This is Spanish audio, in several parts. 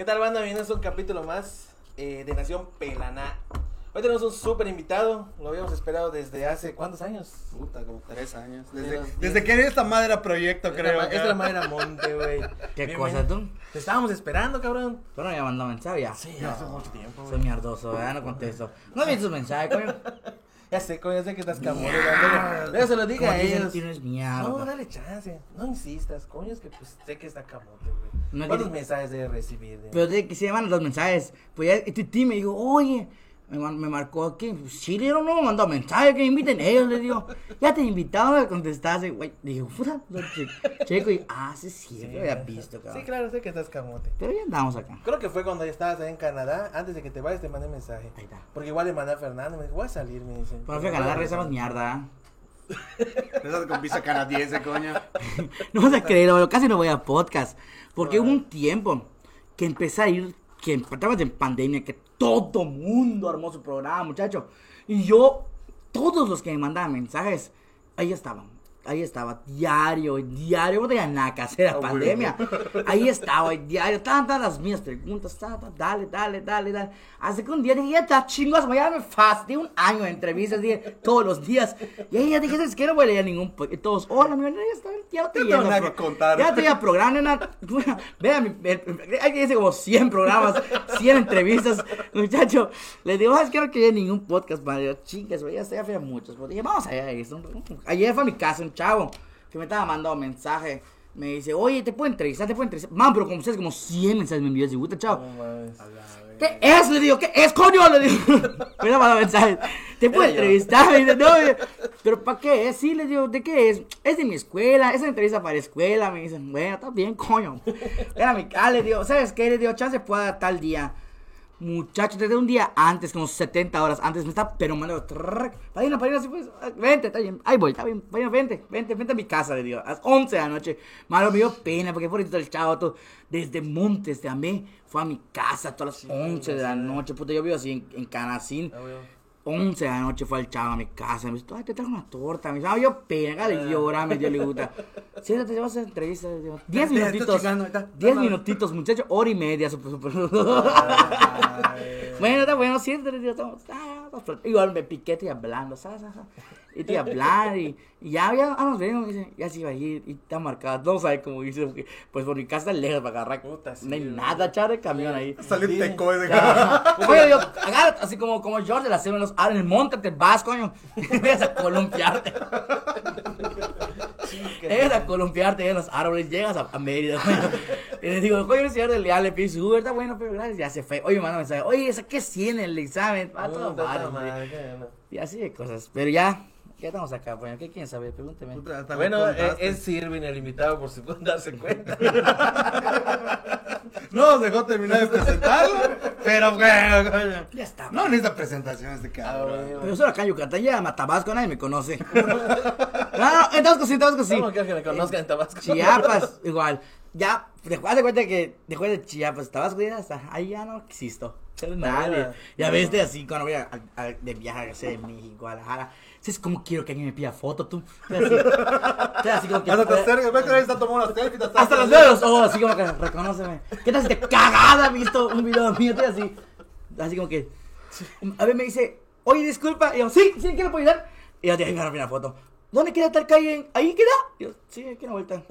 ¿Qué tal, banda? Bienvenidos a un capítulo más eh, de Nación Pelaná. Hoy tenemos un súper invitado. Lo habíamos esperado desde hace. ¿Cuántos años? Puta, como tres años. De Desde, desde que esta madre era proyecto, creo. Esta es la madera monte, güey. ¿Qué cosa tú? Te estábamos esperando, cabrón. Tú no me mandado mensaje ya. Sí, hace mucho tiempo, Soy mierdoso, ¿verdad? No contesto. No vi tus mensajes, coño. Ya sé, coño, ya sé que estás camote. Mierda. Luego se lo diga Como a ellos. tienes No, dale chance. No insistas, coño, es que pues sé que está camote, güey. No ¿Cuántos mensajes debe recibir? Pero de que se mandan los mensajes. Pues ya este tío me dijo, oye, me, man- me marcó aquí. Sí, le digo, no me mandó mensaje, que me inviten ellos. Le digo, ya te he invitado, me contestaste, güey. Dije, puta, checo y, ah, sí, sí, lo había visto, Sí, cabrón. claro, sé que estás camote. Pero ya andamos acá. Creo que fue cuando ya estabas ahí en Canadá. Antes de que te vayas, te mandé mensaje. Ahí está. Porque igual le mandé a Fernando. Me dijo, voy a salir, me dice. Cuando fui a Canadá, regresamos mierda. Esas con pizza canadiense, coño. No vas a creer, boludo, casi no voy a podcast. Porque hubo un tiempo que empecé a ir, que en pandemia, que todo mundo armó su programa, muchacho. Y yo, todos los que me mandaban mensajes, ahí estaban. Ahí estaba, diario, diario, no tenía nada que hacer, Ah, la pandemia. Ahí estaba, diario, estaban todas las mías preguntas, ta, ta, dale, dale, dale, dale. Así que un día dije, ya está chingos, ya me fastidié un año de entrevistas, dije, todos los días. Y ahí ya dije, ¿sabes qué? No voy a leer ningún. po-". Y todos, hola, mi hermano, ya está, ya no te lleno, nada que contar. Ya tenía programa, nena. Vean, hay que como 100 programas, 100 entrevistas. Muchacho, le digo, "Ah, es que no quería ningún podcast, madre. Chingas, ya sé, ya muchos. Pues dije, vamos allá. Ayer fue a mi casa un chavo que me estaba mandando un mensaje. Me dice, oye, ¿te puedo entrevistar? ¿Te puedo entrevistar? Man, pero como ustedes, como 100 mensajes me envió ese puta chavo. ¿Qué es? Le digo, ¿qué es, coño? Le digo. Me mandado mensajes. ¿Te puedo entrevistar? Me dice, no, pero ¿para qué es? Sí, le digo, ¿de qué es? Es de mi escuela, es una entrevista para la escuela. Me dicen, bueno, está bien, coño. Era mi cara, le digo, ¿sabes qué? Le digo, chance pueda tal día. Muchacho, desde un día antes, como 70 horas antes, me está pero malo. Padrino, padrino, así pues, vente, está bien. Ahí voy, está bien, padrino, vente, vente, vente a mi casa, le digo, a las 11 de la noche. Malo, me dio pena, porque por el chavo, todo, desde Montes de Amé, fue a mi casa a todas las 11 de la noche. Puta, yo vivo así en, en Canacín. Ah, güey. 11 de la noche fue el chavo a mi casa. Me dice, ay, te trajo una torta. Me dice, ah, yo pena, le llora, me dio le gusta. Siéntate, vas a hacer entrevista. le digo, 10 Está- está minutitos. chingando, está- 10 está- minutitos, muchacho, hora y media. Bueno, está bueno, siéntate, ah, Igual me piqué, estoy hablando, ¿sabes? Y estoy hablando y, y ya, ya, vamos bien, me dice, ya se iba a ir y está marcado. No sabe cómo dice, porque pues por mi casa está lejos para agarrar. Puta, sí, no hay nada, chavo, de camión ahí. Salió Sí. teco Ya. Oye, yo, agarra, así como, como George de la Seven los árboles, montate, vas, coño. Llegas a columpiarte. Llegas a columpiarte en los árboles, llegas a, a Mérida, coño. Y le digo, coño, el señor del Leal le pide su Uber, está bueno, pero gracias, ya se fue. Oye, manda mensaje, oye, ¿esa qué tiene el examen? Va todo Puta mal. Y así de cosas. Pero ya, ya estamos acá, coño. ¿Qué quieren saber? Pregúnteme. Bueno, eh, es Sirvin el invitado, por si pueden darse cuenta. No nos dejó terminar de presentarlo, pero bueno. Ya está. No necesita presentación este Ah, cabrón. güey. Pero solo acá en Yucatán, ya a Tabasco nadie me conoce. No, no, en Tabasco sí, en Tabasco sí. ¿Cómo quieres que me conozcan en Tabasco? Chiapas, igual. Ya, después de cuenta que después de Chiapas, Tabasco ya hasta ahí ya no existo. Nadie. Ya ves, de así cuando voy a, a- de viaje, de México, Guadalajara. ¿Sabes cómo quiero que alguien me pida foto tú? Estoy así, así como que. Hasta te acercas, ves que ahí está tomando una selfie. te Hasta los los ojos, así como que reconóceme. ¿Qué tal si te cagada has visto un video mío? Estoy así, así como que. A ver, me dice, oye, disculpa. Y yo, sí, sí, ¿qué le puedo ayudar? Y yo, déjame agarrar una foto. ¿Dónde queda tal calle? ¿Ahí queda? Y yo, sí, aquí en la vuelta.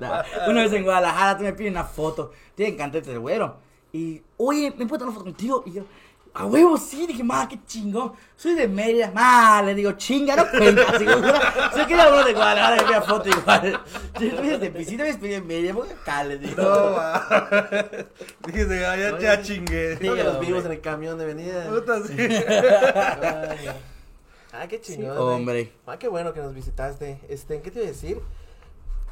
Nah. Una vez en Guadalajara, tú me pides una foto. Tiene encantete del güero. Y, oye, ¿me puedo tomar una foto contigo? Y yo, a huevo, sí. Dije, ma, qué chingón. Soy de Mérida. Ma, le digo, chinga, no cuenta. Así como, si quería uno de Guadalajara, me pida foto igual. Yo fui desde piscina, me despedí en Mérida. Porque acá, le digo. No, va. Dijiste, ah, ya, ya chingué. Creo que los vimos en el camión de venida. Puta, sí. Ah, qué chingón. güey. hombre. Ah, qué bueno que nos visitaste. Este, ¿qué te iba a decir?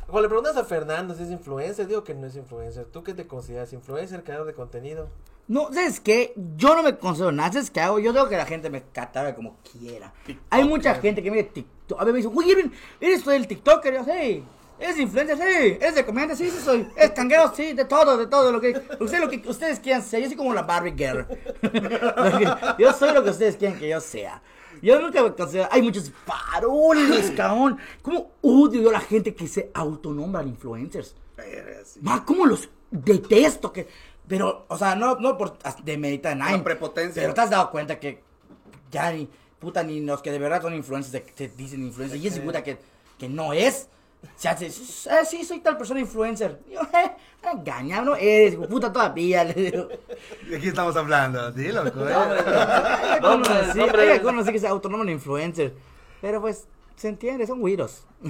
Cuando le preguntas a Fernando si es influencer, digo que no es influencer. ¿Tú qué te consideras? ¿Influencer, creador de contenido? No, ¿sabes qué? Yo no me considero nada. ¿Sabes qué hago? Yo tengo que la gente me catalogue como quiera. Hay mucha gente que me dice TikTok. A ver, me dice, uy, Irving, ¿eres tú el TikToker? Y yo, sí. ¿Eres influencer? Sí. ¿Eres de comediante? Sí, sí soy. ¿Es canguero? Sí, de todo, de todo. Lo que, ustedes, lo que ustedes quieran ser. Yo soy como la Barbie Girl. Que- yo soy lo que ustedes quieran que yo sea. Yo nunca me considero. Hay muchos paroles, cabrón. ¿Cómo odio yo a la gente que se autonombran influencers? Ma, ¿cómo los detesto que, pero, o sea, no, no por de meditar nada. La prepotencia. Pero te has dado cuenta que ya ni, puta, ni los que de verdad son influencers de- te dicen influencer, y ese puta que, que no es. Se hace, "Eh, sí, soy tal persona influencer. Yo, eh, engaña, no eres, puta todavía. Le digo. ¿De qué estamos hablando? Así, nombres. hay algunos así que se autonoman influencer. Pero pues, se entiende, son güiros.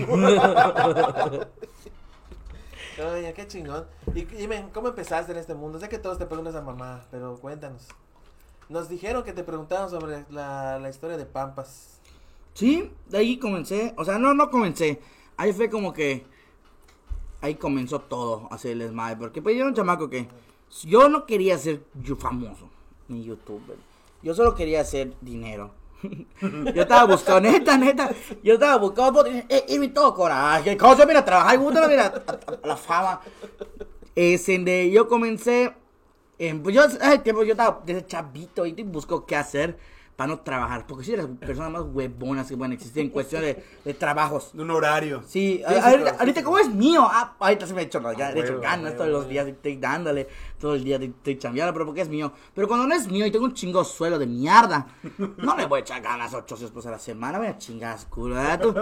Oye, qué chingón. Y dime, ¿cómo empezaste en este mundo? Sé que todos te preguntan a mamá, pero cuéntanos. Nos dijeron que te preguntaban sobre la, la historia de Pampas. Sí, de ahí comencé, o sea, no, no comencé. Ahí fue como que, ahí comenzó todo a hacer el desmadre. Porque pues yo era un chamaco que, yo no quería ser famoso, ni youtuber. Yo solo quería hacer dinero. yo estaba buscando, neta, neta, yo estaba buscando, eh, y mi todo coraje, cosa, mira, trabajar, y puta, mira, a, a- la fama. Es en de, yo comencé, en, pues yo, hace tiempo yo estaba desde chavito y busco qué hacer para no trabajar, porque soy de las personas más huevonas que pueden existir en cuestión de, de trabajos. Un horario. Sí, Sí, a- sí, ahorita, sí, como es mío, ah, ahorita se me he hecho, ya, A huevo, ganas todos los días, estoy dándole, todo el día estoy chambeando, pero porque es mío. Pero cuando no es mío y tengo un chingo suelo de mierda, no le voy a echar ganas ocho veces a la semana, voy a chingar culo, ¿verdad tú?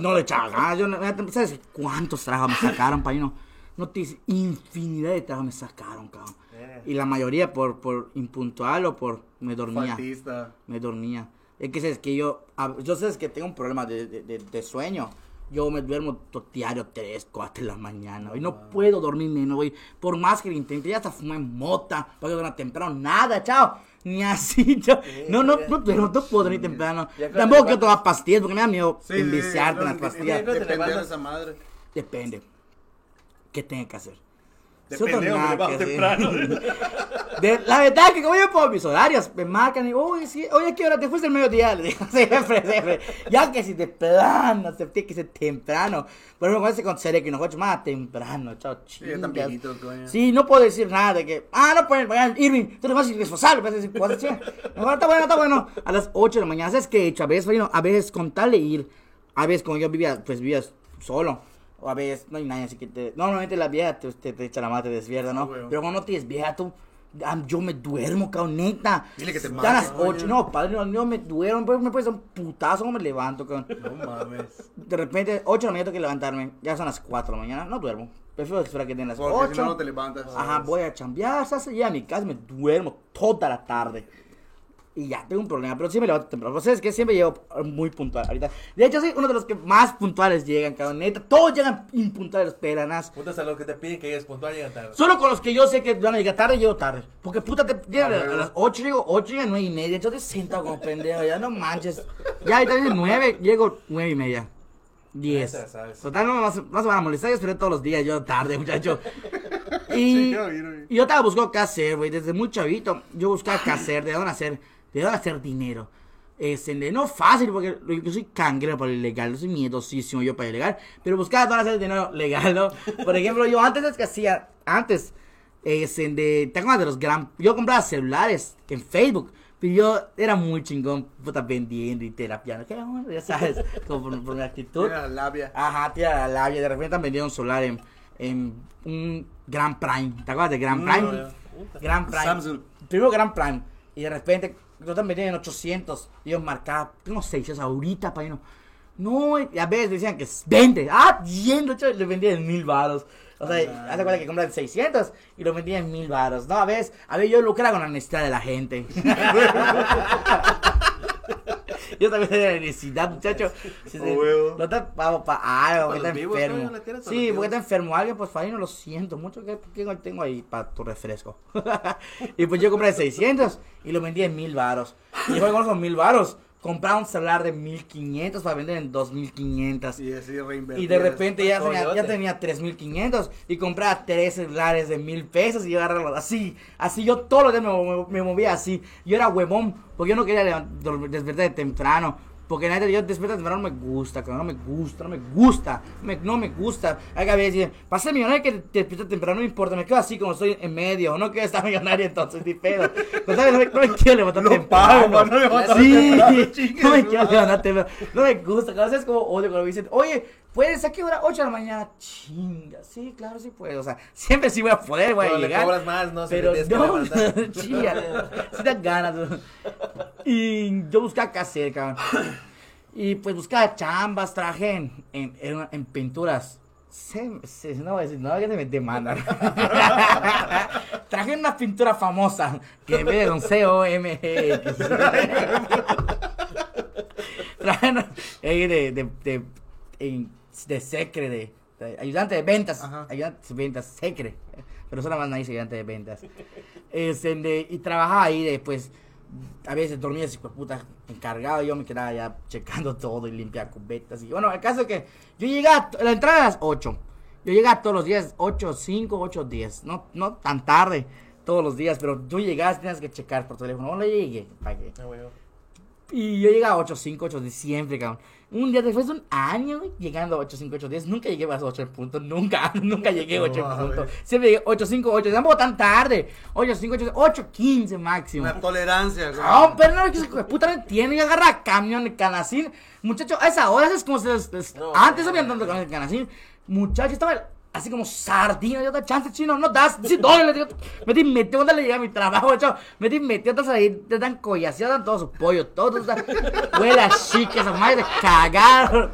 No le echaba ganas, yo, no- ¿sabes cuántos trabajos me sacaron, paino? No te dice, infinidad de trabajos me sacaron, cabrón. Eh. Y la mayoría por, por impuntual o por me dormía Faltista. me dormía. Es que es que yo, yo sé que tengo un problema de, de, de- de sueño. Yo me duermo to- diario 3, 4 de la mañana. Y no puedo dormirme, no, güey. Por más que lo intente, ya hasta fumé mota. Porque duermo temprano, nada, chao. Ni así, yo. No, no, no, pero no puedo dormir temprano. Tampoco quiero tomar pastillas porque me da miedo Sí, sí, enviciarte no, en las pastillas. de- de- Depende de esa madre. Depende. ¿Qué tengo que hacer? Depende, no hombre, hacer. temprano. De- la verdad que como yo por mis horarios, me marcan y, oye, sí, oye, ¿qué hora te fuiste el mediodía? Le digo, siempre, siempre. Ya que si de plano, se tiene que ser temprano. Por ejemplo, con ese con serie que nos ocho más temprano, chao, Sí, chingas. viejitos, coño. Sí, no puedo decir nada de que, ah, no pueden, vayan, Irving, tú eres más irresponsable, vas a decir cosas así. Mejor está bueno, está bueno. A las 8 de la mañana, ¿sabes qué he hecho? A veces, bueno, a veces con tal de ir, a veces como yo vivía, pues vivía solo. O a veces no hay nadie, así que te, normalmente la vieja te, te, te echa la mano, te despierta, ¿no? Weón. Pero cuando no tienes vieja, tú, yo me duermo, cabrón, neta. Dile que te mate, las coño. 8, no, padre, no, yo me duermo, pues me puedes dar un putazo, no me levanto, cabrón. No mames. De repente, 8 de la mañana tengo que levantarme, ya son las 4 de la mañana, no duermo. Prefiero esperar que den las Porque 8. si no, no te levantas. Ajá, voy a chambear, se hace ya a mi casa, me duermo toda la tarde. Y ya, tengo un problema, pero sí me levanto temprano. Pues es que siempre llego muy puntual ahorita. De hecho, soy uno de los que más puntuales llegan, cabrón. Neta, todos llegan impuntuales, pelanas. Puntos a los que te piden que llegues puntual llegan tarde. Solo con los que yo sé que van a llegar tarde, llego tarde. Porque puta, te llegan Ah, a, las 8, llego 8 y a 9 y media. Yo te sentado como pendejo, ya no manches. Ya ahorita dice 9, llego 9 y media. 10. Ya sabes. Total, no, no, se- no se van a molestar, yo esperé todos los días, yo tarde, muchacho. Y, Sí, yo yo vi. y yo estaba buscando qué hacer, güey, desde muy chavito. Yo buscaba qué hacer, de dónde hacer, de dónde hacer dinero. Este, de- no fácil, porque yo soy cangrero para el ilegal, yo soy miedosísimo yo para el ilegal, pero buscaba dónde hacer dinero legal, ¿no? Por ejemplo, yo antes es que hacía, antes, este, de, ¿te acuerdas de los gran, yo compraba celulares en Facebook, pero yo era muy chingón, puta, vendiendo y terapiando, bueno, ya sabes, como por, por mi actitud. Mira la labia. Ajá, tira la labia. De repente han vendido un solar en, en un Grand Prime. ¿Te acuerdas de Grand Mm, Prime? Grand Prime. Samsung. Primero Grand Prime. Y de repente están vendiendo en 800. Y yo marcaba, tengo 600 ahorita, pa' no. A veces decían que 20. Ah, yendo, le vendía en mil baros. O sea, Ah. hace cuenta que compran 600 y lo vendía en mil baros. No, a veces, a ver, yo lucraba con la necesidad de la gente. yo también tenía la necesidad, muchacho. Si se- huevo. No está para algo, Para que está enfermo. Sí, porque está enfermo alguien, pues ahí no lo siento mucho. que que tengo ahí para tu refresco? y pues yo compré 600 y lo vendí en mil varos. Y después con esos mil varos, compraba un celular de 1500 para vender en 2500. Y así reinvertir. Y de repente ya tenía, ya tenía 3500 y compraba tres celulares de mil pesos y yo agarraba así, así yo todos los días me, me- me movía así. Yo era huevón porque yo no quería despertar de temprano Porque neta, yo despierto temprano no me gusta, cabrón, no me gusta, no me gusta, me- no me gusta. Hay que veces dicen, para ser millonario que te despiertas temprano, no me importa, me quedo así como estoy en medio, no quiero estar millonario entonces, ni pedo. Pues, ¿sabes? No, me, no me quiero levantar Lo temprano. pago, no levantarme sí, temprano, chingue no me quiero levantar temprano. No me gusta, cabrón, es como odio cuando me dicen, oye, ¿puedes a qué hora? 8 de la mañana. Chinga, sí, claro, sí puedo. O sea, siempre sí voy a poder, a Pero le llegar. cobras más, ¿no? Si Pero que no, sí dan ganas. Y yo buscaba qué hacer, cabrón. Y pues buscaba chambas, traje en, en, en, en pinturas. Se, se- no voy a decir, no, que me demandan. traje una pintura famosa que en vez de un C-O-M-X. traje una, de, de, de, en- de secre, de, de ayudante de ventas. Ajá. Ayudante de ventas, secre. Pero nada más dice ayudante de ventas. Este, de- y trabajaba ahí después. A veces dormía así, pues, puta, encargado. Yo me quedaba ya checando todo y limpiar cubetas. Y bueno, el caso es que yo llegaba, la entrada a las 8. Yo llegaba todos los días, 8, 5, 8, 10. No, no tan tarde, todos los días, pero tú llegabas, tenías que checar por teléfono. ¿Dónde llegué? ¿Para? Ah, huevo. Y yo llegaba a 8, 5, 8, 10 siempre, cabrón. Un día después de un año, güey, llegando a 8, 5, 8, 10, nunca llegué a las 8 en punto, nunca, nunca llegué a 8 en punto. Siempre llegué 8, 5, 8, tampoco tan tarde. 8, 5, 8, 8, 15 máximo. Una tolerancia, güey. No, pero no, que puta no entiende. Y agarra camión de canacín. Muchacho, a esa hora es como se les. les- No, antes habían tanto no. camión de canacín. Muchacho, estaba así como sardina. Yo da chance, chino, no das. Sí, doy, le digo. Me di metido, ¿dónde le llega mi trabajo, chavo? Me di metido, entonces ahí te dan collación, dan todo su pollo, todo. o sea, Huele a chique, esa madre de cagar.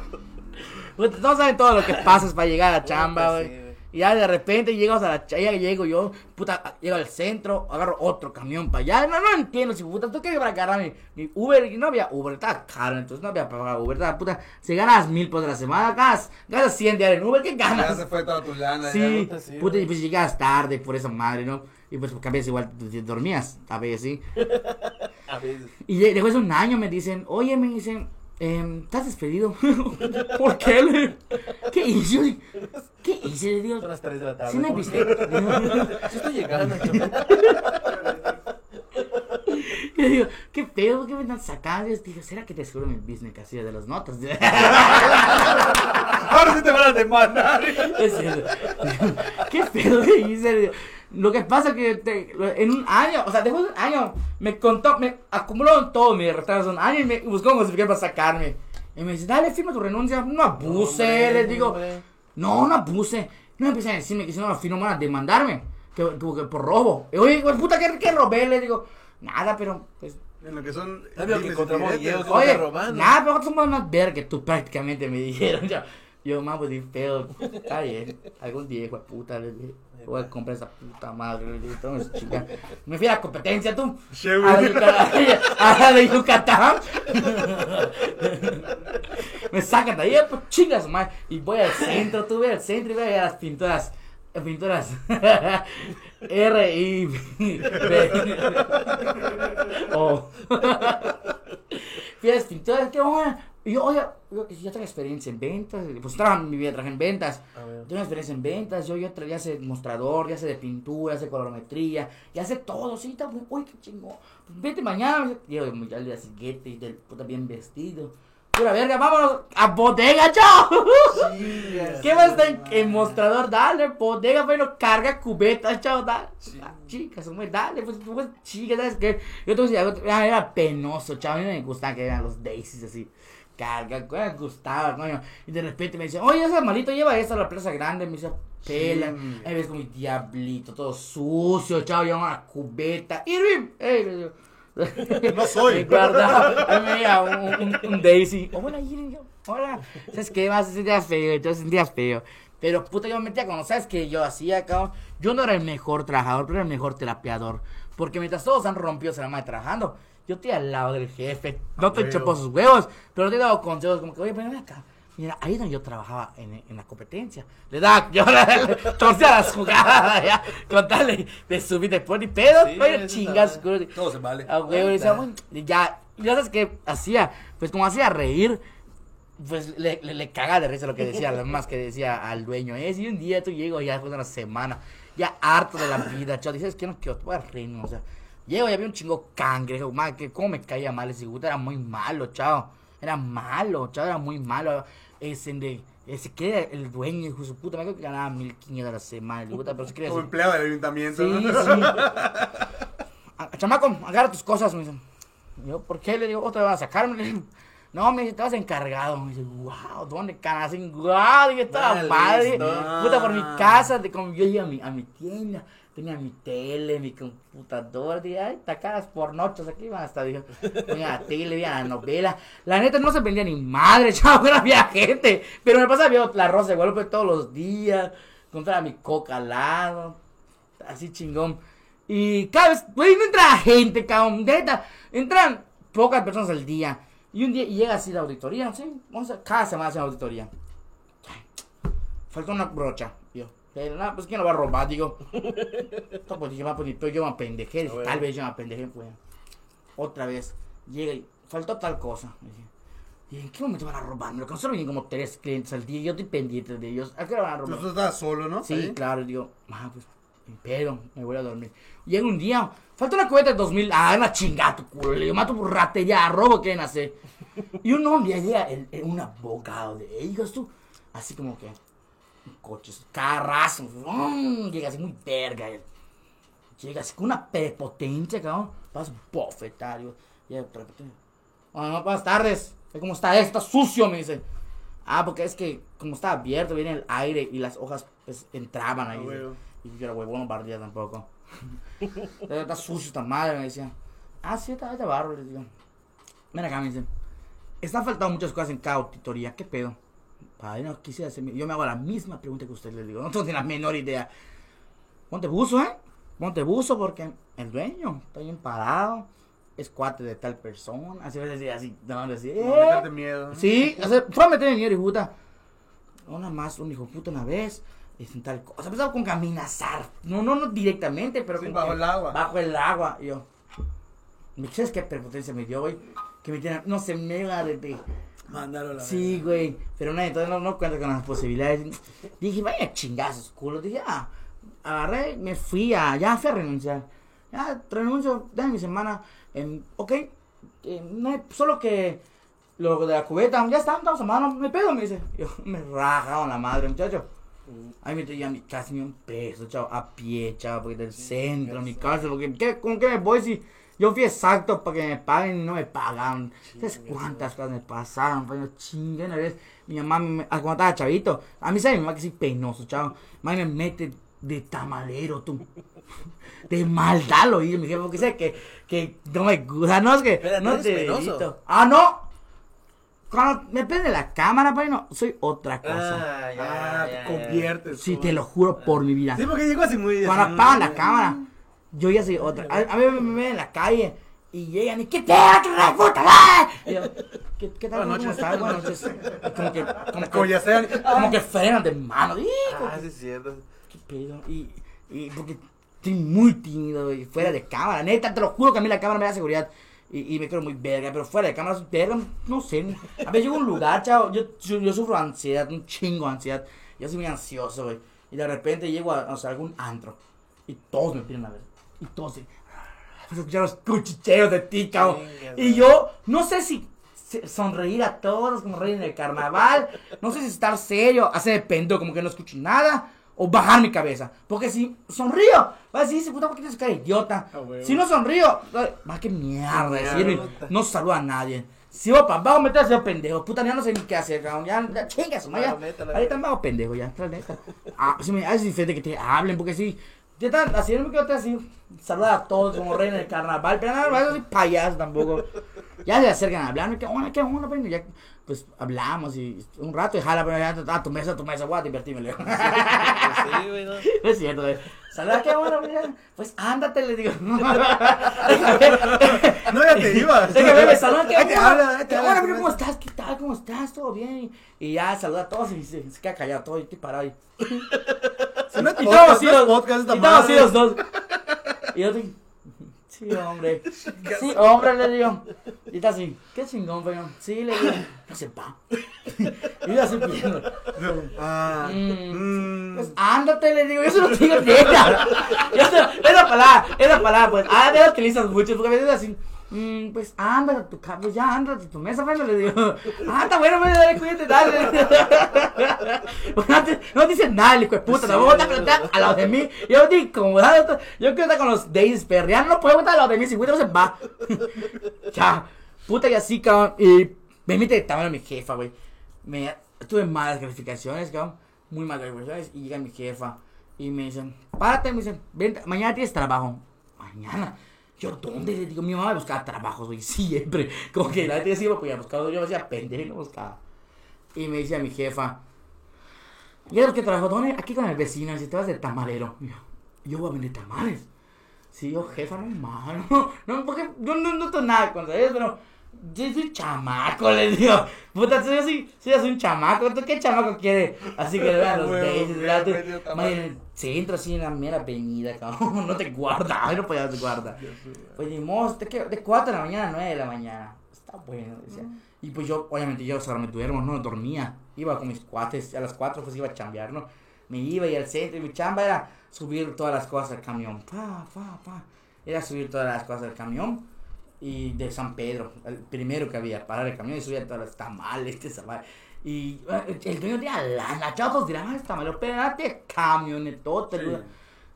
No saben todo lo que pasas para llegar a la chamba, güey. Y ya de repente llegas a la ch- ya llego yo, puta, llego al centro, agarro otro camión para allá. No, no entiendo si puta, tú qué para agarrar mi, mi Uber y no había Uber, estaba caro, entonces no había para pagar Uber, estaba, puta, si ganas mil por la semana, ganas, ganas 100 diarios en Uber, ¿qué Ya ganas? se fue toda tu lana. Sí, puta, sí, puta, y pues llegas tarde por esa madre, ¿no? Y pues porque a veces igual tú dormías, a veces sí. A veces. Y de- después de un año me dicen, oye, me dicen, em, ¿estás despedido? ¿Por qué? Le? ¿Qué hice? Yo ¿Qué hice? Le digo, Son las 3 de la tarde. ¿sí me ¿por viste? Sí estoy llegando. chaval. Y le digo, ¿qué pedo? ¿Qué me están sacando? Yo digo, ¿será que te seguro mi business así de las notas? Ahora sí te van a demandar. Es cierto. ¿Qué pedo que hice? Lo que pasa es que te- en un año, o sea, después de un año, me contó, me acumuló todo mi retraso un año y me buscó un justificante para sacarme. Y me dice, dale, firma tu renuncia. No abuse, Hombre, les digo. hombre. No, no abuse. No empiezan a decirme que si no lo firmo van a demandarme. Que, que- que por robo. Y, Oye, pues, puta, ¿qué, qué robé? Le digo, nada, pero pues En lo que son. Sabía que encontramos diretes. videos. ¿Cómo Oye, te roban? nada, pero nosotros somos más verga que tú prácticamente me dijeron. Yo, yo más pues pedo. Está bien. Algún día, hijo de puta, le dije. Voy a comprar esa puta madre. "Toma, chica. Me fui a la competencia, tú. A de. A de Yucatán. Me sacan de ahí, pues chingas, madre. Y voy al centro, tú ves al centro y veo a las pinturas. Pinturas R I B O Fui a las pinturas, qué bueno. Y yo, oye, yo, yo tengo experiencia en ventas. Pues trabajo mi vida, trabajé en ventas. A. Tengo experiencia en ventas. Yo, yo tra- ya sé mostrador, ya sé de pintura, ya sé colorimetría, ya sé todo. Sí, está muy, uy, qué chingón. Pues vete mañana. Llego ya al día siguiente y del puta bien vestido. Pura verga, vámonos a bodega, chao. ¿Qué más está en, en mostrador? Dale, bodega, bueno, carga cubetas, chao, dale. Ah, chicas, hombre, dale, pues, pues, chicas, ¿sabes qué? Yo te a decir, ah, era penoso, chao, a mí no me gustaba que eran los daisies así. Carga, me gustaba, coño. Y de repente me dice, oye, ese malito lleva esto a la plaza grande. Me dice, pela. Sí. Ahí ves como mi diablito, todo sucio, chao, lleva una cubeta. Irving, ey, le digo. No soy. Me guardaba, un, un, un Daisy. Hola, Irving, yo, hola. ¿Sabes qué? Vas a sentir feo, yo sentía feo. Pero puta, yo me metía con, ¿sabes qué yo hacía, cabrón? Yo no era el mejor trabajador, pero era el mejor terapeador. Porque mientras todos han rompido, se la madre trabajando, yo estoy al lado del jefe. No te echo por sus huevos, pero te he dado consejos como que, oye, ven acá. Mira, ahí es donde yo trabajaba en, en la competencia. Le daba, yo le torcía las jugadas, ya, con tal de, de subir después ni pedo, Sí, oye, chingas. Todo se vale. A huevo, y decía, bueno, ya, y ya sabes que hacía, pues como hacía reír, pues le, le, le cagaba de risa lo que decía, lo más que decía al dueño. Es, y un día tú llego ya después de una semana, ya harto de la vida, chao, dices, que no quiero, voy a reírme, o sea, llego y había un chingo cangrejo, madre, que cómo me caía mal ese gusto, era muy malo, chao. Era malo, chavo, era muy malo. Ese de, ese que era el dueño, hijo de su puta, me acuerdo que ganaba 1500 a la semana, puta, pero se Como empleado del ayuntamiento. Sí, ¿no? sí. Ah, Chamaco, agarra tus cosas, me dicen. Yo, ¿por qué? Le digo, ¿otra vez vas a sacarme? Le digo, no, me dice, te vas encargado. Me dice, wow, ¿dónde canas? Wow, dije, toda Vale, madre. listo. Puta, por mi casa, de, como yo iba a mi, a mi tienda, tenía mi tele, mi computadora, dije, ay, tacadas por noches aquí van hasta, dije, tenía la tele, veía la novela. La neta no se vendía ni madre, chavo, había gente. Pero me pasaba, vio la rosa de golpe todos los días, compraba mi coca al lado, así chingón. Y cada vez, güey, no entra gente, cabrón, neta, entran pocas personas al día. Y un día llega así la auditoría, ¿sí? Vamos a, cada semana hacen auditoría. Falta una brocha. Yo, pero nada, pues quién lo va a robar, digo. No, pues va, pues ni peor, yo me apendejé, dije, tal vez yo me apendejé, pues. Otra vez, llega y faltó tal cosa. Dije, ¿y en qué momento van a robar? Me lo solo vienen como tres clientes al día yo estoy pendiente de ellos. ¿A qué hora van a robar? Pues tú estabas solo, ¿no? Sí, Ahí. claro, digo, ah, pues, me pedo, me voy a dormir. Llega un día, falta una cuenta de 2000, ah, una chingada tu culo, le digo, mato por ratería, robo, ¿qué quieren hacer? Y un hombre llega, el- el- un abogado de ellos, tú, así como que, coches, carrazo, ¡um! llega así muy verga, él. Llega así con una prepotencia, cabrón, vas bofetar, digo, llega. Bueno, buenas tardes, ¿cómo está esto? Está sucio, me dice. Ah, porque es que como está abierto, viene el aire y las hojas pues entraban ahí. Ah, y yo era huevón, no tampoco. Pero está sucio esta madre, me decía. Ah, sí, está de barro, digo. Ven acá, me dice. Están faltando muchas cosas en cada auditoría, ¿qué pedo? Padre, no quisiera hacerme. Yo me hago la misma pregunta que usted le digo. No tengo ni la menor idea. Ponte buzo, ¿eh? Ponte buzo porque el dueño está bien parado. Es cuate de tal persona. Así, así, así. No, así. No, "Eh". meterte miedo. ¿no? Sí, o sea, fue a meter miedo, hijo puta. Una más, un hijo puta una vez. Es en tal cosa. Empezaba con que amenazar. No, no, no directamente, pero Sí, bajo que el agua. Bajo el agua. Y yo. ¿me ¿Sabes qué prepotencia me dio, güey? Que me tiran, no se me de, de- Mandaron la Sí, güey. Pero no, entonces no, no cuento con las posibilidades. Dije, vaya chingazos, culo. Dije, ah, agarré, me fui a, ya fui a renunciar. Ya renuncio, déjame mi semana. en- ok, eh, no hay- solo que lo de la cubeta, ya está, estamos a mano, me pedo, me dice. Yo me rajaron la madre, muchacho. Ahí me tenía mi casa ni un peso, chavo, a pie, chavo, porque del centro, mi casa, porque ¿qué, ¿con qué me voy si yo fui exacto para que me paguen y no me pagaron? ¿Sabes cuántas cosas me pasaron? Pues yo chingue una vez, mi mamá, me, ah, cuando estaba chavito, a mí sabe mi mamá que soy penoso, chavo, mamá me mete de tamalero, tú. De maldad lo oí, mi jefe, porque sé que, que no me gusta, no es que ¿tú no te penoso? Ah, no. Cuando me prende la cámara, pues no, soy otra cosa. Ah, ya, Ah, ya, te ya. conviertes. Sí, tú. te lo juro por mi vida. Sí, porque llegó así muy. Cuando apagan la cámara, yo ya soy otra. A, a mí me ven en la calle y llegan y ¿qué te de puta madre?" Y yo, ¿qué, qué tal? Buenas ¿Cómo noches. estás? Buenas noches. Como que, como que, ya sean. como que frenan de mano. Hijo, Ah, sí, es cierto. ¿Qué pedo? Y, y porque estoy muy tímido y fuera de cámara. Neta, te lo juro que a mí la cámara me da seguridad. Y, y me creo muy verga, pero fuera de cámara verga, no sé. A veces llego a un lugar, chao, yo, yo, yo sufro ansiedad, un chingo de ansiedad. Yo soy muy ansioso, güey. Y de repente llego a, o sea, algún antro. Y todos me piden a ver. Y todos, se- pues escuchar los cuchicheos de ti, cabrón. Y yo no sé si sonreír a todos como reír en el carnaval. No sé si estar serio, hacer de pendejo como que no escucho nada. O bajar mi cabeza. Porque si sonrío, va a decir, ese puta, ¿por qué tienes cara de idiota? Ah, si no sonrío, va, qué mierda. Mierda. no saluda a nadie. Si voy para abajo, me tengo que hacer pendejo. Puta, ya no sé ni qué hacer, cabrón. Ya, ya chingas. Ya. Ahorita me hago pendejo, ya, la neta. Ah, si me hace diferente que te hablen, porque si te están haciendo que yo te así, saludar a todos como reina del carnaval, pero nada, no soy payaso tampoco. Ya se acercan a hablarme, qué onda, qué onda, pues, ya, pues hablamos y un rato y jala, pero ya a tu mesa, a tu mesa, voy a divertirme, le digo. Pues sí, güey, no. No es cierto, güey. Saluda, qué bueno, mira. Pues ándate, le digo. No, ya te ibas. Es que me saludan, qué te qué mira, ¿cómo habla. estás? ¿Qué tal? ¿Cómo estás? ¿Todo bien? Y ya saluda a todos y se, se queda callado todo y estoy parado ahí. Si no es Y podcast, todos así no es los, podcast esta y todos así los dos. Y yo estoy, sí, hombre. Sí, hombre, le digo. Y está así, qué chingón, pero sí, le digo. No sé, pa. Y yo así pidiendo. Ah. Mm. mm. Pues ándate, le digo, yo se lo digo neta. Yo se- esa palabra, esa palabra, pues, ah, la utilizas mucho, porque a veces así, "Mm, pues anda a tu casa, pues ya anda a tu mesa, pues, le digo, ah, está bueno, pues, dale, cuídate, dale. Pues, no, te- no dicen nada, el hijo de puta, tampoco está frente a lado de mí. Yo digo, como, yo quiero estar con los days perreando, no puedo estar a lado de mí, si cuida no se va. ya, puta y así, cabrón, y me invita de tamaño mi jefa, güey. Tuve malas calificaciones, cabrón, muy malas calificaciones, y llega mi jefa, y me dicen, párate, me dicen, ven, mañana tienes trabajo. Mañana. Yo, ¿dónde? Le digo, mi mamá buscaba trabajos, güey, siempre. Como que la gente pues ya buscaba, yo hacía pendejo y no buscaba. Y me decía mi jefa, ¿y es que trabajo? ¿Dónde? Aquí con el vecino, si te vas de tamalero. Yo, yo voy a vender tamales. Sí, yo, jefa, no malo. No, porque yo no noto nada con eso, pero yo soy un chamaco, le digo. Puta, soy así un chamaco. ¿Tú qué chamaco quiere? Así que vean los Huevo, days, ¿verdad? medio Tú- tamal. man, en el centro, así en la mera avenida, cabrón. No te guarda, ay, no podías te guarda. Pues ni modo, ¿de, qué? de 4 de la mañana a 9 de la mañana. Está bueno, decía. Y pues yo, obviamente, yo, o sea, me duermo, no dormía. Iba con mis cuates, a las 4 pues iba a chambear, ¿no? Me iba y al centro, y mi chamba era subir todas las cosas al camión. Pa, pa, pa. Era subir todas las cosas al camión. Y de San Pedro, el primero que había, parar el camión y subir todas las tamales, esa madre. Y eh, el dueño tenía lana, chavos, dirán, ah, tamales, pero date camionetote, Sí.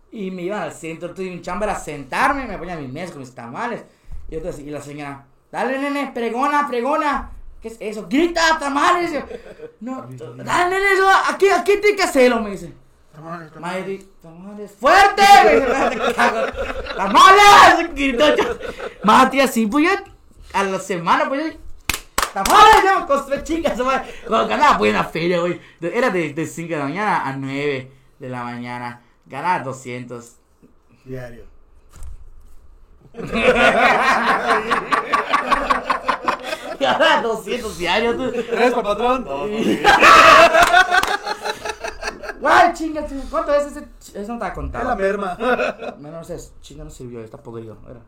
Y me iban al centro, entonces mi chamba era sentarme, me ponía mi mesa con mis tamales. Y, entonces, y la señora, dale nene, pregona, pregona. ¿Qué es eso? Grita, tamales. No, dale nene, eso, aquí, aquí tiene que hacerlo, me dice. Tamales, Madre, tamales, fuerte. Tamales, gritó yo. Mati, así, pues yo, a la semana, pues yo, tamales, yo, con tres chicas, madre. Cuando ganaba, pues, en la feria, güey. Era de, de 5 de la mañana a 9 de la mañana. Ganaba 200. Diario. Ganaba 200 diarios, tú. ¿Eres pa' patrón? Guay, chinga, ¿cuánto es ese? Eso no te ha Es la contado. merma. Menos ese chinga no sirvió, está podrido, era.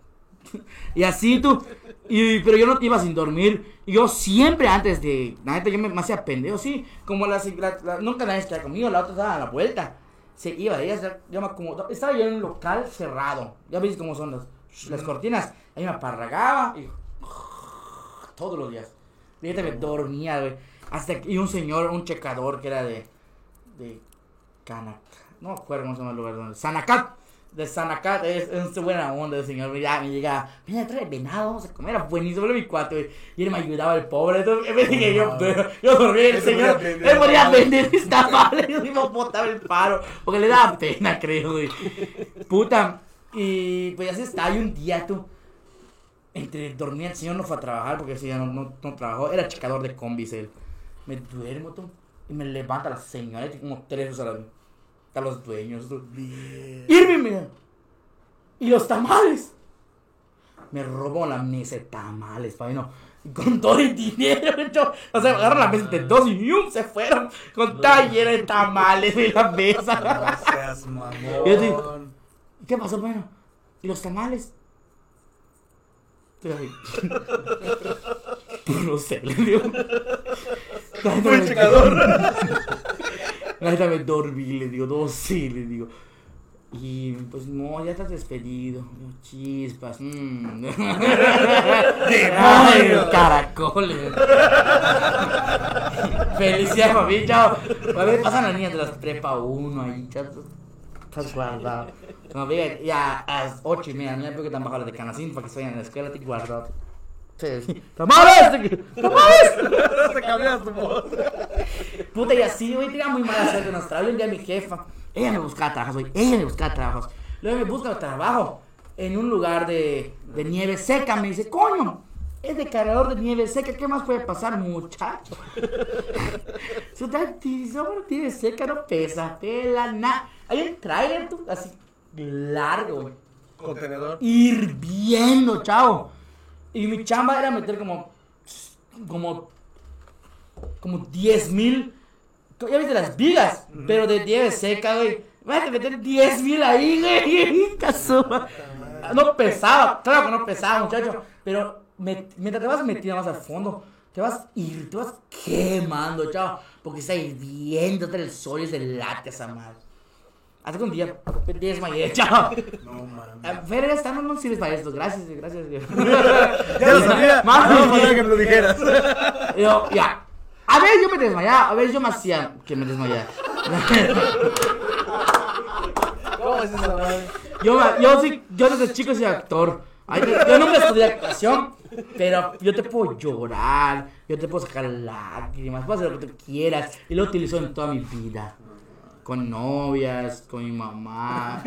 Y así tú, y, pero yo no iba sin dormir. Y yo siempre antes de, la neta yo me, me hacía pendejo, sí. Como la, la- la- nunca nadie estaba conmigo, la otra estaba a la vuelta. Se iba, ella se- yo me acomodaba. Estaba yo en un local cerrado. Ya veis cómo son las, las cortinas. Ahí me aparragaba y todos los días. Fíjate, me dormía, güey. Hasta que, y un señor, un checador que era de, de Canac, no me acuerdo cómo se llama el lugar donde, Sanacat, de Sanacat, es, es buena onda el señor, mira, me llega, mira, trae venado, vamos a comer, era buenísimo, era mi cuate, güey. y él me ayudaba el pobre, entonces, de que yo, yo dormía, el se señor, él podía vender mis tamales, y me botaba el paro, porque le daba pena, creo, güey, puta, y pues así está, y un día, tú, entre dormía, el señor no fue a trabajar porque el señor no, no, no trabajó, era checador de combis él. Me duermo tú, y me levanta la señora, como tres veces a los dueños. Irving, mira. Y los tamales. Me robó la mesa de tamales, pa' no. Y Con todo el dinero, yo, o sea, agarraron la mesa de dos y ¡yum! se fueron con llena de tamales en la No mesa. seas Yo te- mamón. ¿Y ¿Qué pasó, bueno? ¿Y los tamales? Así. No sé, le digo. Fue checador. La neta me dormí, le digo, no, sí, le digo. Y pues no, ya estás despedido. Chispas. Ay, los caracoles. Felicidades, papi, chao. A ver, pasan las niñas de las prepa 1 ahí, chao. Estás guardado. No, ve, ya a las 8 y media, no veo que están bajando de canacín para que se vayan a la escuela, te guardado. Sí. ¡Tamales! ¡Tamales! Se cambió su voz. Puta, y así, güey, tenía muy mala suerte en Australia. Un día mi jefa, ella me buscaba trabajos, güey, ella me buscaba trabajos. Luego me busca trabajo en un lugar de, de nieve seca. Me dice, coño, es de cargador de nieve seca, ¿qué más puede pasar, muchacho? Su sobre nieve seca no pesa, pela, nada. Hay un trailer, tú, así, largo, güey Contenedor. hirviendo, chavo. Y mi chamba era meter como. como. como 10 mil. Ya viste las vigas, pero de nieve seca, güey. Vas a meter 10 mil ahí, güey. Casuma. No pesaba, claro que no pesaba, muchacho. Pero me- mientras te vas metiendo más al fondo, te vas ir, te vas quemando, chavo. Porque está hirviendo, está el sol y es de late esa madre. Hasta que un día me desmayé, chao. No mames. Ah, Fer, esta no, no sirves para esto, gracias, gracias. Ya lo sabía. Más- No faltaba que me lo dijeras. Yo, ya. A ver, yo me desmayaba, a ver, yo me hacía que me desmayaba. ¿Cómo es madre? Yo, me- yo, sí, yo desde chico soy actor. Ay, yo- Yo nunca estudié actuación, pero yo te puedo llorar, yo te puedo sacar lágrimas, puedo hacer lo que tú quieras. Y lo utilizo en toda mi vida. Con novias, con mi mamá.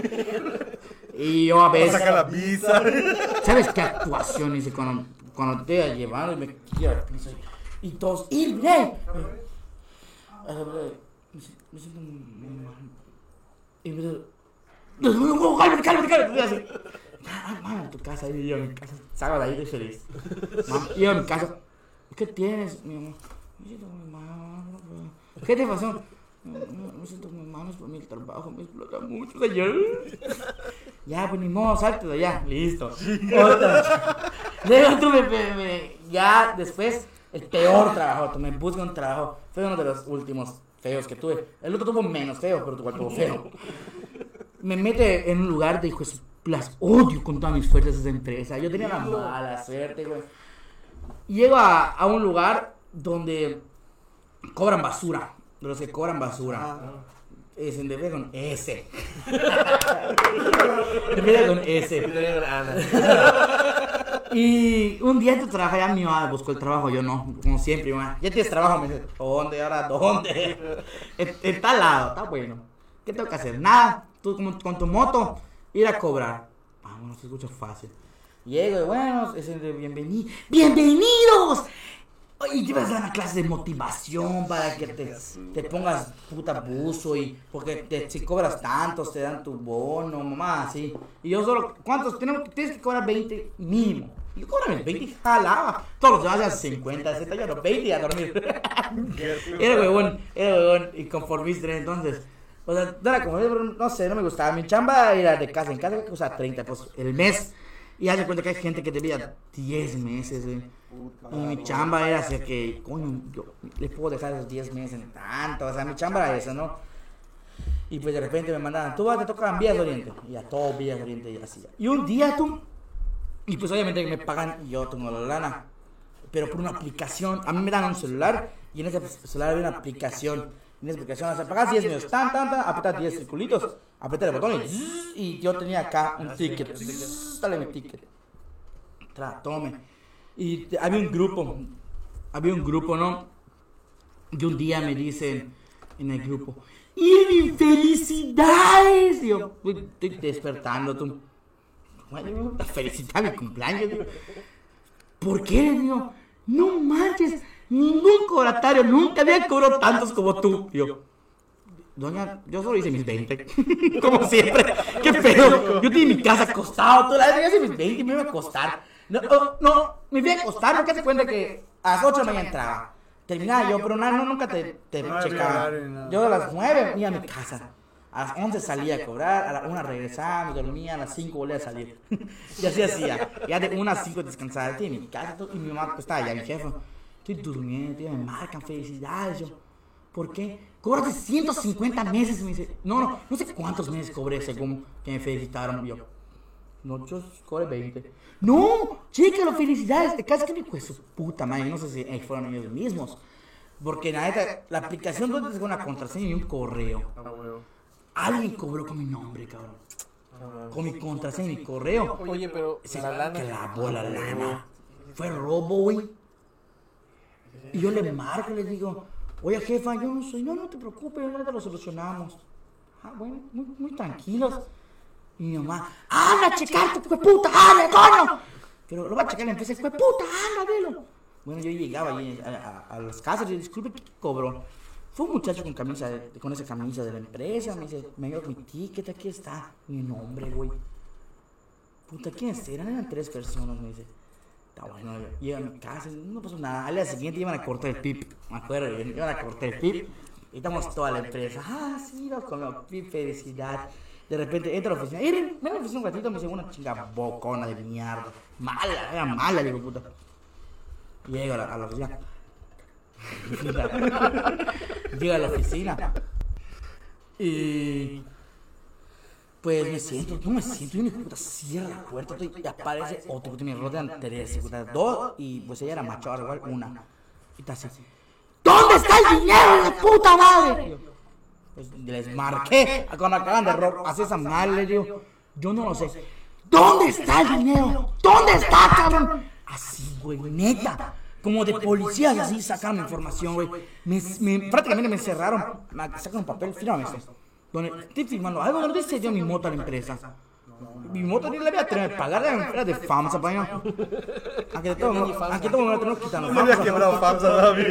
Y yo a veces... Saca la visa. ¿Sabes qué actuación hice cuando, cuando te y me tiré al piso? Y, todos, ¡y bien! Me siento- muy mal. Y me dice, "No, no, no, cálmate, cálmate, cálmate. Y así, "Ah, mamá, en tu casa, y yo en mi casa, salgo de ahí, estoy feliz. Y yo en mi casa, ¿qué tienes, mi amor? Me siento muy mal. no puedo". ¿Qué te pasó? "No, siento muy mal, es por mi trabajo, me explota mucho. Ya, pues ni modo, salte de allá. Listo. Otra. Luego tú me, me- me- Ya después, el peor trabajo. Tú me buscas un trabajo. Fue uno de los últimos feos que tuve. El otro tuvo menos feo, pero igual tuvo feo. Me mete en un lugar de hijos. Las odio con todas mis fuerzas esa empresa. Yo tenía la mala suerte, güey. Llego a, a un lugar donde cobran basura. De los que cobran basura. Es en debe con S. Empieza con S. Y un día tú trabajas, ya mi mamá buscó el trabajo, yo no, como siempre, mi mamá, ya tienes trabajo, me dice, ¿dónde? ¿Ahora dónde? En, en tal lado, está bueno. ¿Qué tengo que hacer? Nada, tú como- con tu moto, ir a cobrar. Ah, bueno, se escucha fácil. Llego y bueno, es el de bienvenido. ¡Bienvenidos! Y te vas a dar una clase de motivación para que te, te pongas puta buzo y porque te, si cobras tantos te dan tu bono, mamá, así. Y yo solo, ¿cuántos? Tenemos, tienes que cobrar 20 mínimo. Y yo cobro 20 y jalaba. Todos los demás hacían 50, 60, yo no, 20 y a dormir. era huevón, era huevón y conformista en entonces. O sea, no era como, no sé, no me gustaba. Mi chamba era de casa en casa, que costaba 30 pues el mes. Y haz de cuenta que hay gente que debía 10 meses, güey. Mi chamba era así que, coño, yo le puedo dejar esos 10 meses en tanto. O sea, mi chamba era esa, ¿no? Y pues de repente me mandaban, tú vas, te tocan Vías de Oriente. Y a todo Vías de Oriente y así. Y un día tú, y pues obviamente me pagan yo tengo la lana. Pero por una aplicación, a mí me dan un celular y en ese celular había una aplicación. En esa aplicación, o sea, pagas 10 minutos, tan, tan, tan, apretas 10 circulitos, apretas el botón y, y yo tenía acá un ticket. Dale mi ticket. Tra, tome. Y había un grupo, había un grupo, ¿no? Y un día me dicen en el grupo, ¡Y felicidades! Y yo, "Uy, estoy despertando, tú. Bueno, felicitar mi cumpleaños. ¿Por qué? Digo, no manches, ningún cobratario nunca había cobrado tantos como tú. Doña, yo solo hice mis 20. como siempre. Qué pedo. Yo tenía mi casa acostado toda la. Yo hice mis 20 y me iba a acostar. No, oh, no, me iba a acostar porque se cuenta que a las 8 de la mañana entraba. Terminaba yo, pero nada, no, nunca te, te No checaba. Yo a las 9 iba a mi casa. A las 11 salía a cobrar, a la 1 regresaba, me dormía, a las 5 volvía a salir. y así hacía. Ya de 1 a 5 descansaba. Estoy en mi casa y mi mamá estaba allá, mi jefa. Estoy durmiendo, me marcan felicidades. Yo, ¿por qué? Cóbrate 150 meses. Me dice, no, no, no sé cuántos meses cobré según que me felicitaron. Yo, no, yo cobré 20. No, chécalo, felicidades. Te casas que me su puta madre. No sé si eh, fueron ellos mismos. Porque la neta, la aplicación donde te una contraseña y un correo. Ah. Alguien cobró con mi nombre, cabrón. Con mi contraseña y mi correo. Oye, pero Se la lana. clavó la lana. Fue robo, güey. Y yo le marco y le digo, oye jefa, yo no soy, no, no te preocupes, ahorita lo solucionamos. Ah, bueno, muy, muy tranquilos. Y mi mamá, anda a checar tu puta, anda, coño. Pero lo va a checar la empresa, puta, anda, velo. Bueno, yo llegaba ahí a, a, a las casas y disculpe, ¿qué cobró? Fue un muchacho con camisa, de- con esa camisa de la empresa, me dice, me dio mi ticket, aquí está, mi nombre, güey. Puta, ¿quiénes eran? Eran tres personas, me dice. Está bueno, llega a mi casa, no pasó nada. Al día siguiente iban a cortar el pip, me acuerdo, iban a cortar el pip. Y estamos toda la empresa, ah, sí, con el pip, felicidad. De repente entra a la oficina, ven a la oficina un ratito, me dice una chinga bocona de mierda. Mala, era mala, digo, puta. Llego a la, oficina. Llego a la oficina. Y Pues me siento, no me siento, y una puta cierra la puerta y aparece otro que me rodean tres, puta, dos, y pues ella era macho, igual una. Y está así. ¿Dónde está el dinero de la puta madre? Yo, Pues les marqué cuando acaban de robar, hace esa madre, le digo, yo no lo sé. ¿Dónde está el dinero? ¿Dónde está, cabrón? Así, güey, neta. Como de policías así sacaron información, güey. Me, me- prácticamente me encerraron. Me sacaron un papel, fírame esto. Donde estoy firmando algo donde se dio mi moto a la empresa. Mi moto ni la voy a tener que pagar, era de FAMSA, paño. Aquí de todo, aquí todo me lo tenemos quitar. No había quebrado FAMSA güey.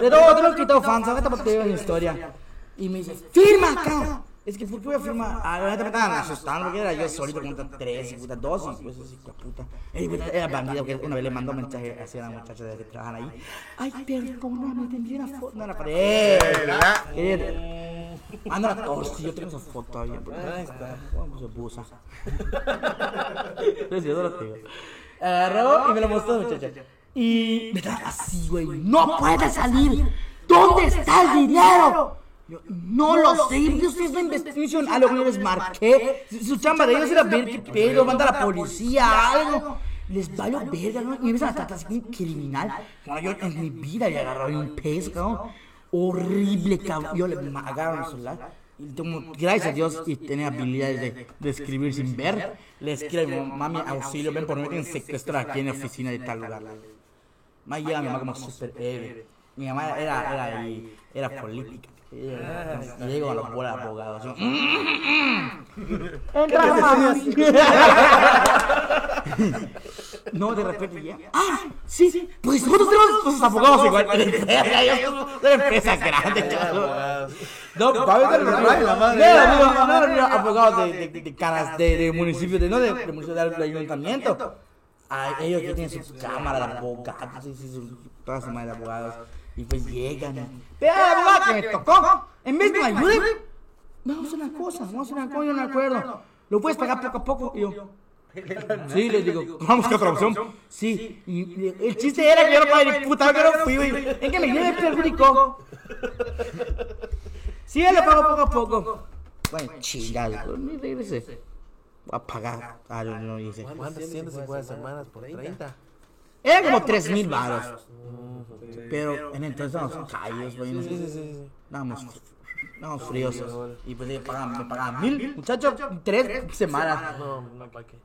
De todo tenemos que quitar FAMSA, vete para te digo la historia. Y me dice, firma acá. Es que, ¿por qué voy a firmar? Ah, la neta me estaban asustando porque era yo solito con tres y puta dos y pues así, de puta. Ey, puta, Era bandido que una vez le mandó un mensaje así a la muchacha de que trabajan ahí. Ay, perdóname, tendría una foto. No, la pared. Quería- Anda la tos, yo tengo esa foto ahí. Ahí está. Vamos, se puso. Sí, sí, yo lo tengo. Agarró y me lo mostró, muchacha. Y me estaba así, güey. ¡No puede salir! ¿Dónde está el dinero? Yo, no lo sé, yo ustedes no investigación. A lo que yo les marqué. Su, su chamba de ellos era ver qué pedo, mandar a la policía, algo. Les valió verga, ¿no? Y me empiezan a tratar así criminal. Yo en mi vida había agarrado un peso, cabrón. Horrible, cabrón. Yo le agarro el celular. Y como, gracias a Dios, y tenía habilidades de, de escribir sin ver. Le escribo mami, auxilio, ven por mí, me quieren secuestrar aquí en la oficina de tal lugar. Más llega mi mamá como super héroe. Mi mamá era, era, ahí, era política. Y llego a los bolas de abogados. yo, Entra, mami. No, de repente ya. Ah, sí, sí. Pues nosotros tenemos nuestros abogados igual. De empresa grande. No, va a Ay, la madre. no, no, no, no, no, abogados de, de, de caras de, de municipio, de, no de, de municipio del ayuntamiento. Ay, ellos que tienen su cámara de abogados, toda su madre de abogados. Y pues llegan. Vea la abogada que me tocó. En vez de que ayude, vamos a hacer una cosa, vamos a hacer una cosa, yo no me acuerdo. Lo puedes pagar poco a poco. Y yo, Sí, les digo, vamos que otra opción. Sí, y y el chiste era que yo no pagué ni puta, yo no fui, güey. Es que me me perjudicó. Sí, yo le pago poco a poco. Bueno, chingado, ni regresé. Voy a pagar. Ah, yo no hice. ¿Cuántas 150 semanas por 30? Eran como 3 mil baros. Pero en entonces estábamos callos, güey. Sí, sí, sí, sí. Estábamos, estábamos fríos. Y pues me pagaban, me pagaban mil, muchachos, tres semanas. No, no, ¿para qué?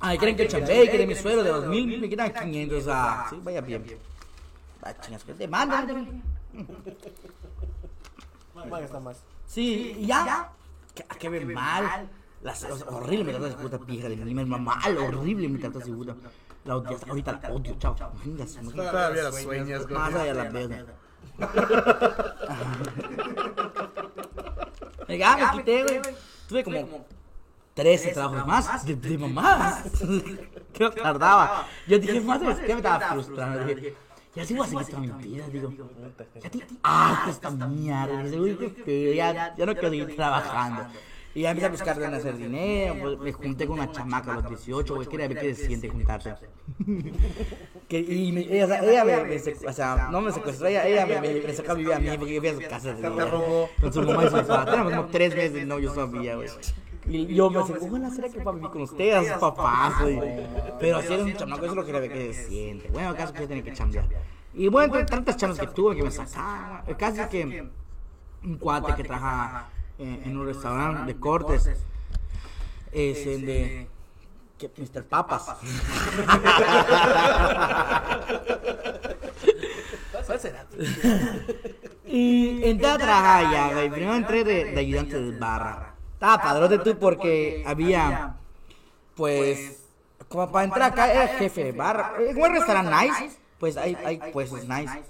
Ay, quieren que chambee, quieren mi sueldo de dos mil, me quitan 500, ah, sí, vaya bien. Va, chingas, que te mandan. Va a gastar más. Sí, y ya. Que, ve mal. Las, o sea, horrible me trata esa puta pija de me mal, horrible me trata esa puta. La odio, hasta ahorita la odio, chao. Todavía las sueñas, güey. Más allá la verga. Venga, me quité, güey. Tuve como 13 trabajos más de, de mamadas. que no tardaba. Yo dije, madre, que me estaba frustrando. Dije, ya sí voy a seguir toda mi vida, digo. Ya te harto esta mierda. Qué ya no quiero seguir trabajando. Y ya empecé a buscar ganas de hacer dinero, pues me junté con una chamaca a los 18, güey, quería ver qué se siente juntarse. Que, y me, ella, ella me, me o sea, no me secuestró, ella, ella me, me, me sacó a vivir a mí porque yo fui a su casa. ella, robó. Con su mamá y su papá. Como tres meses de novios todavía, güey. Y yo me decía, ojalá será que va a vivir con ustedes, a sus papás, güey. Pero si eres un chamaco, eso lo quería ver qué se siente. Bueno, el caso es que yo tenía que chambear. Y bueno, tantas chambas que tuve que me el caso es que un cuate que trabaja en, en un restaurante de cortes es el de que Mr. Papas. Y entré a trabajar ya, güey. Primero entré de, de ayudante de barra. Estaba padrote tú porque había, pues, como para entrar acá era jefe de barra. En un restaurante nice, pues hay, hay puestos nice.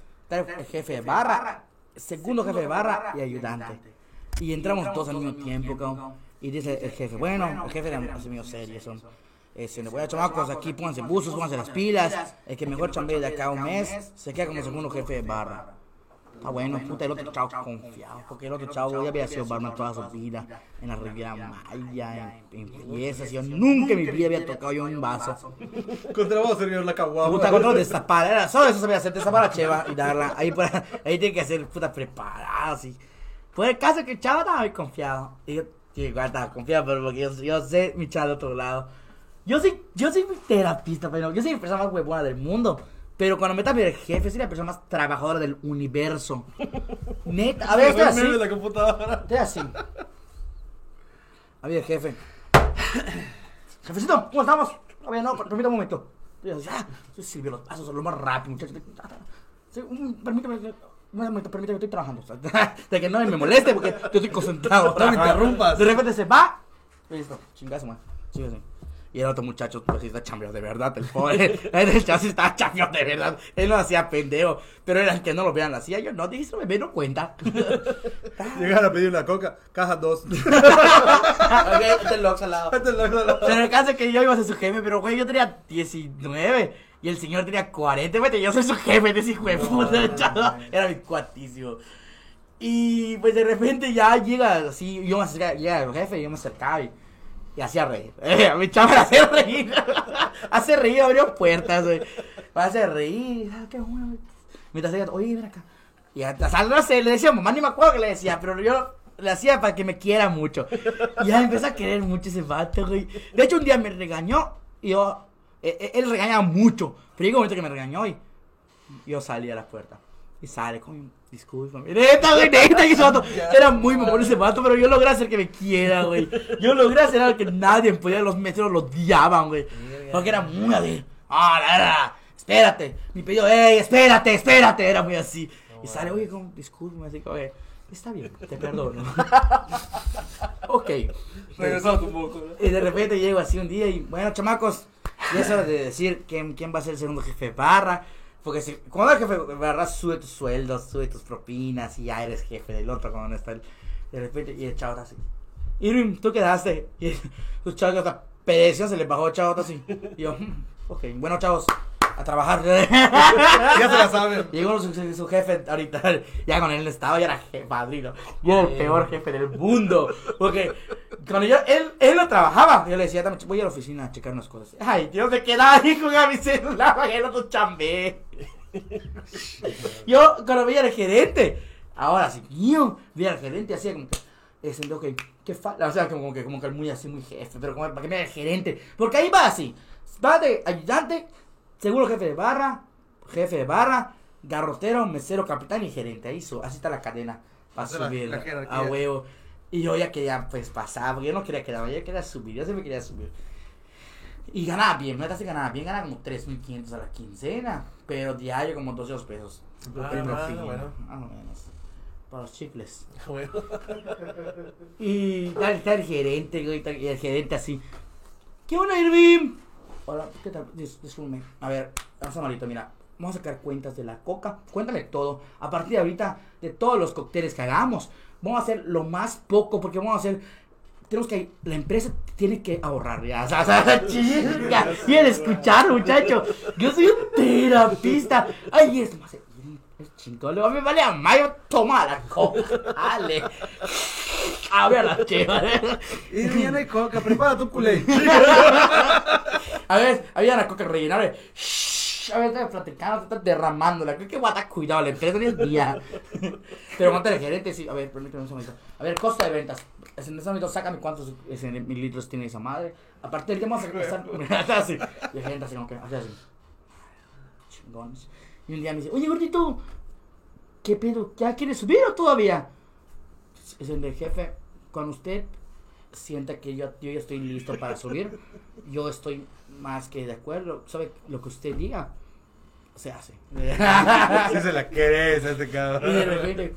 Jefe de barra, segundo jefe de barra y ayudante. Y entramos dos al mismo tiempo, cabrón. Y dice el jefe, bueno, el jefe era así medio serio, son. Este, le voy a chamacos aquí, pónganse buzos, pónganse las pilas. El que mejor chambee de acá un mes se queda como segundo jefe de barra. Ah, bueno, puta, el otro chavo confiado, porque el otro chavo ya había sido barman toda su vida en la Riviera Maya, en, en bellezas. Yo nunca en mi vida había tocado yo un vaso. Contra vos servían la caguama. Puta, cuando destapar, era solo eso sabía hacer, destapar la cheva y darla. Ahí, ahí tiene que ser puta preparada, así. Fue el caso que el chavo estaba muy confiado. Y yo Sí, guarda, confía, pero porque yo, yo sé mi chal de otro lado. Yo soy, yo soy mi terapista, pero yo soy la persona más huevona del mundo. Pero cuando me está el jefe, soy la persona más trabajadora del universo. Neta, a ver, estoy así. de la computadora. Estoy así. A ver, jefe. Jefecito, ¿cómo estamos? A ver, no, permítame un momento. Yo, ya, soy Silvio, los pasos son lo más rápido, muchachos. Permítame, momento, permítame, estoy trabajando. O sea, de que no me moleste porque yo estoy concentrado. No me interrumpas. De repente se va. Listo, chingazo, man. Así. Y el otro muchacho, pues sí está chambeado de verdad, el pobre. El chaval sí estaba chambeado de verdad. Él no hacía pendejo. Pero era el que no lo vean, lo hacía. Yo no, dije, me no cuenta. Llegaron a pedir una coca, caja dos. Ok, este Lux al lado. Este es lo- Pero el caso es que yo iba a ser su jefe, pero güey, yo tenía 19 y el señor tenía 40. Güey, yo soy su jefe de ese hijo de puta. Era mi cuatísimo. Y pues de repente ya llega así, yo me acercaba, llega el jefe yo me acercaba y, y hacía reír. Eh, a mi chaval hace reír. hace reír, abrió puertas, güey. Hace reír. ah, qué bueno. Mientras ella, oye, ven acá. Y hasta, no sé, le decía mamá, ni me acuerdo que le decía, pero yo le hacía para que me quiera mucho. Y ya empecé a querer mucho ese vato, güey. De hecho, un día me regañó y yo, eh, eh, él regañaba mucho, pero llegó un momento que me regañó y yo salí a la puerta. Y sale con discúlpame. Neta, güey, neta, que ese vato era muy mamón ese vato, pero yo logré hacer que me quiera, güey. Yo logré hacer algo que nadie podía, los meseros lo odiaban, güey. Porque era muy así. Ah, la, la, espérate. Mi pedido, ey, espérate, espérate. Era muy así. Y sale, oye, como, discúlpame, así como, está bien, te perdono. ok. Regresó tu moco. ¿no? Y de repente llego así un día y, bueno, chamacos, ya es hora de decir quién, quién va a ser el segundo jefe barra. Porque si, cuando el jefe barra sube tus sueldos, sube tus propinas y ya eres jefe del otro cuando no está el, de repente, y el chavo así. Irving, tú quedaste. Y los chavos hasta pedeció, se le bajó el chavo así. Y yo, "Hmm, ok, bueno, chavos, a trabajar. Ya se la saben. Llegó su, su- su jefe ahorita, ya con él estaba, ya era jefe, padrino. Yo era el peor jefe del mundo. Porque cuando yo, él, él no trabajaba, yo le decía, "Dame, voy a la oficina a checar unas cosas. Ay, yo me quedaba ahí con mi celular, porque el otro chambé. Yo cuando veía al gerente, ahora sí, mío, veía al gerente, hacía como que, eh, que, que falta, o sea, como que, como que muy así, muy jefe, pero como para que me el gerente, porque ahí va así, va de ayudante, seguro jefe de barra, jefe de barra, garrotero, mesero, capitán y gerente, ahí su- así está la cadena, para la- subir la jerarquía. a huevo. Y yo ya quería pues pasar, porque yo no quería quedarme, yo quería subir, yo siempre quería subir. Y ganaba bien, neta sí ganaba bien, ganaba como 3.500 a la quincena, pero diario como 200 pesos. Ah, ah, bueno. Más o menos. Para los chicles. Bueno. Y está el gerente, güey, está- y el gerente así. ¿Qué onda, Irving? Hola, ¿qué tal? Dis, disculpe. A ver, vamos a malito, mira. Vamos a sacar cuentas de la coca. Cuéntame todo. A partir de ahorita, de todos los cócteles que hagamos, vamos a hacer lo más poco, porque vamos a hacer. Tenemos que. La empresa tiene que ahorrar ya. O sea, o sea, chinga. Escuchar, muchacho. Yo soy un terapista. Ay, es más. Es chingón. Luego me vale a mayo. Toma la coca. Dale. A ver la chiva. Y ya no hay coca, prepara tu culé. A ver, había una coca rellenada. Shh, A ver, platicando, estaba derramándola. Creo que guata cuidado, la empresa ni el día. Pero monta el gerente, sí. A ver, permíteme un segundito. A ver, costa de ventas. Es En ese momento, sácame cuántos mililitros tiene esa madre. Aparte del que vamos a empezar. así. Y el gerente así como que, así, así. Chingones. Y un día me dice, oye, gordito, ¿qué pedo? ¿Ya quieres subir o todavía? Es el jefe. Cuando usted sienta que yo, yo ya estoy listo para subir, yo estoy más que de acuerdo. ¿Sabe lo que usted diga? Se hace. Sí se la querés este y de cabrón. repente,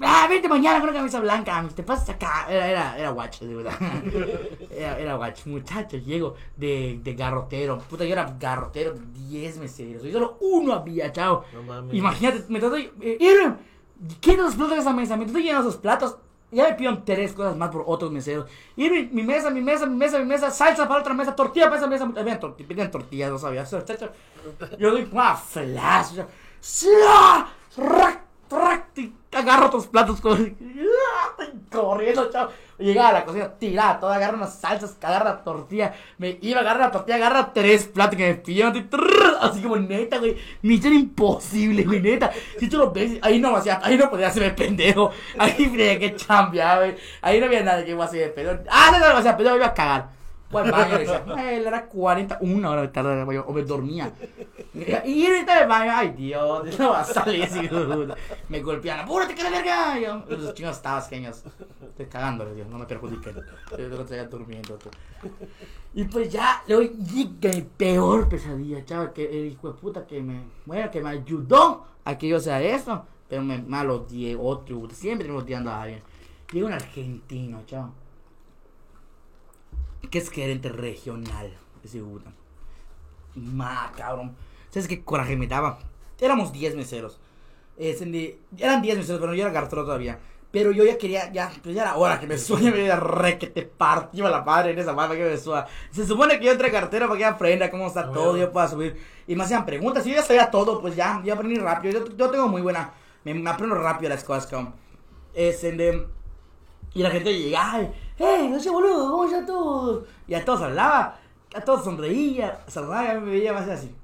ah, vente mañana con una camisa blanca, te pasas acá. Era, era, era guacho, de verdad. Era, era guacho. Muchacho, llego de, de garrotero. Puta, yo era garrotero, 10 meseros. Y solo uno había, chao. No mames. Imagínate, me estoy. Eh, Irving, ¿quién los platos de esa mesa? Me estoy llenando esos platos. Ya me pidieron tres cosas más por otros meseros. Irving, mi mesa, mi mesa, mi mesa, mi mesa, salsa para otra mesa, tortilla para esa mesa. Habían pedían tortillas, no sabía. Yo doy una flash. ¡Sla! ¡Rac! Agarro otros platos corriendo, chao. Llegaba a la cocina, tiraba todo, agarra unas salsas, agarra la tortilla. Me iba a agarrar la tortilla, agarra tres platos que me pidieron. Así como neta, güey. Misión imposible, güey, neta. Si tú lo ves, ahí no hacía, ahí no podía hacerme pendejo. Ahí tenía que chambear, güey. Ahí no había nada que iba a hacer de pendejo. Ah, no, no, no, o sea, pendejo, iba a cagar. Baño y decía, "Eh, era 40, una hora de tarde o me dormía. Y ahorita el baño, ay Dios, no va a salir así. Me golpean, apúrate que la verga. Yo, los chingos estabas genios. Estoy cagando, Dios, no me perjudiquen. Yo no estoy durmiendo. tú. Y pues ya, luego llega mi peor pesadilla, chaval, que el hijo de puta que me, bueno, que me ayudó a que yo sea eso. Pero me, me lo odié, otro, siempre me odiando a alguien. Llega un argentino, chaval que es gerente regional ese puta. Ma, cabrón. ¿Sabes qué coraje me daba? Éramos 10 meseros. Es en de- eran 10 meseros, pero yo era gartero todavía. Pero yo ya quería, ya, pues ya era hora que me sueñe, me re que te partió la madre en esa madre que me suba. Se supone que yo entré cartero para que aprenda cómo está todo, yo pueda subir. Y me hacían preguntas, y yo ya sabía todo, pues ya, ya aprendí rápido. Yo, yo tengo muy buena, me, me aprendo rápido las cosas, como. Es en de, y la gente llegaba, y, ¡eh, no sé boludo! ¿Cómo está todo? Y a todos hablaba, a todos sonreía, y me veía más así.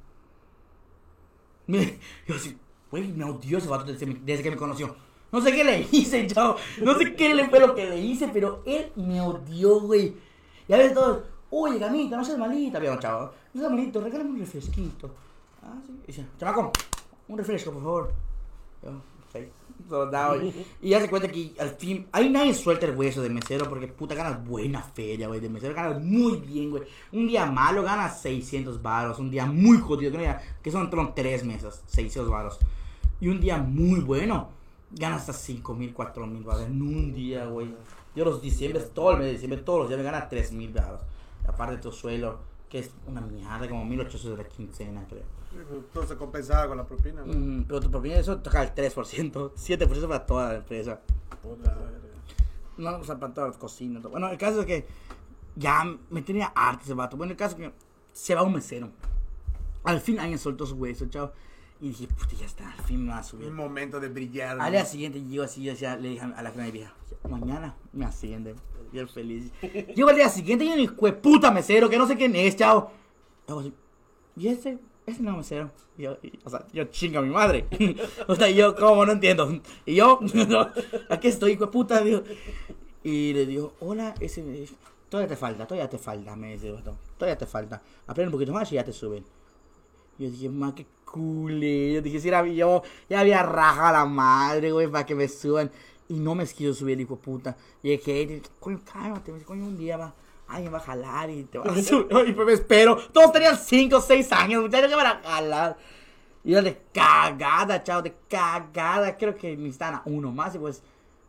Me, yo así, güey, me odió ese vato desde, que me conoció. No sé qué le hice, chavo. No sé qué le fue lo que le hice, pero él me odió, güey. Y a veces todos, oye, gamita, no seas malita, viejo, chavo. No seas malito, regálame un refresquito. Ah, sí. Y dice, chamaco, un refresco, por favor. Yo, sí. Soldado, y- ya se cuenta que al fin, ahí nadie suelta el hueso de mesero porque puta ganas buena feria, güey. De mesero ganas muy bien, güey. Un día malo ganas 600 varos. Un día muy jodido, que, son, tres mesas, 600 varos. Y un día muy bueno, ganas hasta 5 mil, 4 mil varos en un día, güey. Yo los diciembre, todo el mes de diciembre, todos los días me ganas 3 mil varos. Aparte de tu suelo, que es una mierda, como 1800 de la quincena, creo. Todo se compensaba con la propina, ¿no? Mm, pero tu propina eso toca el 3%, 7% para toda la empresa. Puta. No, o sea, para todas las cocinas. todo. Bueno, el caso es que ya me tenía harto ese vato. Bueno, el caso es que se va un mesero. Al fin alguien soltó su hueso, chao. Y dije, puta, ya está, al fin me va a subir. Un momento de brillar. Al día siguiente llego así, yo decía, le dije a la gente vieja, mañana me ascienden. Bien feliz. Llego al día siguiente y de puta mesero que no sé quién es, chao. ¿y ese? Ese no es mesero. Y yo, o sea, yo chingo a mi madre. o sea, yo, ¿cómo? No entiendo. Y yo, aquí estoy, hijo de puta, digo. Y le digo, hola, ese todavía te falta, todavía te falta, me dice el. Todavía te falta. Aprende un poquito más y ya te suben. Yo dije, ma, qué culé. Yo dije, si era yo, ya había rajado la madre, güey, para que me suban. Y no me quiso subir, hijo puta. Y dije, "Ey, coño, cálmate, coño, un día va, alguien va a jalar y te va a subir. Y pues me espero. Todos tenían 5 o 6 años, muchachos, que van a jalar. Y yo de cagada, chao, de cagada. Creo que necesitaban a uno más y pues...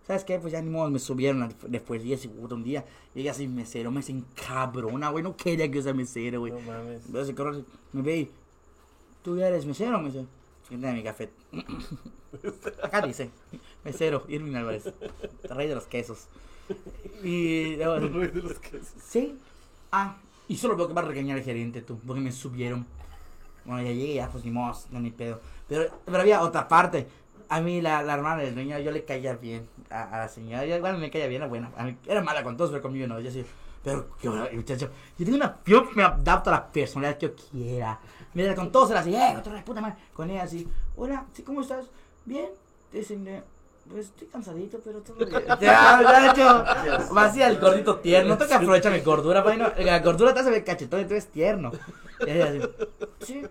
¿Sabes qué? Pues ya ni modo, me subieron a- después de ese un día. Llegué así mesero, me hacen cabrona, güey. No quería que yo sea mesero, güey. No mames. Cabrón, me ve y, ¿tú ya eres mesero? Me dice, fíjate mi café. Acá dice, mesero, Irving Álvarez, rey de los quesos. Y luego, Rey de los quesos. sí, ah, y solo veo que va a regañar el gerente, tú, porque me subieron. Bueno, ya llegué, ya, pues ni no ni pedo. Pero, pero había otra parte. A mí, la, la hermana del dueño, yo le caía bien a, a la señora. Igual me caía bien, la buena. A mí, era mala con todos, pero conmigo no. Yo sí. Pero, yo, muchacho, yo tengo una. Yo me adapto a la personalidad que yo quiera. Mira, con todos era así, eh, otra vez, puta madre. Con ella así, hola, ¿sí, ¿cómo estás? Bien. Dicen, eh, pues estoy cansadito, pero todo bien. Ya, muchacho. Vacía el gordito tierno. Tengo que aprovechar mi gordura, pues, no, La gordura te hace ver cachetón y tú eres tierno. Y ella así, sí.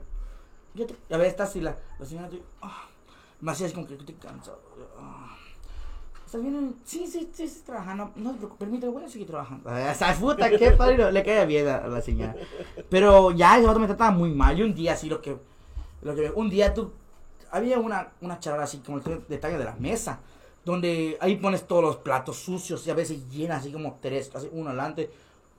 Yo te, a ver, está así la, la señora, te- ah, así como que estoy cansado. ah. ¿Estás bien? Sí, sí, sí, estoy trabajando. No te preocupes, permíteme, voy a seguir trabajando. Esa puta, qué padre, le caía bien a, a la señora. Pero ya ese vato me trataba muy mal. Y un día así lo que, lo que, un día tú, había una, una charla así como el detalle de la mesa. Donde ahí pones todos los platos sucios y a veces llenas así como tres, así uno adelante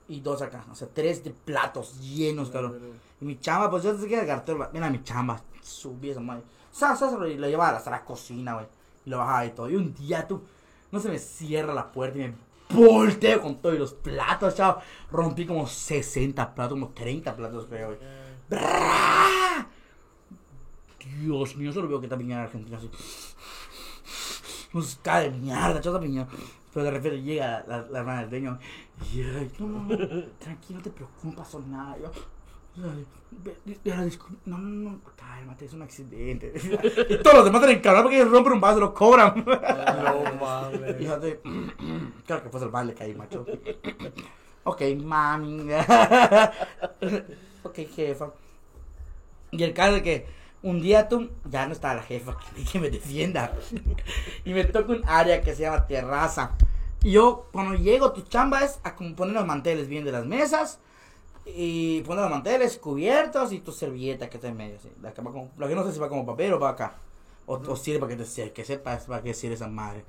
y dos acá. O sea, tres de platos llenos, claro. Y mi chamba, pues yo sé que cartero, mira mi chamba, subí esa madre. Sa, sa, sa, y lo llevaba hasta la cocina, güey. Y lo bajaba y todo. Y un día tú, no se me cierra la puerta y me volteo con todos los platos, chavo. Rompí como 60 platos, como 30 platos, creo, güey. ¡Bra! Dios mío, solo veo que también en Argentina así. cae de mierda, chosa mierda. Pero de repente llega la, la hermana del dueño y ay, no, no, no, tranquilo, no te preocupes, no pasó nada. Yo, no, no, no, cálmate, es un accidente. Y todos los demás están encarados porque ellos rompen un vaso, lo cobran. No mames. Y yo de, claro que fue el mal le caí, macho. ok, mami. ok, jefa. Y el caso es que un día tú, ya no estaba la jefa que, que me defienda. y me toca un área que se llama terraza. Y yo, cuando llego, tu chamba es a poner los manteles bien de las mesas. Y poner los manteles cubiertos y tu servilleta que está en medio. así. La, que va como- la que no sé si va como papel o va acá. O, o sirve para que, te, que sepas para qué sirve esa madre.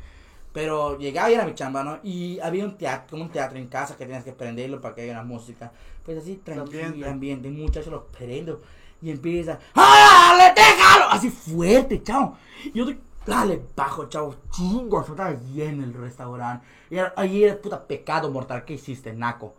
Pero llegaba y era mi chamba, ¿no? Y había un teatro, como un teatro en casa que tenías que prenderlo para que haya una música. Pues así, tranquilo, Ambiente. ambiente. Un muchacho lo prendo y empieza, ¡Dale, déjalo! Así fuerte, chao. Y yo dale, bajo, chao. Chingo, estaba lleno el restaurante. Y ahí era puta pecado mortal. ¿Qué hiciste, naco?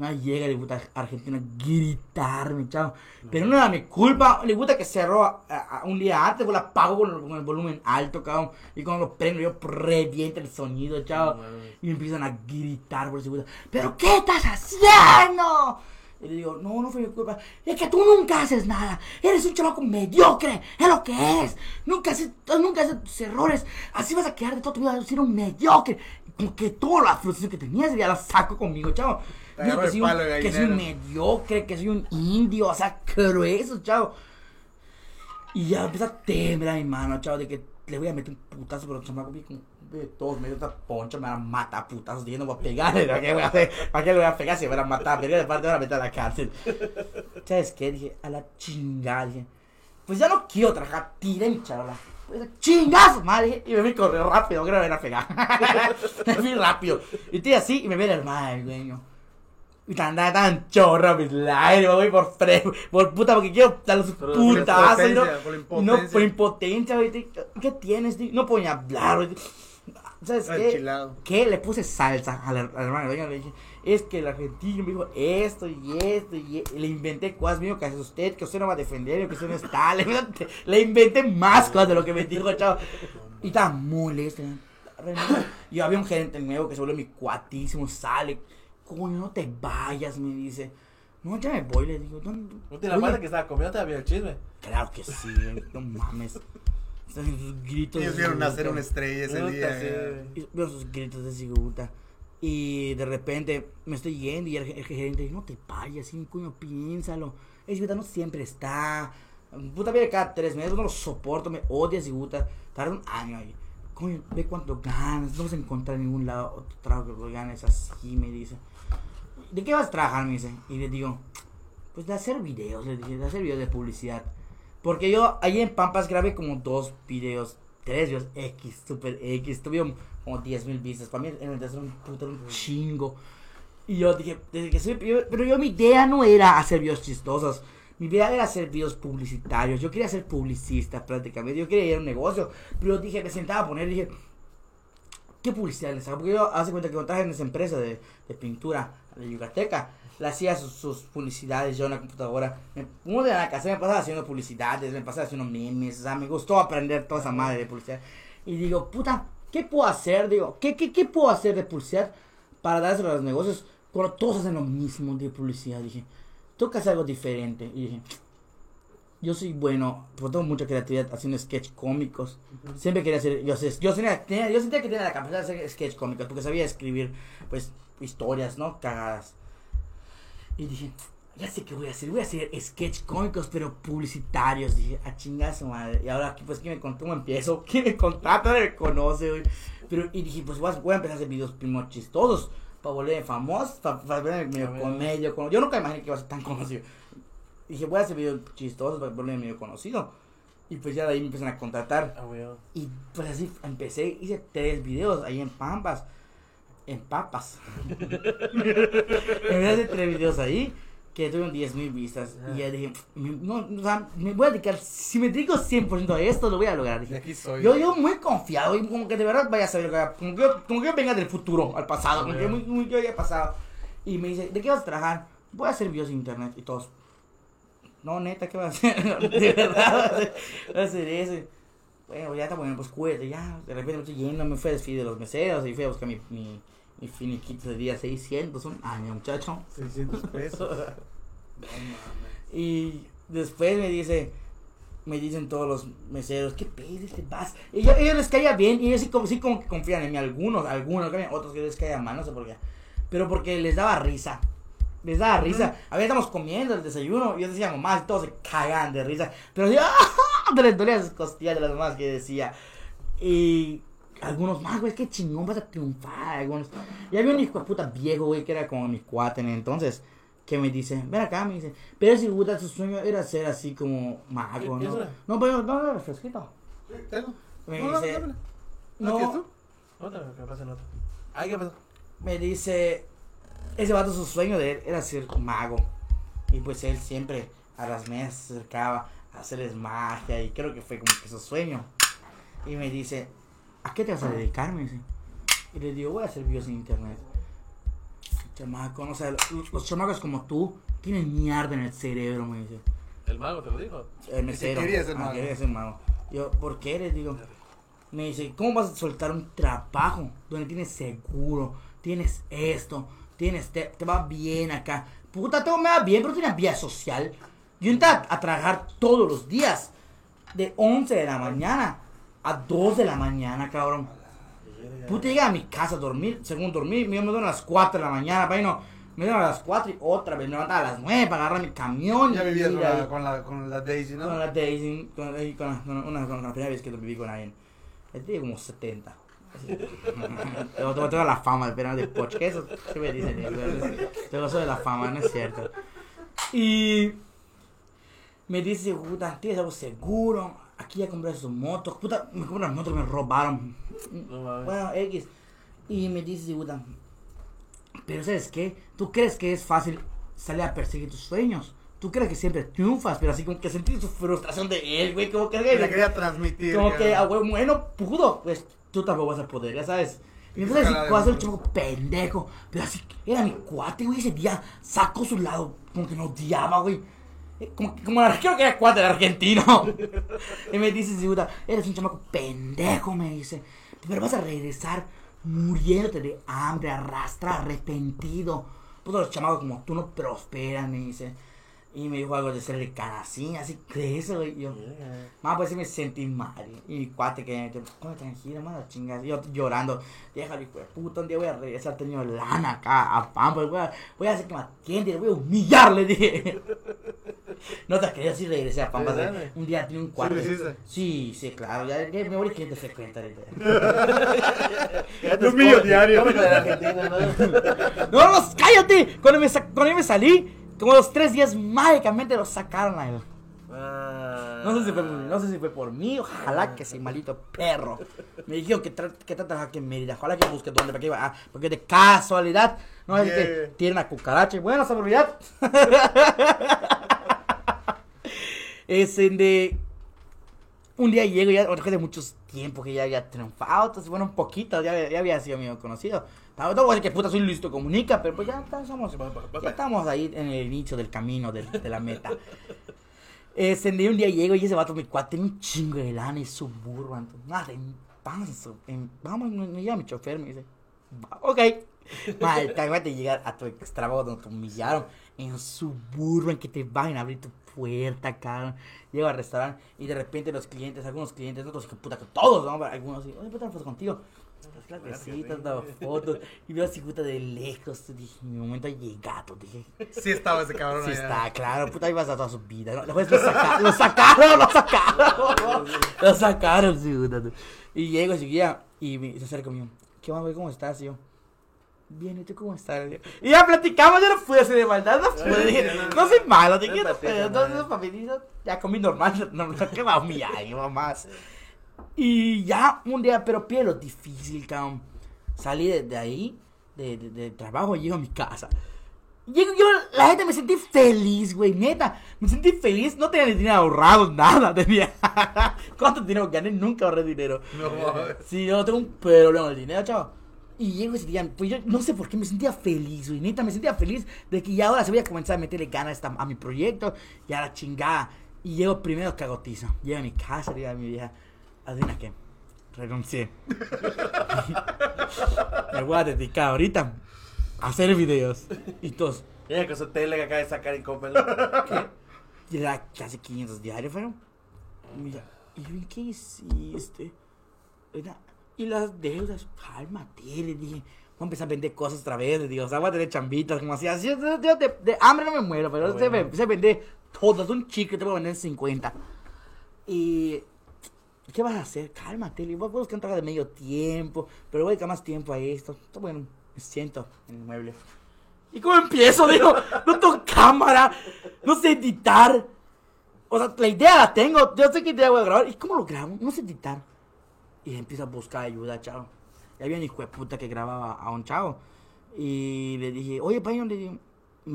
Ahí llega de puta Argentina gritarme, chao. Pero no era mi culpa. Le gusta que cerró a- a- un día antes, pues la apago con, el- con el volumen alto, cabrón. Y cuando lo prendo, yo reviento el sonido, chao. Y empiezan a gritar por ese puta. ¿Pero qué estás haciendo? Y le digo, no, no fue mi culpa. Es que tú nunca haces nada. Eres un chamaco mediocre. Es lo que eres. Nunca haces, nunca haces tus errores. Así vas a quedar de toda tu vida siendo un mediocre. Como que toda la frustración que tenías ya la saco conmigo, chavo. Agarró que soy, un, que soy un mediocre, que soy un indio, o sea, grueso, chavo. Y ya empieza a temblar mi mano, chavo, de que le voy a meter un putazo, pero el chamaco como de todos medio esta poncha, me van a matar y yo no voy a pegarle, ¿para qué voy a hacer? ¿Para qué le voy a pegar si me van a matar? Pero de parte me van a meter a la cárcel. ¿Sabes qué? Dije, a la chingada, dije, pues ya no quiero trabajar, tiren, chavala. Pues chingazo, madre, y me vi correr rápido, creo que me van a pegar. me fui rápido. Y estoy así, y me ve la hermana del dueño. Y tan, tan, tan chorra mis lágrimas, voy por fre por puta, porque quiero darle su Pero putazo y no, impotencia, por y no impotencia. por impotencia, güey, ¿qué tienes? tío? No puedo ni hablar, güey. ¿Sabes qué? Enchilado. ¿Qué? Le puse salsa a la, a la hermana dueño, le dije, es que el argentino me dijo esto y esto y, e-". le inventé cosas mío que hace usted, que usted no va a defender, que usted no está, le, le inventé más cosas de lo que me dijo, chavo. Y estaba muy listo. Y había un gerente nuevo que se vuelve mi cuatísimo, sale. Coño, no te vayas, me dice. No, ya me voy, le digo. ¿dónde? No te la madre que estaba comiendo, te había el chisme. Claro que sí, no mames. Gritos. Ellos vieron nacer una estrella ese día. sí, veo sus gritos de cigobuta. Y de repente me estoy yendo y el, el gerente dice, no te vayas, sí, coño, piénsalo. Ese cigobuta no siempre está. Puta viene cada tres meses, no lo soporto, me odia cigobuta. Tarda un año ahí. Coño, ve cuánto ganas, no vas a encontrar en ningún lado otro trabajo que lo ganes así, me dice. ¿De qué vas a trabajar? Me dice. Y le digo, pues de hacer videos, le dije, de hacer videos de publicidad. Porque yo ahí en Pampas grabé como dos videos, tres videos X, super X, tuvieron como 10 mil vistas. Para mí en el era un puto un chingo. Y yo dije, desde que soy, yo- pero yo mi idea no era hacer videos chistosos. Mi idea era hacer videos publicitarios. Yo quería ser publicista prácticamente. Yo quería ir a un negocio. Pero dije, me sentaba a poner, dije, ¿qué publicidad les hago? Porque yo hace cuenta que cuando trabajé en esa empresa de, de pintura de Yucateca, le hacía sus, sus publicidades yo en la computadora. Me, uno de la casa me pasaba haciendo publicidades, me pasaba haciendo memes, o sea, me gustó aprender toda esa madre de publicidad. Y digo, puta, ¿qué puedo hacer? Digo, ¿qué, qué, qué puedo hacer de publicidad para dárselo a los negocios cuando todos hacen lo mismo de publicidad? Dije, tengo que hacer algo diferente. Y dije, yo soy bueno, porque tengo mucha creatividad haciendo sketch cómicos. Siempre quería hacer, yo, yo, tenía, tenía- yo sentía que tenía la capacidad de hacer sketch cómicos, porque sabía escribir, pues, historias, ¿no? Cagadas. Y dije, ya sé qué voy a hacer, voy a hacer sketch cómicos, pero publicitarios. Dije, a chingar su madre. Y ahora, pues, ¿quién me contó? ¿Cómo empiezo? ¿Quién me contrata? Me conoce, güey. Pero, y dije, pues, voy a, voy a empezar a hacer videos primero chistosos, para volverme famoso, para, para volverme medio comedio. con- Yo nunca imaginé que iba a ser tan conocido. Dije, voy a hacer videos chistosos para volverme medio conocido. Y pues ya de ahí me empiezan a contratar. Ah. Y pues así empecé, hice tres videos ahí en Pampas. En Papas. Empecé a hacer tres videos ahí que tuvieron 10 mil vistas. Y ya dije, me- no, o sea, me voy a dedicar, si me dedico 100% a esto, lo voy a lograr. Dije, aquí soy. yo, yo muy confiado y como que de verdad vaya a saber. Como que, como que venga del futuro al pasado, como que muy, muy, yo haya pasado. Y me dice, ¿de qué vas a trabajar? Voy a hacer videos en internet y todos. No, neta, ¿qué vas a hacer? de verdad, voy a hacer- voy a hacer eso. bueno, ya está bueno, pues cuídate, ya. De repente me estoy yendo, me fui a despedir de los meseros y fui a buscar mi, mi, mi finiquito de día 600, un año, muchacho. 600 pesos. Y después me dice, me dicen todos los meseros, ¿qué pedes te vas? Y yo, ellos les caía bien, y ellos sí como, sí como que confían en mí, algunos, algunos, otros que les caían mal, no sé por qué. Pero porque les daba risa. Les daba risa. A veces estamos comiendo el desayuno y yo decía mamá y todos se cagan de risa. Pero yo, ¡ah! Te les dolía las costillas de las mamás que decía. Y algunos más, güey, qué chingón vas a triunfar. Algunos. Y había un hijo de puta viejo, güey, que era como mi cuate en entonces. Que me dice, ven acá, me dice, pero si puta su sueño era ser así como mago, ¿Qué- ¿no? No, pero no, no, refresquito. Tengo. Me No, no, dice, no, ¿Aquí es tú? Otra, que pase en otra. Ay, ¿qué pasó? me dice, ese vato su sueño de él era ser mago. Y pues él siempre a las mesas se acercaba a hacerles magia y creo que fue como que su sueño. Y me dice, ¿a qué te vas a dedicar? Me dice. Y le digo, voy a hacer videos en internet. Chamaco, no sé, los, los chamacos como tú tienen mierda en el cerebro, me dice. El mago te lo dijo. El mesero. quería ser Ah, mago. quería ser mago. Yo, ¿por qué? Les digo. Me dice, ¿cómo vas a soltar un trabajo donde tienes seguro, tienes esto, tienes, te, te va bien acá? Puta, todo me va bien, pero tienes vida social. Yo entraba a trabajar todos los días, de 11 de la mañana a 2 de la mañana, cabrón. Puta, llega a mi casa a dormir, según dormir, yo me duermo a las 4 de la mañana, bueno, me duermo a las 4 y otra vez me levantaba a las 9 para agarrar mi camión. Ya vivías con la, con, la, con la Daisy, ¿no? Con la Daisy, con, con, la- con una, con la primera vez que viví con alguien. Tiene como 70. Así. Tengo, tengo toda la fama de pena de poch, que eso ¿qué me dicen. eh? Tengo eso de la fama, no es cierto. Y me dice, puta, tienes algo seguro. Aquí ya compré su moto. Puta, me compré una moto que me robaron. No. Bueno, X. Y me dice, puta, pero ¿sabes qué? ¿Tú crees que es fácil salir a perseguir tus sueños? ¿Tú crees que siempre triunfas? Pero así como que sentí su frustración de él, güey. Como que, Le quería transmitir. como que, cabrón. ah, güey, bueno, pudo. Pues tú tampoco vas a poder, ya sabes. Y entonces así, el chavo pendejo. Pero así, era mi cuate, güey. Ese día sacó su lado, como que me odiaba, güey. Como, como que era cuate del argentino. y me dice, sí, puta, eres un chamaco pendejo, me dice. Pero vas a regresar muriéndote de hambre, arrastra, arrepentido. Todos los chamacos como tú no prosperan, me dice. Y me dijo algo de ser de canacín, así que eso. Y Yo, más pues sí me sentí mal. Y mi cuate que me dijo, "Cómo tranquilo, mano, chingas. Y yo llorando, déjalo, hijo de puta, un día voy a regresar teniendo lana acá a Pampa. Voy a, voy a hacer que me atiende, voy a humillar, le dije. No te creas si regresé a Pampa. Un día tenía un cuate. hiciste? Sí, sí, claro. Ya, ya me voy a cliente frecuente ahorita. Un millo diario. ¿Cómo que de Argentina, no? No, cállate. Cuando me, cuando me salí, como los tres días mágicamente lo sacaron a él. Ah. No sé, si fue, no sé si fue por mí, ojalá que ese maldito perro. Me dijeron que, tra- que trata aquí en Mérida, ojalá que busque dónde, para que iba, ah, porque de casualidad, no es que tiene una cucaracha y bueno, seguridad. es en de... Un día llego, ya después de muchos tiempos que ya había triunfado, entonces bueno, un poquito, ya, ya había sido mío conocido. Tampoco voy a decir que puta soy listo comunica, pero pues ya, somos, ya estamos ahí en el inicio del camino, del- de, la meta. Este, de un día llego y ese vato, mi cuate, tiene un chingo de lana y suburban. Nada, en panzo. En, vamos, me, me lleva mi chofer, me dice. "Va, Ok. Mal, te de llegar a tu extrabajo donde te humillaron en suburban que te van a abrir tu puerta, cabrón. Llego al restaurante y de repente los clientes, algunos clientes, otros que puta, que todos, ¿no? Algunos oye, puta, fotos contigo. Que te has dado fotos. Y veo así, puta, de lejos. Dije, mi momento ha llegado, dije. Sí estaba ese cabrón Sí allá. está, claro, puta, ibas a toda su vida, ¿no? Después lo sacaron, lo sacaron, lo sacaron, lo sacaron, sí, puta. Y llego seguía y me, se acerca conmigo, ¿qué onda, güey, cómo estás? Y yo, bien, ¿y tú cómo estás? Y ya platicamos, yo no pude hacer de maldad, no dije, no soy malo, dije, No no papelito, ya comí normal, no, no, ¿qué va a humillar? Y ya, un día, pero pie lo difícil, cabrón, salí de, de ahí, de, de, de trabajo, llego a mi casa. Llego yo, la gente me sentí feliz, güey, neta. Me sentí feliz, no tenía ni dinero ahorrado, nada. Tenía. ¿Cuánto dinero gané? Nunca ahorré dinero. No. Sí, yo tengo un problema con el dinero, chavo. Y llego ese día, pues yo no sé por qué me sentía feliz, güey. Neta, me sentía feliz de que ya ahora se voy a comenzar a meterle ganas a mi proyecto y a la chingada. Y llego primero cagotizo. Llego a mi casa, digo a mi vieja, Adivina qué. Renuncié. Me voy a dedicar ahorita a hacer videos. Y todos. Mira con su tele que acaba de sacar en Coppel. ¿Qué? Y era casi 500 diarios, fueron. Mira, y yo, ¿qué hiciste? Era- y las deudas, cálmate, le dije. Voy a empezar a vender cosas otra vez, le digo, o sea, voy a tener chambitas, como así, así, yo de, de- de hambre no me muero, pero se, bueno. ve- se vende todas, un chico te voy a vender en 50. Y, ¿qué vas a hacer? Cálmate, le voy a buscar de medio tiempo, pero voy a dedicar más tiempo a esto. Bueno, me siento en el mueble. ¿Y cómo empiezo? Digo, no tengo cámara, no sé editar. O sea, la idea la tengo, yo sé qué idea voy a grabar. ¿Y cómo lo grabo? No sé editar. Y empiezo a buscar ayuda, chavo. Y había un hijo de puta que grababa a un chavo. Y le dije, oye, Paño, le dije,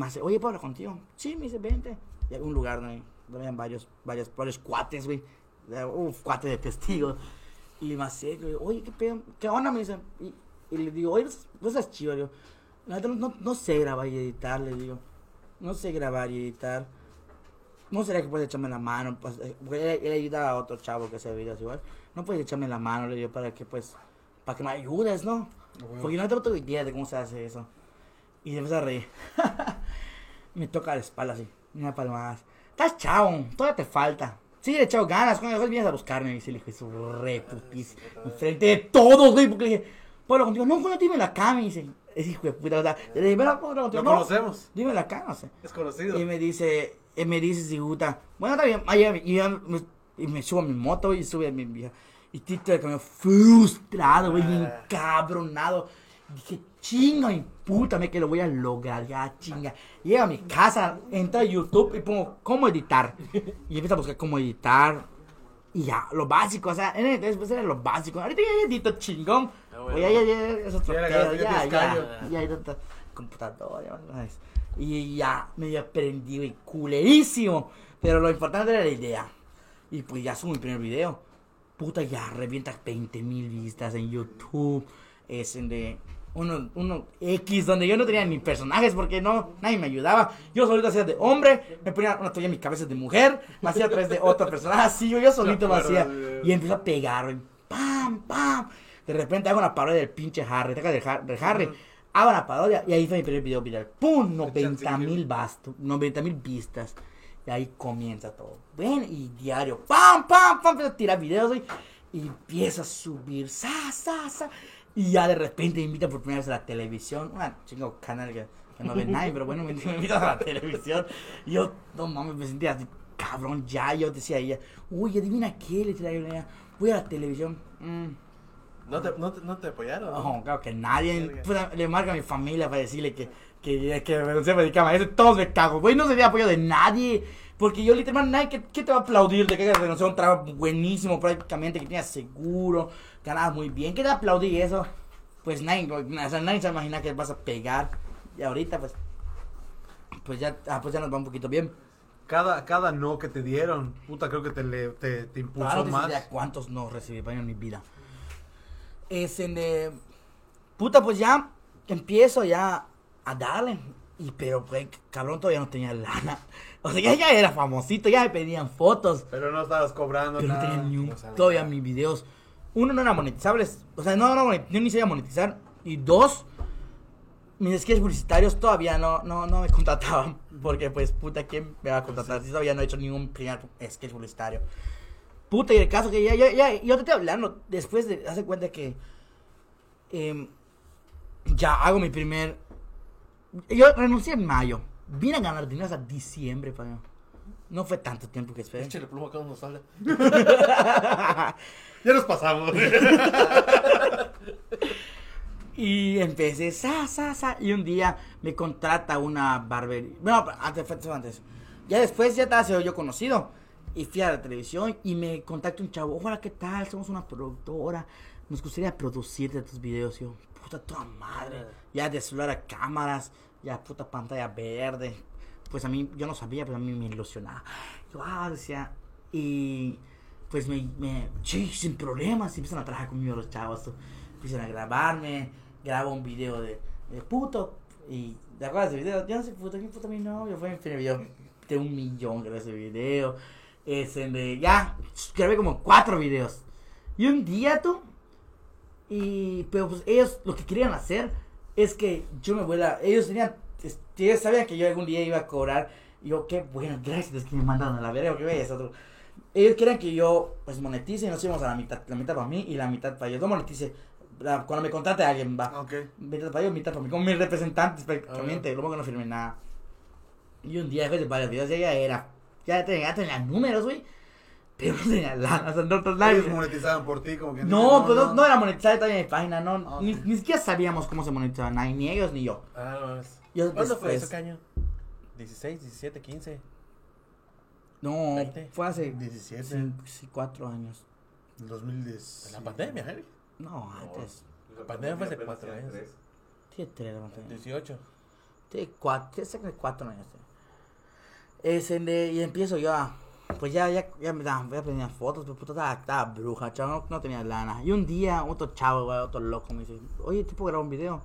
hace, oye, ¿puedo hablar contigo? Sí, me dice, vente. Y había un lugar donde habían varios, varios, varios cuates, güey. Uf, cuates de testigos. Y le digo, oye, ¿qué pedo? ¿Qué onda? Me dice. Y, y le digo, oye, no seas chido, le digo. La neta, no, no sé grabar y editar, le digo. No sé grabar y editar. No será que puedes echarme la mano, pues, eh, porque él, él ayuda a otro chavo que hace videos igual. No puedes echarme la mano, le digo, para que pues, para que me ayudes, ¿no? Porque no tengo idea de cómo se hace eso. Y se empieza a reír. me toca la espalda así, una palmada. Estás chavo, todavía te falta. Sí, le he echado ganas, cuando después vienes a buscarme, dice el hijo de su re putis. Enfrente de todos, güey, porque le dije, Pueblo contigo, no, bueno, dime la cama, y dice, es hijo de puta, o sea, le dije, "Ven, Pueblo contigo, no, conocemos. Dime la cama, o sea. Es conocido. Y me dice, y me dice, si gusta, bueno, está bien, allá, y, ya me, y me subo a mi moto y sube a mi vieja. Y Tito de camión frustrado, güey, bien cabronado. Dije, chinga mi puta, me que lo voy a lograr, ya chinga. Llego a mi casa, entro a YouTube y pongo cómo editar. Y empiezo a buscar cómo editar. Y ya, lo básico, o sea, en el después era lo básico. Ahorita ya edito chingón. Oye, ya, ya, es otro Ya ya ya, ya, ya, computadora. Y ya me aprendí, güey, culerísimo. Pero lo importante era la idea. Y pues ya subo mi primer video. Puta, ya revienta 20 mil vistas en YouTube. Es en de uno, uno X, donde yo no tenía ni personajes porque no, nadie me ayudaba. Yo solito hacía de hombre, me ponía una toalla en mi cabeza de mujer, me hacía a través de otro personaje, así yo, yo solito me hacía. Y empiezo a pegar, güey. ¡Pam, pam! De repente hago una parodia del pinche Harry, ¿te acuerdas del Har- del Harry? Hago una parodia y ahí fue mi primer video viral. ¡Pum! 90 mil bastos, 90 mil vistas. Y ahí comienza todo. Ven, y diario, ¡pam, pam, pam! Empiezo a tirar videos, güey. Y empiezo a subir, ¡sa, sa, sa! Y ya de repente me invitan por primera vez a la televisión. Un chingo canal que, que no ve nadie, pero bueno, me, me invitan a la televisión. Y yo, no mames, me sentía así, cabrón, ya. Yo decía a ella, uy, adivina qué, le traigo a ella. Voy a la televisión. Mm, ¿No te, no te, no te apoyaron? no, claro que nadie. Puta, le marca a mi familia para decirle que, que, que me se me dedicaba a eso. Todos me cago, güey. No se dio apoyo de nadie. Porque yo literalmente, nadie que, que te va a aplaudir de que renunciado a un trabajo buenísimo, prácticamente, que tenías seguro, ganabas muy bien. ¿Qué te va a aplaudir eso? Pues nadie, o sea, nadie se imagina que vas a pegar. Y ahorita, pues, pues ya, ah, pues ya nos va un poquito bien. Cada, cada no que te dieron, puta, creo que te, le, te, te impulsó Claro, más. idea cuántos no recibí paño en mi vida. Es en de... Puta, pues ya empiezo ya a darle. Y pero, pues, cabrón, todavía no tenía lana. O sea, ya, ya era famosito, ya me pedían fotos. Pero no estabas cobrando Pero no nada. tenía ni un... no Todavía mis videos. Uno, no eran monetizables. O sea, no, no, yo ni sabía monetizar. Y dos, mis sketches publicitarios todavía no, no, no me contrataban. Porque, pues, puta, ¿quién me va a contratar? Si todavía no he hecho ningún primer sketch publicitario. Puta, y el caso que ya, ya, ya, yo te estoy hablando, después de, hace cuenta que em, ya hago mi primer, yo renuncié en mayo, vine a ganar dinero hasta diciembre, paño. No fue tanto tiempo que esperé. Échale pluma cuando nos habla. Ya nos pasamos. Y empecé, sa, sa, sa, y un día me contrata una barbería. Bueno, antes, fue antes. Ya después ya estaba yo conocido. Y fui a la televisión y me contacta un chavo. Hola, ¿qué tal? Somos una productora. Nos gustaría producirte tus videos. Y yo, puta, toda madre. Ya de celular a cámaras. Ya puta pantalla verde. Pues a mí, yo no sabía, pero a mí me ilusionaba. Yo, ah. Y pues me, sin problemas. Empiezan a trabajar conmigo los chavos. Empiezan a grabarme. Grabo un video de, de puto. Y ¿te acuerdas de ese video? Yo no sé puto, ¿quién puto mi novio? Fue mi primer video de un millón grabé ese video. Es en de, ya, grabé como cuatro videos. Y un día, tú, y, pero pues ellos lo que querían hacer es que yo me vuela, ellos tenían, ellos sabían que yo algún día iba a cobrar, y yo, qué bueno, gracias, que me mandan a la verga, que veas otro. Ellos querían que yo, pues, monetice y nos íbamos a la mitad, la mitad para mí y la mitad para ellos. No monetice, la- cuando me contrate alguien, va. Ok. Mitad para ellos, mitad para mí, como mis representantes prácticamente, luego que no firmé nada. Y un día, después de varios videos, ya ya era, ya tenía, ya tenía números, güey, pero no tenía lana, o sea, no, no, Ellos monetizaban por ti, como que no, pues no, no era monetizar todavía mi página, no, Ah, ni, ok. ni siquiera sabíamos cómo se monetizaba, ni ellos ni yo. Ah, no mames. Yo ¿Cuándo fue después- eso, caño? 16, 17, 15. No, Veinte. fue hace 17. cin- sí, cuatro años. 2010. En la pandemia, ¿eh? No, antes. La pandemia fue hace cuatro años. Tiene tres, la pandemia. 18. Tiene cuatro, tiene años. Es en de, y empiezo yo a, pues ya, ya, ya me daban, ya tenía fotos, pero puta, estaba, estaba bruja, chavo, no, no tenía lana. Y un día, otro chavo, güey, otro loco, me dice, oye, ¿te puedo grabar un video?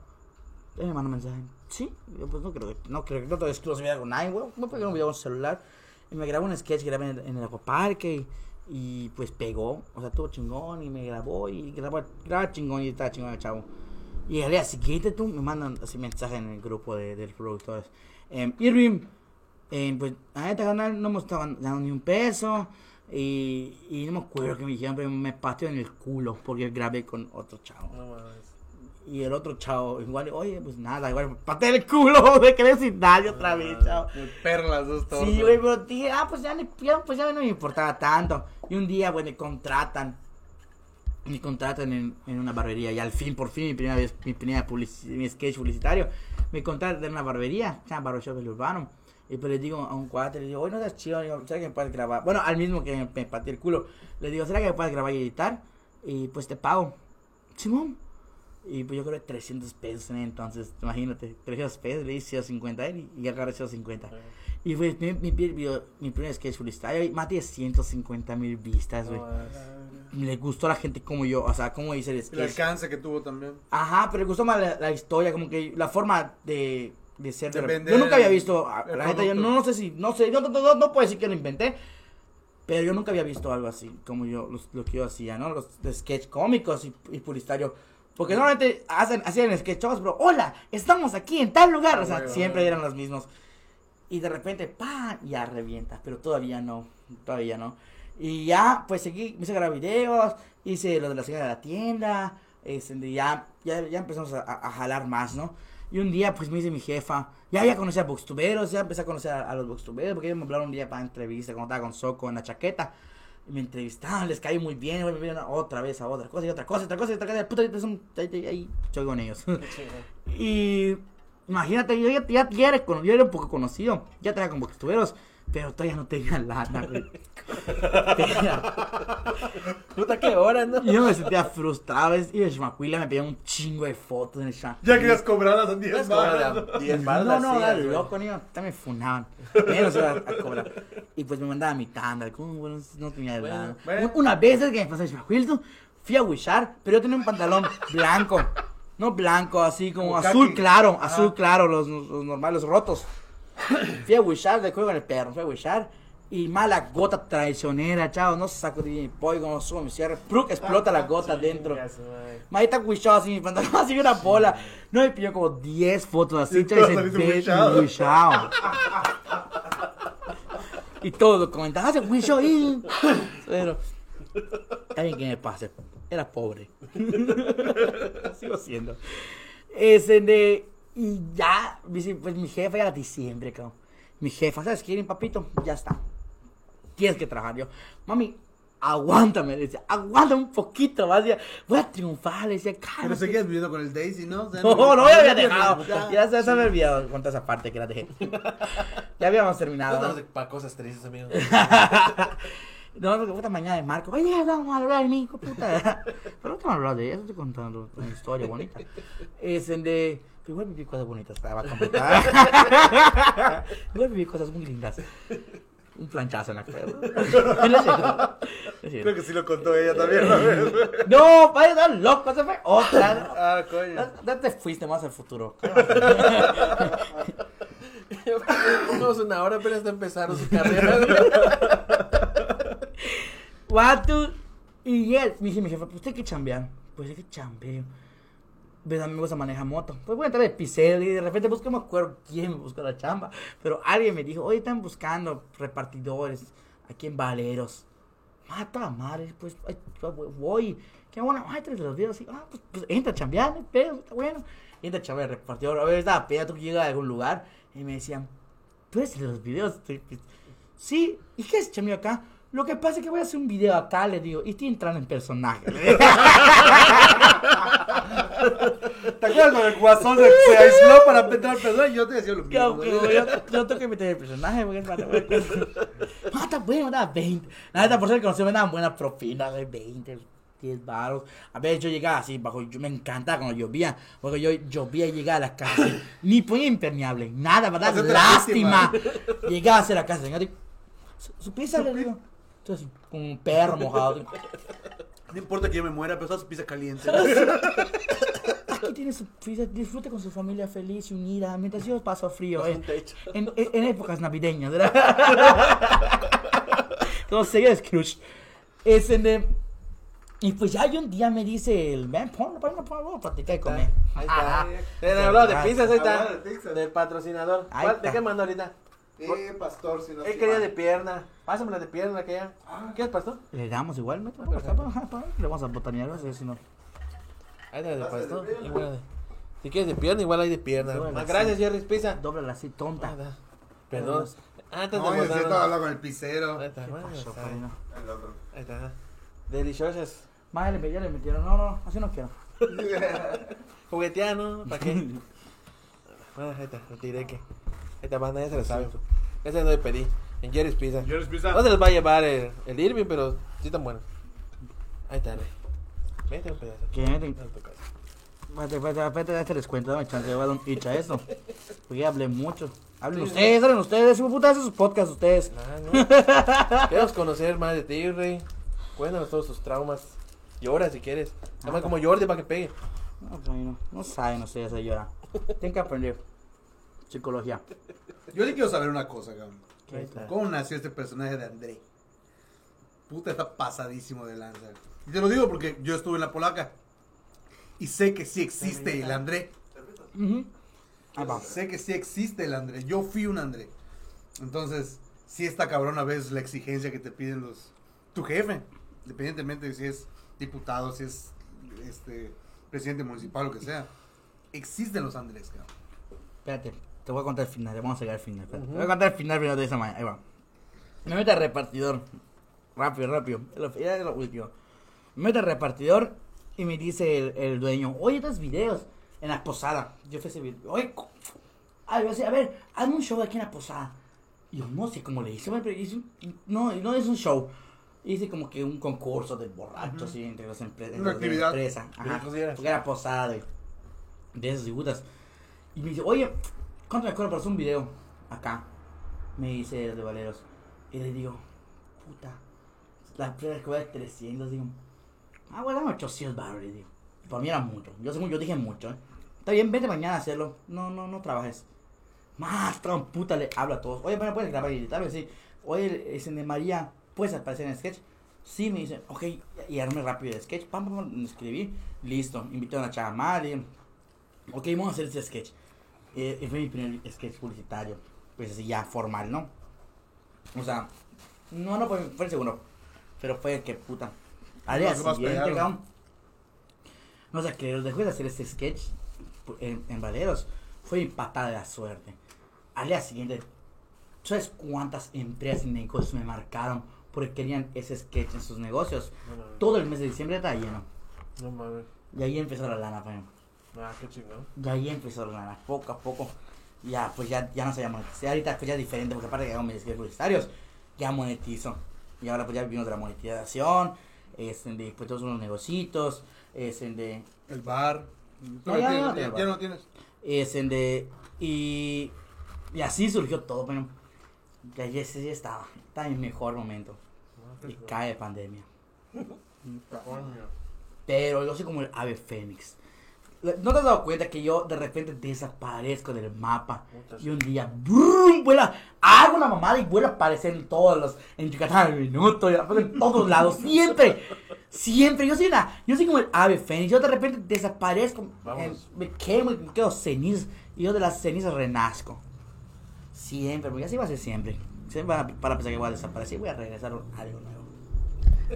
Él me manda un mensaje, sí, yo pues no creo que, no creo que no tengo exclusividad con nadie, güey, me grabar un video con celular. Y me grabó un sketch grabé en en el acuaparque y, y, pues pegó, o sea, estuvo chingón y me grabó y grabó, grababa chingón y estaba chingón el chavo. Y al día siguiente tú me mandan así mensaje en el grupo de, de productores. Eh, Irving, eh, pues a este canal no me estaban dando ni un peso. Y, y no me acuerdo que me dijeron, pero me pateó en el culo porque grabé con otro chavo. No. Y el otro chavo, igual, oye, pues nada, igual me pateé el culo, me quedé sin nadie otra vez, chavo. Perlas, dos tortas. Sí, güey, pero dije, ah, pues ya, ni- ya, pues ya no me importaba tanto. Y un día, pues me contratan. Me contratan en, en una barbería. Y al fin, por fin, mi primera vez, mi primera publici- mi sketch publicitario. Me contratan en una barbería, se llama Barbershop del Urbano. Y pues le digo a un cuate, le digo, oye, no estás chido, digo, ¿será que me puedes grabar? Bueno, al mismo que me, pateé el culo. Le digo, ¿será que me puedes grabar y editar? Y pues te pago. Simón. Y pues yo creo que 300 pesos en entonces, imagínate, 300 pesos, le di 150 a él y, y agarré 150. Y fue mi, mi, video- mi primer sketch freestyle, más de 150 mil vistas, güey. No. Le gustó a la gente como yo, o sea, cómo hice el El sketch. alcance que tuvo también. Ajá, pero le gustó más la, la historia, como que la forma de, de ser. Yo nunca había visto, a- la gente, yo no, no sé si, no sé, no, no, no, puedo decir que lo inventé, pero yo nunca había visto algo así, como yo, los- lo que yo hacía, ¿no? Los de sketch cómicos y, y publicitario. Porque normalmente hacen, hacían sketchos, pero hola, estamos aquí en tal lugar, o sea, siempre bueno. eran los mismos. Y de repente, ¡pam! Ya revienta, pero todavía no, todavía no. Y ya, pues seguí, me hice grabar videos, hice lo de la señora de la tienda, este, ya, ya, ya empezamos a, a- a jalar más, ¿no? Y un día, pues me dice mi jefa, ya ya conocí a boxtuberos, ya empecé a conocer a, los boxtuberos, porque ellos me hablaron un día para entrevista, cuando estaba con Soco en la chaqueta. Me entrevistaban, les caí muy bien, me vieron otra vez a otra cosa y otra cosa, otra cosa y otra cosa, puta, ahí, choqué con ellos. Y imagínate, yo ya, ya, ya era, yo era un poco conocido, ya tenía como boxtuberos, pero todavía no tenía lana, güey. Tenía- Puta, qué hora, ¿no? Y yo me sentía frustrado, ¿ves? y el Shmacuila me pedía un chingo de fotos en el chat. Ya querías cobrarlas en 10 Es balas. como de 10 balas. No, no, era loco, niño. También me funaban. Menos iba a, a cobrar. Y pues me mandaba mi tanda. Como, bueno, no tenía Bueno, lana. Una vez que me pasó el Wilton, fui a wishar, pero yo tenía un pantalón blanco. No blanco, así como, Como azul claro, azul claro, los, los normales, los rotos. Fui a wishar, de acuerdo con el perro, fui a wishar. Y mala gota traicionera, chao, no se sacó de mi pollo, como subo mi cierre, ¡pruc! explota la gota dentro. Mahita wichado así, mi pantalón así una bola. No me pidió como 10 fotos así, todas y se wichado. Y todos lo comentaban, hace wicho y... Pero... Está bien que me pase. Era pobre. Sigo siendo. Ese de... Y ya, dice, pues mi jefa era diciembre, cabrón. Mi jefa, ¿sabes qué, papito? Ya está. Tienes que trabajar. Yo, mami, aguántame. Decía, aguanta un poquito más. Decía, voy a triunfar. Le decía, Pero cálmate. seguías viviendo con el Daisy, ¿no? O sea, No, no, ya había dejado. Ya. Ya se, se había olvidado contar esa parte que la dejé. ya habíamos terminado. ¿no? de pa' cosas tristes, amigo. No, porque puta mañana de Marco. Oye, vamos a hablar de mi hijo, puta. Pero no te vamos a hablar de eso, estoy contando una historia bonita. Es el de. Igual viví cosas bonitas, para a completar. Igual viví cosas muy lindas. Un planchazo en la. No es no es cierto. Creo que sí lo contó ella también vez. No, vaya, no, loco, esa fue otra. Ah, coño. Ya te fuiste más al futuro. Tenemos una hora, pero está empezando su carrera. Watu, Y él, me dice mi jefe, pues usted que chambear. Pues hay que chambear. Ves, a mí me gusta manejar moto. Pues voy a entrar de pisel y de repente busco, no me acuerdo quién me buscó la chamba. Pero alguien me dijo, oye, están buscando repartidores aquí en Valeros. Mata madre, pues voy. Qué bueno, ay, tres de los videos. Así, ah, pues, pues entra a chambear, pedo, está bueno. Entra a chambear repartidor. A veces estaba peda, tú llegas a algún lugar y me decían, tú eres de los videos. Sí, ¿y qué es chambeo acá? Lo que pasa es que voy a hacer un video acá, le digo, y estoy entrando en personaje. ¿Te acuerdas cuando el guasón se, se aisló para entrar al personaje? Yo te decía lo mismo. yo, yo, yo tengo que meter el personaje porque es para. Ah, está bueno, da 20. La neta, por ser conocido, me daban buena propina de 20, 10 baros. A veces yo llegaba así, bajo, yo me encantaba cuando llovía, porque yo llovía y llegaba a la casa, ni ponía impermeable, nada, ¿verdad? Lástima. Llegaba a hacer la casa, señor, y, ¿su, su pizza? Le digo. Entonces, como un perro mojado. No importa que yo me muera, pero esa su pizza caliente. Aquí tiene su pizza, disfrute con su familia feliz y unida, mientras yo paso frío. eh. En, en- en épocas navideñas, ¿verdad? Como sería Scrooge. Es en de- Y pues ya un día me dice el ven, ponlo, ponlo, ponlo, vamos a platicar y comer. Ahí Ah, está. Te hablado de pizzas, ahí está. De. Del patrocinador. Ahí ¿Cuál- está. ¿De qué mando ahorita? Eh, pastor, si no Él quería de pierna. Pásamela de pierna aquella. ¿Qué es, pastor? Le damos igual, Ah, ajá, pa- le vamos a botanear, si no. Ahí está de pastor. Igual de- Si quieres de pierna, igual hay de pierna. Ah, gracias, Jerry's Pizza. Dobla así, tonta. Ah. Perdón. Ah, te No, yo mandaron. siento hablar con el pizzero. Ahí está, ¿Qué bueno, pasó, está padrino? El otro. Ahí está. Deliciosas. Más le, ya le metieron, no, no, así no quiero. Jugueteano, ¿para qué? Bueno, ahí está, lo tiré que. Esta banda ya se la sabe. Ese no le pedí. En Jerry's Pizza. Jerry's Pizza. No se les va a llevar el, el Irving, pero sí están buenos. Ahí está, ve. Vete un pedazo. ¿Qué? Vete. En tu casa. Espérate, espérate, espérate, este les cuento, dame chance, voy a dar un a eso. Porque ya hablé mucho. Hablen ustedes, hablen ustedes, hijo puta, hacen sus podcasts ustedes. Ah, no. Queremos conocer más de ti, Rey. Cuéntanos todos tus traumas. Llora si quieres. Llama como Jordi para que pegue. No, pues, no, no saben ustedes a llorar. Tienen que aprender psicología. Yo sí quiero saber una cosa, cabrón. ¿Cómo nació este personaje de André? Puta, está pasadísimo de lanza. Y te lo digo porque yo estuve en la polaca. Y sé que sí existe el André. Sé que sí existe el André. Yo fui un André. Entonces, sí está cabrón a veces la exigencia que te piden los... Tu jefe. Independientemente de si es diputado, si es este presidente municipal, lo que sea. Existen los Andrés, cabrón. Espérate, te voy a contar el final, vamos a llegar al final. espérate. Ujú. Te voy a contar el final primero de esa manera. Ahí va. Me meto al repartidor. Rápido, rápido. Es lo- Ya es lo último. Me meto al repartidor y me dice el, el dueño, oye, estos videos en la posada. Yo fui a ese video. Oye, yo decía, a ver, hazme un show aquí en la posada. Y yo no sé cómo le hice, pero hice un- no, no es un show. Hice como que un concurso de borrachos así, entre las empresas. Una actividad. Empresa. Ajá. Porque era posada de, de esas figuras. Y me dice, oye, ¿cuánto me cobra por hacer un video? Acá. Me dice el de Valeros. Y le digo, puta, la primera que voy a 300, digo, ah, bueno, dame 800 baros, le digo. Para mí era mucho. Yo, según yo dije mucho, ¿eh? Está bien, vete mañana a hacerlo. No, no, no trabajes. Más, puta, le habla a todos. Oye, bueno, puedes grabar y editar, sí. Oye, es de María, ¿puedes aparecer en el sketch? Sí, me dice, ok, y armé rápido el sketch, pam, pam, pam, escribí, listo, invité a madre, ok, vamos a hacer este sketch. Eh, fue mi primer sketch publicitario, pues así ya formal, ¿no? O sea, no, no fue, fue el segundo, pero fue el que puta. Al día siguiente, cabrón, no sé, que dejé de hacer este sketch en, en Valeros, fue mi patada de la suerte. Al día siguiente, ¿sabes cuántas empresas y negocios me marcaron porque querían ese sketch en sus negocios? No mames. Todo el mes de diciembre estaba lleno. No mames. Y ahí empezó la lana, pues. Ah, qué chingón. Y ahí empezó la lana, poco a poco. Ya, pues ya, ya no se llama monetizar. Ahorita pues ya es diferente, porque aparte que hago mis publicitarios, ya monetizo. Y ahora pues ya vivimos de la monetización, es de pues todos unos negocitos, es en de El bar. No, No, ya ya, no ya, ya no tienes. es en de y y así surgió todo, que ahí ese sí estaba, estaba en mi mejor momento. Y cae pandemia. Pero yo soy como el ave fénix. ¿No te has dado cuenta que yo de repente desaparezco del mapa? Y un día, ¡brum! vuela, hago la mamada y vuelve a aparecer en todos los, en Yucatán al minuto, en todos lados, siempre, siempre. Yo soy una, yo soy como el ave fénix, yo de repente desaparezco, eh, me quemo y me quedo cenizas, y yo de las cenizas renazco. Siempre, porque así va a ser siempre. Siempre van a- para pensar que voy a desaparecer voy a regresar a algo nuevo.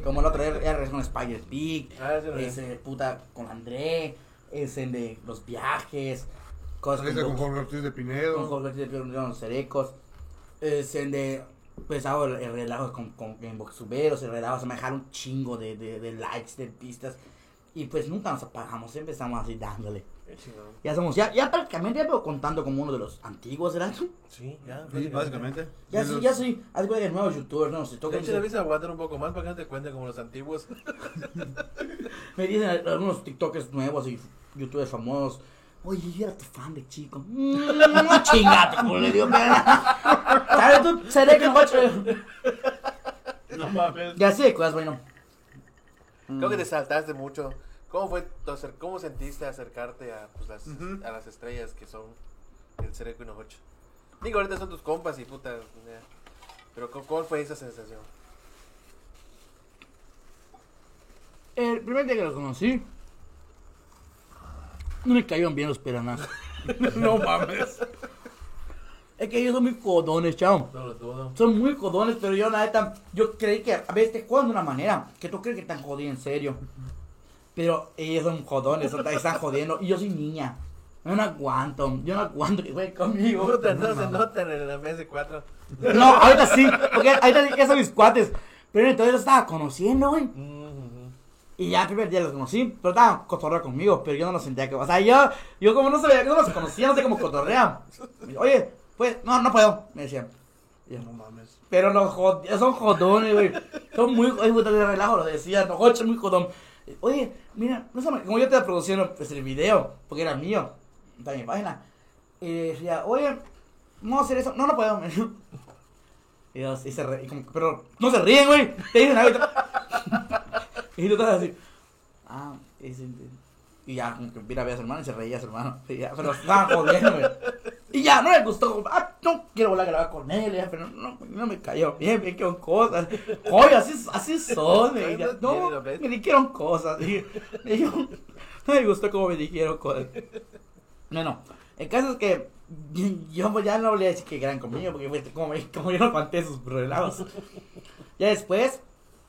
Como el otro día, regresé con Spider Pig, Ah, ese puta con André, ese de los viajes, cosas Saliste con con, Jorge Ortiz de con Pinedo. Jorge Ortiz de Pinedo, con los Cerecos, ese de pues hago el, el relajo con, con en Boxuberos, el relajo, se me dejaron un chingo de, de, de likes, de pistas, y pues nunca nos apagamos, siempre estamos así dándole. Ya somos, ya, ya prácticamente ya puedo contando como uno de los antiguos, ¿verdad? Sí, ya. Sí, básicamente. Ya Sí, sí, los- ya soy, haz que nuevos youtubers, no sé, De tocan, hecho, debes aguantar un poco más para que no te cuenten como los antiguos. me dicen algunos tiktokers nuevos y youtubers famosos, oye, yo era tu fan de chico, mmm, chingate, como le digo, ¿sabes tú? Seré que no No mames. Ya sé de cosas, bueno. Creo que te saltaste mucho. ¿Cómo fue cómo sentiste acercarte a, pues, las, a las estrellas que son el Cereco y Nojocho? Digo, ahorita son tus compas y puta. ya. Pero ¿cómo- ¿cuál fue esa sensación? El primer día que los conocí, no me cayeron bien los peranas. no mames. Es que ellos son muy codones, chao. Son muy jodones, pero yo, la neta, yo creí que a veces te juegan de una manera que tú crees que están jodiendo en serio. Pero ellos son sea, están jodiendo. Y yo soy niña. Yo no aguanto, yo no aguanto que jueguen conmigo. Puta, no se notan en la PS4. No, ahorita sí, porque ahorita ya son mis cuates. Pero entonces los estaba conociendo, güey. Y ya el primer día los conocí, pero estaban cotorreando conmigo, pero yo no los sentía que. O sea, yo, yo como no sabía que no los conocía, no sé cómo cotorrean. Oye, pues, no, no puedo, me decían. Yo, No mames. Pero los jod son jodones, güey. Son muy, oye, de relajo, lo decían, los ocho muy jodón. Oye, mira, no sé, como yo estaba produciendo pues, el video, porque era mío, en mi página. Y decía, oye, a hacer eso. No, no puedo. Y, y se re- y como, pero no se ríen, güey. Te dicen algo. y tú estás así. Ah, sí. y ya, como que mira a su hermano y se reía a su hermano. Y ya, pero estaban jodiendo, güey. Y ya, no le gustó. como, Ah, no quiero volver a grabar con él. ya, pero no, no me cayó bien, me quedaron cosas. Oye, así, así son. Y ya, No, me dijeron cosas. Y, y yo, no me gustó cómo me dijeron cosas. No, no. El caso es que yo pues, ya no voy a decir que eran conmigo, porque pues, como, como yo no aguanté sus relados. Ya después,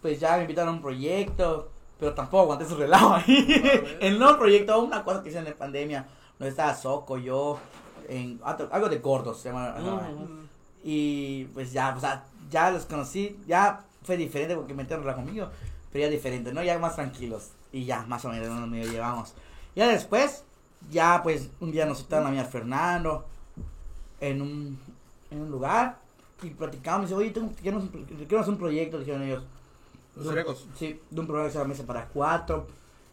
pues ya me invitaron a un proyecto, pero tampoco aguanté su relajo ahí. en un proyecto, una cosa que hicieron en pandemia, donde estaba Soco, yo, en algo de gordos, se llama. Mhm. Y pues ya, o sea, ya los conocí, ya fue diferente porque me metieron conmigo, pero ya diferente, ¿no? Ya más tranquilos. Y ya, más o menos, nos medio llevamos. Ya después, ya pues un día nos citaron a mí a Fernando en un, en un lugar y platicamos. Y dice, oye, tengo, quiero hacer un proyecto, dijeron ellos. Los cerecos. Sí, de un programa que se llama Mesa para Cuatro.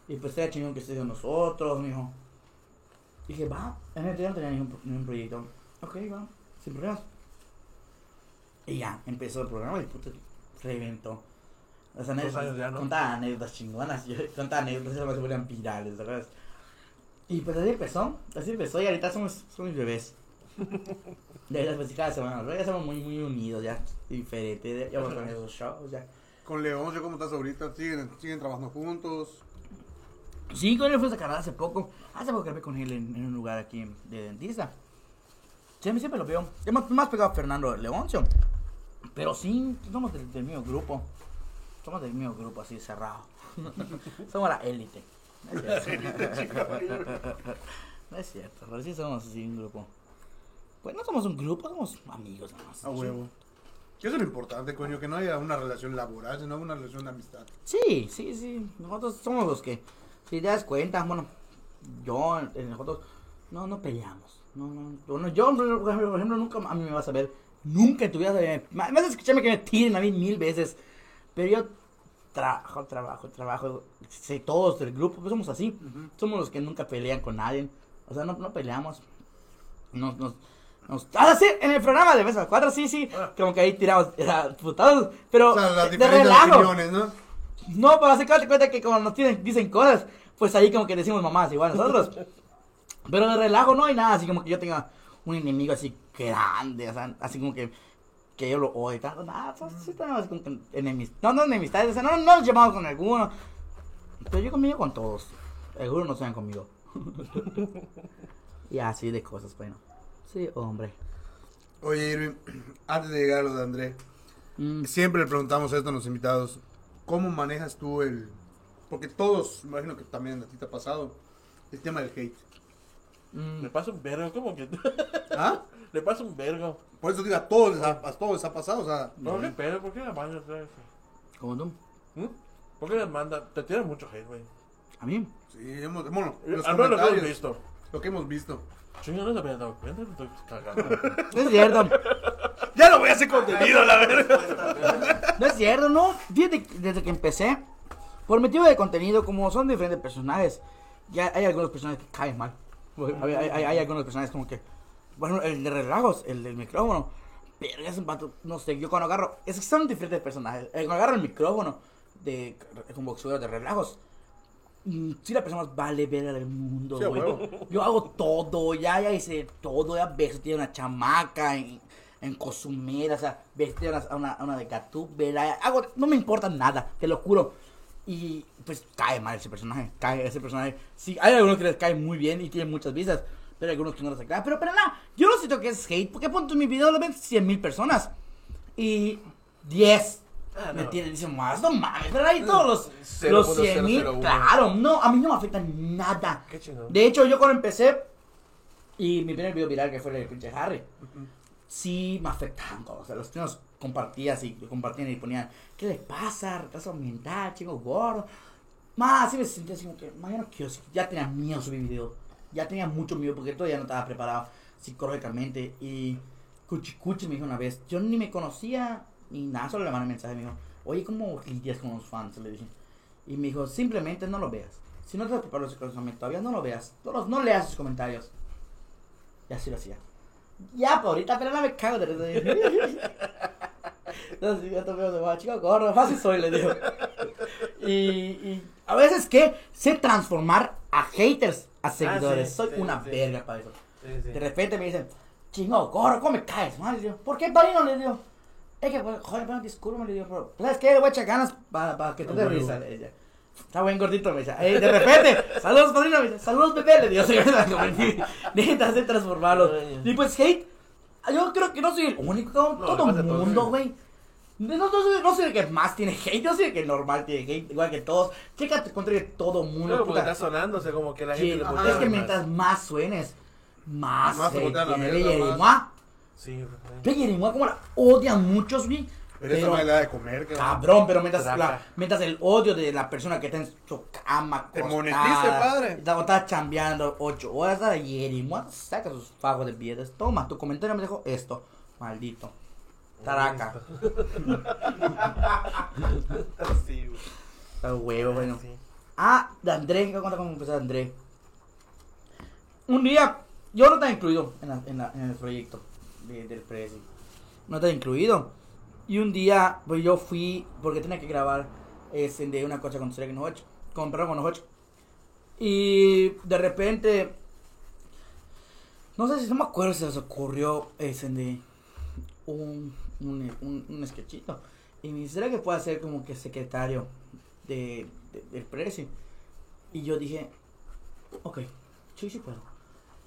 Y pues sería chingón que esté con nosotros, me dijo. Dije, va, en el día no tenía ningún, ningún proyecto. Ok, va, sin problemas. Y ya, empezó el programa y puta, reventó. Las anécdotas, ya, ¿no? contaba anécdotas chingonas, yo contaba anécdotas, se me volvían virales, ¿sabes? Y pues así empezó, así empezó y ahorita somos, somos bebés. De ahí pues cada semana, ya somos muy, muy unidos, ya, diferente, ya vamos con esos shows, ya. Con León, ¿cómo estás ahorita? ¿Siguen, siguen trabajando juntos? Sí, con él fue a Canadá hace poco. Hace poco grabé con él en, en un lugar aquí de dentista. Sí, a mí siempre lo veo. Es más, más pegado a Fernando Leoncio. Pero sí, somos del, del mismo grupo. Somos del mismo grupo así cerrado. somos la élite. No es cierto. no es cierto, pero sí somos así un grupo. Pues no somos un grupo, somos amigos nomás. A huevo. ¿Qué es lo importante, coño? Que no haya una relación laboral, sino una relación de amistad. Sí, sí, sí. Nosotros somos los que, si te das cuenta, bueno, yo, eh, nosotros, no, no peleamos. No, no, bueno, yo, por ejemplo, nunca a mí me vas a ver, nunca en tu vida, a escucharme que me tiren a mí mil veces, pero yo trabajo, trabajo, trabajo, sí, todos del grupo, pues somos así, somos los que nunca pelean con nadie, o sea, no, no peleamos, nos, nos, nos, ah, sí, en el programa de Mesa 4, sí, sí, como que ahí tiramos, putados, pero O sea, las de relajo. ¿no? No, para hacer cuenta que como nos tienen, dicen cosas, pues ahí como que decimos mamás igual nosotros. Pero de relajo no hay nada, así como que yo tenga un enemigo así grande, o sea, así como que, que yo lo odio y tal. Nada, pues, sí tenemos como que enemistades. No, no enemistades, o sea, no, no nos llevamos con alguno. Pero yo conmigo con todos. Algunos no sean conmigo. y así de cosas, bueno. Sí, hombre. Oye, Irving, antes de llegar a lo de André, Mm, siempre le preguntamos esto a los invitados. ¿Cómo manejas tú el...? Porque todos, me imagino que también a ti te ha pasado, el tema del hate. mm, Le pasa un vergo, ¿cómo que? ¿Ah? Le pasa un vergo. Por eso digo, a todos, les ha, a todos les ha pasado, o sea... No, qué pedo, ¿por qué la mandas eso? ¿Cómo tú? ¿Mm? ¿Por qué les manda? Te tiran mucho hate, güey. ¿A mí? Sí, hemos, bueno, los Al menos lo que hemos comentarios, visto. lo que hemos visto. Chinga, no se habían dado cuenta, me estoy cagando. No es cierto. ya no voy a hacer contenido, la verga. No es cierto, no. Fíjate, que desde que empecé, por motivo de contenido, como son diferentes personajes, ya hay algunos personajes que caen mal. Hay, hay- hay- hay algunos personajes como que, bueno, el de relajos, el del micrófono, pero es un vato, no sé, yo cuando agarro, es que son diferentes personajes. Eh, Cuando agarro el micrófono de con boxeo de relajos, si la persona más vale ver del mundo, Sí, güey. Yo hago todo, ya, ya hice todo, ya ves, tiene una chamaca en, en Cozumel, o sea, vestí a una, a una, a una de Gatúbela, hago, no me importa nada, te lo juro. Y pues cae mal ese personaje, cae ese personaje. Sí, hay algunos que les cae muy bien y tienen muchas vistas, pero hay algunos que no les cae. Pero, pero nada, yo no siento que es hate, porque punto en mi video lo ven 100 mil personas y 10 Ah, me no. tienen, dicen más, no mames, pero ahí todos los, los 100 mil, 0.001. claro, no, a mí no me afecta nada. Qué. De hecho, yo cuando empecé, y mi primer video viral que fue el de pinche Harry, sí me afectaban todos. O sea, los chinos compartían y compartían y ponían, ¿qué le pasa? Retraso mental, chico gordo. Más, así me sentía así como que, más ya no quiero, ya tenía miedo subir video. Ya tenía mucho miedo porque todavía no estaba preparado psicológicamente. Y Cuchi Cuchi me dijo una vez, yo ni me conocía ni nada, solo le mandé un mensaje, me dijo, oye, ¿cómo lidias con los fans? Le dije. Y me dijo, simplemente no lo veas. Si no te has preparado psicológicamente todavía, no lo veas. No, no leas sus comentarios. Y así lo hacía. Ya, por ahorita, pero no me cago de. Entonces, te veo de "Ah, chico, gorro, fácil soy, le digo. Y, y a veces que sé transformar a haters a seguidores. sí, soy sí, una sí. verga para eso. De repente me dicen, chingo, gorro, ¿cómo me caes? mal?" Digo, ¿por qué padrino? Le digo, es que, pues, joder, bueno, discúlpame, le digo, ¿sabes qué? Le voy a echar ganas para que te dé risa. Dice. Está buen gordito, me dice. "Ey, de repente, saludos, padrino, me dice, saludos, bebé, le digo, se me la. Necesitas de transformarlos. Y pues, hate, yo creo que no soy el único, No, todo el mundo, güey. No, no, soy, no soy el que más tiene hate, yo soy el que normal tiene hate, igual que todos. Chécate contra todo el mundo. Claro, porque está sea, como que la Sí, gente le es que mientras más suenes, más, Más mierda, Ve, más. Sí, güey. Yerimoa como la odian muchos, güey. Pero esa no es la de comer, cabrón. cabrón, pero mientras, Traca. la, mientras el odio de la persona que está en su cama, Te monetice, padre. Está, está chambeando ocho horas, a Yerimoa saca sus fajos de piedras. Toma, tu comentario me dejó esto, maldito. Taraca. Sí, güey. Está huevo, bueno. Sí. Ah, de André, ¿qué cuenta cómo empezó André? Un día, yo no estaba incluido en, la- en la- en el proyecto de- del Prezi. No estaba incluido. Y un día, pues yo fui, porque tenía que grabar ese de una cosa con Sergio Noche, con perdón, con Noche. Y de repente, no sé si no me acuerdo si se les ocurrió ese de un, un, un, un sketchito. Y me dice, ¿será que puedo ser como que secretario de, de- del Prezi? Y yo dije, ok, sí, sí puedo.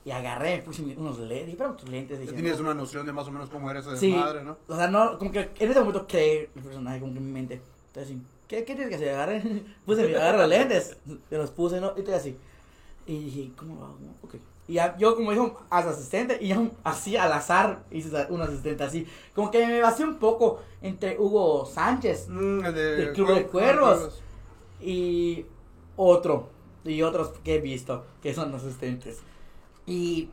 Y agarré, puse mi- unos lentes, dije, pero tus lentes. Dije, tienes una noción de más o menos cómo era ese Sí, desmadre, ¿no? o sea, no, como que en ese momento creé el personaje como que en mi mente. Entonces, así, ¿qué, qué tienes que hacer? Agarré, puse, mi- agarré los lentes, y los puse, ¿no? Y estoy así. Y dije, ¿cómo hago? Ok. Y ya, yo como dijo, haz asistente, y yo así al azar hice un asistente así. Como que me basé un poco entre Hugo Sánchez Mm, el de Del Club de Cuervos. y otro, y otros que he visto, que son asistentes. Y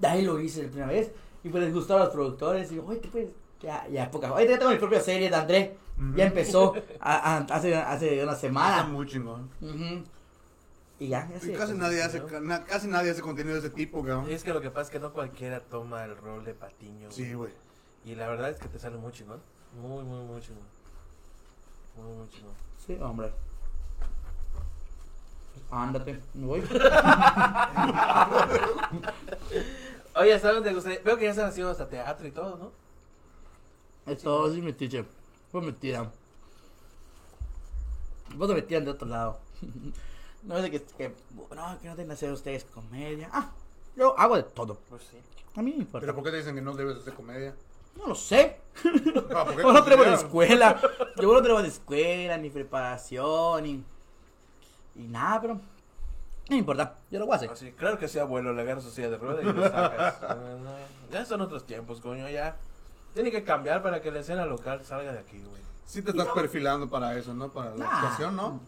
de ahí lo hice la primera vez. Y pues les gustó a los productores. Y digo, oye, ¿qué puedes? Ya, ya, poca. Oye, ya tengo mi propia serie de André. Ya empezó a- a- hace, hace una Está semana. muy chingón. Y ya, ya Y sé, casi pues, nadie hace, na- casi nadie hace contenido de ese tipo, cabrón. Y es que lo que pasa es que no cualquiera toma el rol de patiño. Sí, güey. Y la verdad es que te sale muy chingón. Muy, muy, muy chingón. Muy, muy chingón. Sí, hombre. Ándate, me voy. Oye, ¿hasta dónde te gustaría? Veo que ya están haciendo hasta teatro y todo, ¿no? Esto sí me tiche. Pues me tiran. Vos me tiran de otro lado. No es de que, que no, que no tienen que hacer ustedes comedia. Ah, yo hago de todo. Pues sí. A mí no me importa. ¿Pero por qué te dicen que no debes hacer comedia? No lo sé. Ah, ¿por qué Yo no tengo de escuela. Yo no tengo de escuela, ni preparación, ni, y nada, pero no me importa. Yo lo voy a hacer. Así, claro que sí, abuelo, le agarras su silla de rueda y le sacas. No, no, ya son otros tiempos, coño, ya. Tiene que cambiar para que la escena local salga de aquí, güey. Sí te estás perfilando para eso, ¿no? Para la Nah. actuación, ¿no?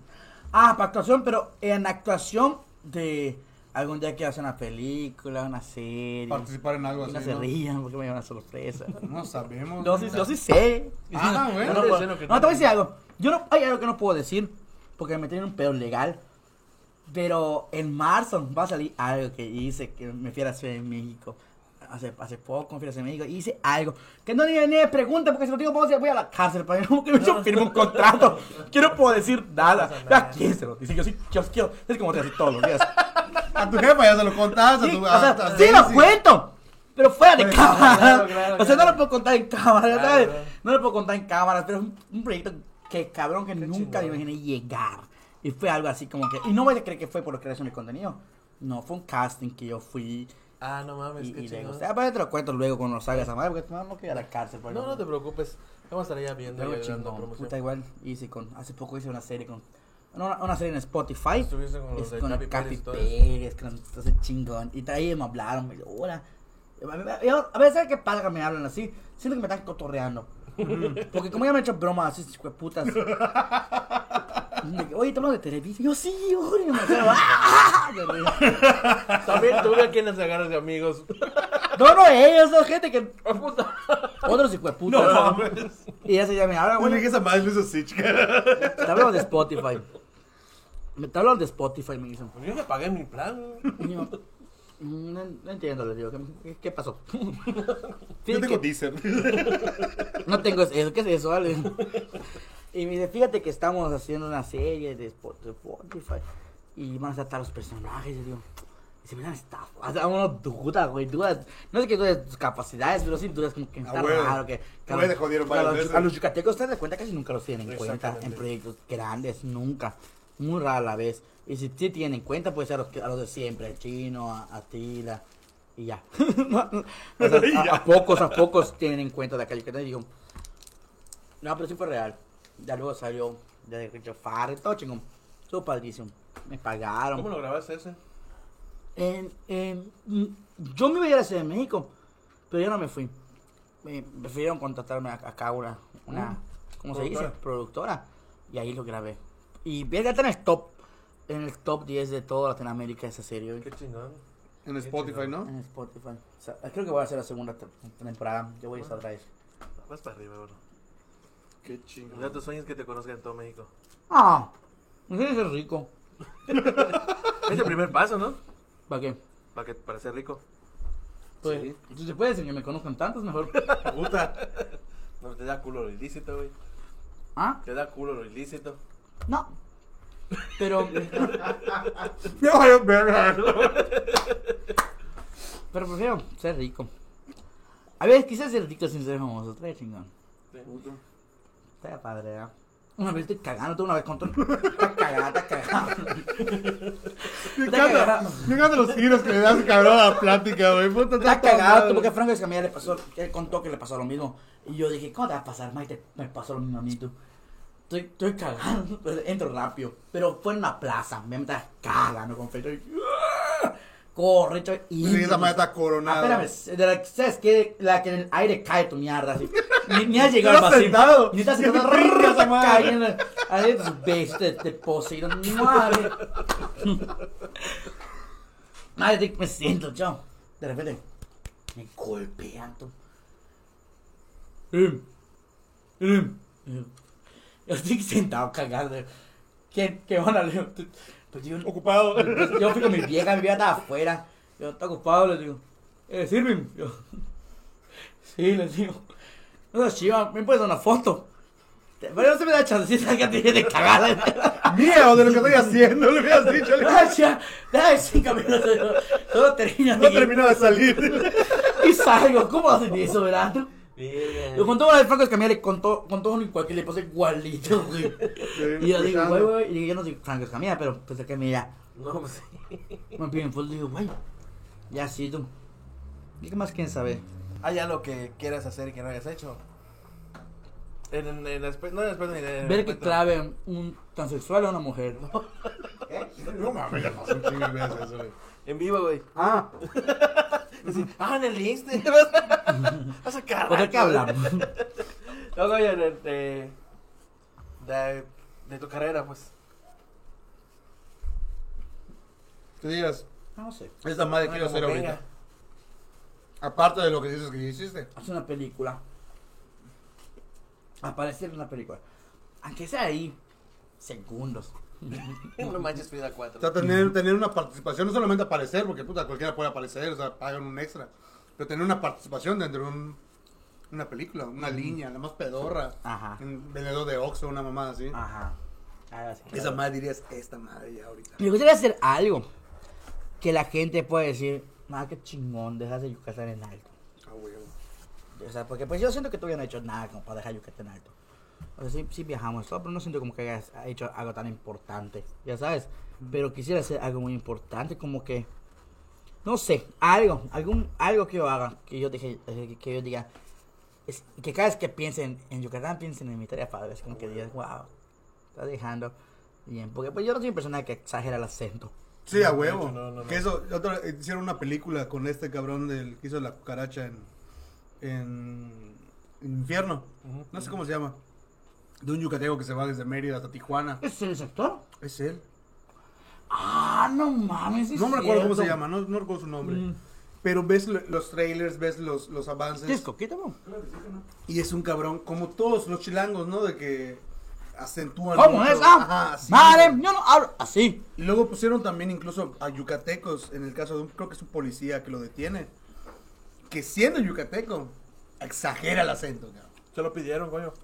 Ah, para actuación, pero en actuación de algún día quiero hacer una película, una serie. Participar en algo Y no así, se ¿no? rían porque me llevan una sorpresa. No sabemos. Yo sí, yo sí sé. Ah, bueno. no, que no, no. te voy a decir algo. Yo no, hay algo que no puedo decir porque me tienen un pedo legal. Pero en marzo va a salir algo que hice que me fui a la Ciudad de México. Hace, hace poco me fui a la Ciudad de México y hice algo que no ni, ni me pregunta porque si lo digo voy a, a la cárcel para que me firme un contrato. Que no puedo decir nada. nada. ¿A quién se lo dice? Yo sí, yo quiero. Es como te así todos los días. A tu jefa ya se lo contás. A Sí, tu, o a- sea, a sí lo cuento, pero fuera de Pues, cámara. claro, claro, o sea, no claro. lo puedo contar en cámara, ¿sabes? No lo puedo contar en cámara, pero es un, un proyecto que cabrón que nunca me chingón. imaginé llegar. Y fue algo así como que, y no voy a creer que fue por creación de contenido. No, fue un casting que yo fui Ah, no mames, y, qué y chingón. gusté. Ah, pero te lo cuento luego cuando salga esa madre, porque no, no quiero ir a la cárcel. por No, no te preocupes. Vamos a estar ya viendo agregando chingón. Puta, igual hice con, hace poco hice una serie con, una, una serie en Spotify. Estuviste con los Es de con Capi Pérez. Pérez, con ese chingón. Y ahí me hablaron, me dijo, hola. A veces, ¿sabes qué pasa que me hablan así? Siento que me están cotorreando. Porque como ya me han hecho bromas así, hijo de putas. Oye, ¿te hablo de televisión? Yo, sí, oye, me quedo, ¡ah! También tú a quienes agarras de amigos. No, no, ellos son gente que. Puta. Otros hijo de putas. No mames. Y ya se llama, ahora, Bueno, güey. que esa madre lo hizo Sitch. Te hablo de Spotify. Me te hablo de Spotify, me dicen. Pues yo me pagué mi plan. Y yo, "Mm, No, no entiendo, le digo, ¿qué, qué pasó? Yo Fíjate tengo Deezer. No tengo eso, ¿qué es eso, Ale? Y me dice, fíjate que estamos haciendo una serie de Spo- de Spotify y van a tratar los personajes. Y digo, y se me dan estafa. O sea, uno duda, güey, dudas. No es que dudes tus capacidades, pero sí dudas como que está bueno. raro. Que, que a los- a los, a los yucatecos, te das cuenta casi nunca los tienen en cuenta en proyectos grandes, nunca. Muy rara la vez. Y si sí tienen en cuenta, puede ser a los, a los de siempre, el chino, a, a Tila. Y ya. O sea, Y a- ya. a pocos, a pocos tienen en cuenta de aquello que te digo. No, pero sí fue real. Ya luego salió de Richard Farrell, todo chingón. Estuvo padrísimo. Me pagaron. ¿Cómo lo grabaste ese? En, en- mm, yo me iba a ir a la Ciudad de México, pero yo no me fui. Me prefirieron contratarme a- acá una, una ¿cómo se dice? Productora. Productora. Y ahí lo grabé. Y verga, está en el top, en el top 10 de toda Latinoamérica esa serie. Qué chingón. En Spotify, ¿no? En Spotify. O sea, creo que voy a hacer la segunda te- temporada. Yo voy a estar vez. Vas para arriba, bro. Qué chingón. Ya tus sueños que te conozcan en todo México. Ah, ser rico. Es el primer paso, ¿no? ¿Para qué? Para, que, para ser rico. Pues, Sí. si se puede decir que me conozcan tantos, mejor. Puta. No, te da culo lo ilícito, güey. ¿Ah? Te da culo lo ilícito. No. Pero, No, verga. pero prefiero ser rico. A ver, quizás ser rico sin ser famoso. Estaría chingón. Estaría padre, ¿eh? Una vez estoy cagando, tú una vez con todo. Está cagada, está cagada. Me Está encanta, me los giros que le das cabrón a la plática, güey. Puta, Está cagado, madre. porque a Franco Escamilla le pasó, él contó que le pasó lo mismo. Y yo dije, ¿cómo te va a pasar, Mike? Me pasó lo mismo a mí, tú. Estoy, estoy cagando, entro rápido. Pero fue en una plaza, me estaba cagando con feito. y- Corre, estoy y. Sí, esa madre está coronada. Ah, espérame, de la, ¿sabes qué? La que en el aire cae tu mierda, así. Ni, ni has llegado al vacío. sentado. Ni estás sentado. te esa madre. cayendo. Ahí tus besos de, de poseído. Madre. Madre, me siento, yo. De repente, me golpean, tú. Yo estoy sentado cagando. ¿Qué, qué tú- Pues yo, Ocupado. yo fui con mi vieja, mi vieja estaba afuera. Yo, ¿está ocupado? Le digo, eh, ¿sirven? Yo, sí, le digo. No, chiva, ¿me puedes dar una foto? Pero no se me da chancita que tiene de cagada. Miedo de lo que estoy haciendo, le hubieras dicho. Gracias. Dame cinco minutos. Solo termina. No terminó de salir. Y salgo. ¿Cómo hacen eso, verdad? Le contó una de Franco Escamilla, le contó, contó uno igual que le pasó igualito, güey. Y yo digo, güey, güey, y digo, yo no soy Franco Escamilla, pero pues es que mira, No, pues sí. me piden fotos, digo, güey, ya sí, tú. ¿Y qué más quieren saber? Hay algo que quieras hacer y que no hayas hecho. En, en, en el no en el espejo ni en el Ver que clave un transexual a una mujer. No mames, ya pasó un chingo de veces eso, güey. En vivo, güey. Ah, Así, ah, en el Insta. Vas a cagar. ¿Por qué hablamos? Luego, oye, de, de, de, de tu carrera, pues. que digas, No sé. esta madre Ah, quiero hacer venga. ahorita. Aparte de lo que dices que hiciste. Hace una película. Aparecer en una película. Aunque sea ahí, segundos. No manches Frida 4. O sea, tener, tener una participación, no solamente aparecer, porque puta, cualquiera puede aparecer, o sea, pagan un extra. Pero tener una participación dentro de un, una película, una línea, la más pedorra. Ajá. Un vendedor de Oxxo, una mamada así. Ajá. Ahora sí. Esa madre dirías, esta madre ya ahorita. Me gustaría hacer algo que la gente pueda decir, nada, qué chingón, dejas de Yucatán en alto. Ah, huevo. O sea, porque pues yo siento que todavía no he hecho nada como para dejar Yucatán en alto. O sea, sí, sí viajamos, todo, pero no siento como que hayas hecho algo tan importante, ya sabes. Pero quisiera hacer algo muy importante, como que, no sé, algo, algún, algo que yo haga, que yo, dije, eh, que yo diga, es, que cada vez que piensen en Yucatán, piensen en mi tarea padre, es como que digas, wow, está dejando bien. Porque pues yo no soy una persona que exagera el acento. Sí, a huevo. No, no, no. Que eso, otra- hicieron una película con este cabrón del que hizo la cucaracha en, en, en Infierno. Ujú. No sé cómo se llama. De un yucateco que se va desde Mérida hasta Tijuana. ¿Es el sector? Es él. Ah, no mames. sí No me es recuerdo cómo se llama, no, no recuerdo su nombre. Mm. Pero ves lo- los trailers, ves los, los avances. ¿Tienes coquita, bro? Y es un cabrón, como todos los chilangos, ¿no? De que acentúan. ¿Cómo mucho. es? Ah, Ajá, así, madre, yo no hablo así. Y luego pusieron también incluso a yucatecos, en el caso de un, creo que es un policía que lo detiene, que siendo yucateco, exagera el acento, cabrón. Se lo pidieron, coño.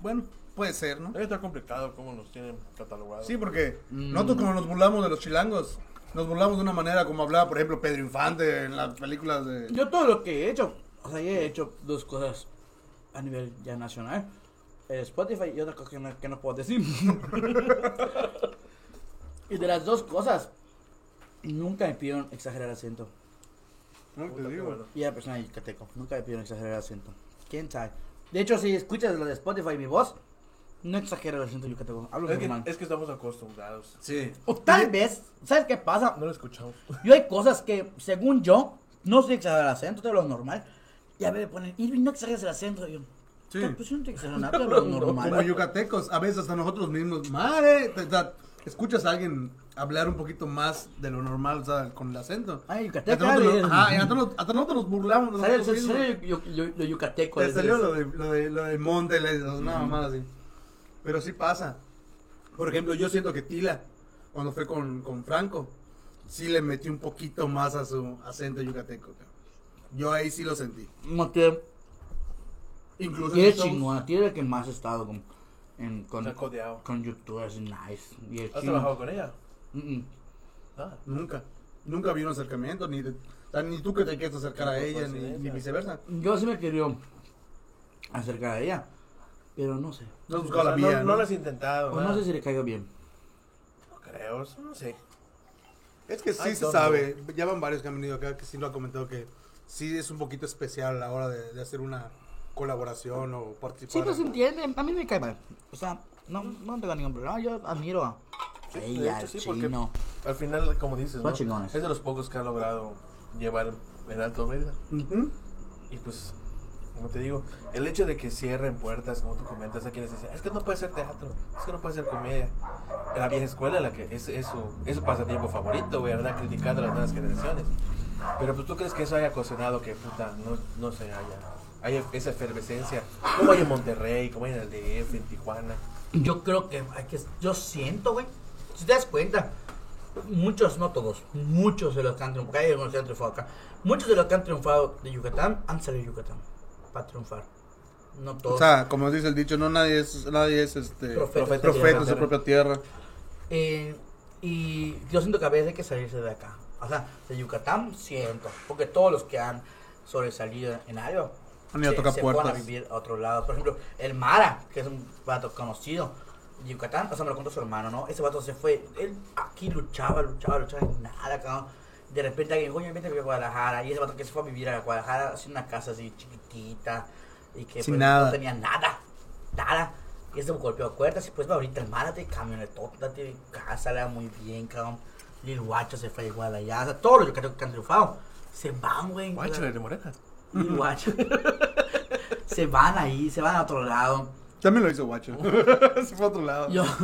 Bueno, puede ser, ¿no? Debe estar complicado cómo nos tienen catalogados. Sí, porque Mm. nosotros como nos burlamos de los chilangos, nos burlamos de una manera como hablaba, por ejemplo, Pedro Infante en las películas de... Yo todo lo que he hecho, o sea, yo he hecho dos cosas a nivel ya nacional. eh, Spotify y otra cosa que no, que no puedo decir. y de las dos cosas, nunca me pidieron exagerar el acento. ¿no? Te digo. Y era persona de Yucateco, nunca me pidieron exagerar el acento. ¿Quién sabe? De hecho, si escuchas lo de Spotify mi voz, no exagero el acento yucateco, hablo Es que, normal. es que estamos acostumbrados. Sí. O tal vez, ¿sabes qué pasa? No lo escuchamos. Yo hay cosas que, según yo, no sé exagerar el acento, te hablo normal. Y a ver, me ponen, Irving, no exageres el acento. Y yo, Sí. pues yo no te exagero nada, te hablo normal. Como yucatecos, a veces hasta nosotros mismos, madre, te- te- escuchas a alguien hablar un poquito más de lo normal, o sea, con el acento. Ay, Hasta yucateco. nosotros, dale. nos- ajá, hasta nos- hasta nosotros nos burlamos de Sale, nosotros sale, yo- yo- yo- lo yucateco. Te es- salió lo de, lo de, lo de monte, le- una mamada así. Pero sí pasa. Por ejemplo, yo siento que Tila, cuando fue con, con Franco, sí le metió un poquito más a su acento yucateco. Yo ahí sí lo sentí. Que, Incluso y es chingona, tiene que más ha estado con, en, con, con youtubers nice. Y ¿Has chino- trabajado con ella? Mm, mm. Ah. Nunca. Nunca vi un acercamiento, ni, de- ni tú que te quieres acercar a ella, ni, ni viceversa. Yo sí me quería acercar a ella, pero no sé. No has O buscado sea, la vía, no, ¿no? no lo has intentado. O no sé si le caigo bien. No creo, no sé. Es que sí Ay, se tonto. sabe, ya van varios que han venido acá que sí lo han comentado que sí es un poquito especial a la hora de, de hacer una colaboración o participar. Sí, pues se en- entiende. A mí me cae mal. O sea, no, no tengo ningún problema. Yo admiro a Sí, de ella, hecho, al sí, porque chino. Al final, como dices, ¿no? chingones. es de los pocos que ha logrado llevar en alto Mérida. Ujú. Y pues, como te digo, el hecho de que cierren puertas, como tú comentas, a quienes dicen, es que no puede ser teatro, es que no puede ser comedia. La vieja escuela, la que es, es, su, es su pasatiempo favorito, güey, ¿verdad? Criticando a las nuevas generaciones. Pero pues tú crees que eso haya ocasionado que, puta, no, no se haya, haya esa efervescencia, como hay en Monterrey, como hay en el DF, en Tijuana. Yo creo que hay que. Yo siento, güey. Si te das cuenta, muchos, no todos, muchos de los que han triunfado, hay algunos que han triunfado acá, muchos de los que han triunfado de Yucatán han salido de Yucatán para triunfar. No todos. O sea, como dice el dicho, no nadie es, nadie es este Profeta. profeta en su propia tierra. Eh, y yo siento que a veces hay que salirse de acá. O sea, de Yucatán siento. Porque todos los que han sobresalido en algo Han ido a se, tocar se fueron a puertas. vivir a otro lado. Por ejemplo, el Mara, que es un vato conocido de Yucatán, o sea, me lo contó su hermano, ¿no? Ese vato se fue. Él aquí luchaba, luchaba, luchaba y nada, cabrón. De repente alguien, coño, vete a vivir a Guadalajara. Y ese vato que se fue a vivir a Guadalajara, hacia una casa así chiquitita. Y que Sin pues, nada. no tenía nada, nada. Y ese golpeó puertas y pues va ahorita el Mara, tiene camionetota, tiene casa, le va muy bien, cabrón. Lil Guacho se fue igual allá. O sea, todos los yucatecos que han triunfado se van, güey. Guacho de Morena. Guacho. se van ahí, se van a otro lado. También lo hizo Guacho. Se fue a otro lado. Yo.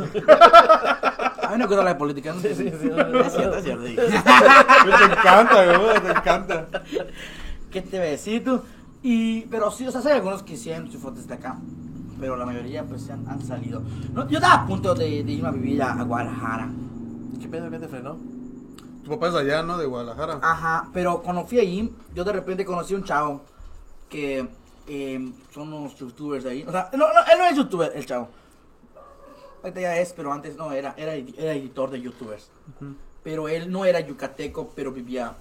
A mí no quiero hablar de política. ¿no? Sí, sí, sí. Es cierto, es cierto. te encanta, güey, te encanta. ¿Qué te voy a decir tú? Y, pero sí, o sea, hay algunos que sí han su fotos de acá. Pero la mayoría, pues, se han, han salido. No, yo estaba a punto de, de irme a vivir a, a Guadalajara. ¿Qué pedo que te frenó? Tu papá es allá, ¿no? De Guadalajara. Ajá, pero cuando fui ahí, yo de repente conocí a un chavo que eh, son unos youtubers de ahí. O sea, no, no, él no es youtuber, el chavo. Ahorita ya es, pero antes no, era, era, era editor de youtubers. Pero él no era yucateco, pero vivía,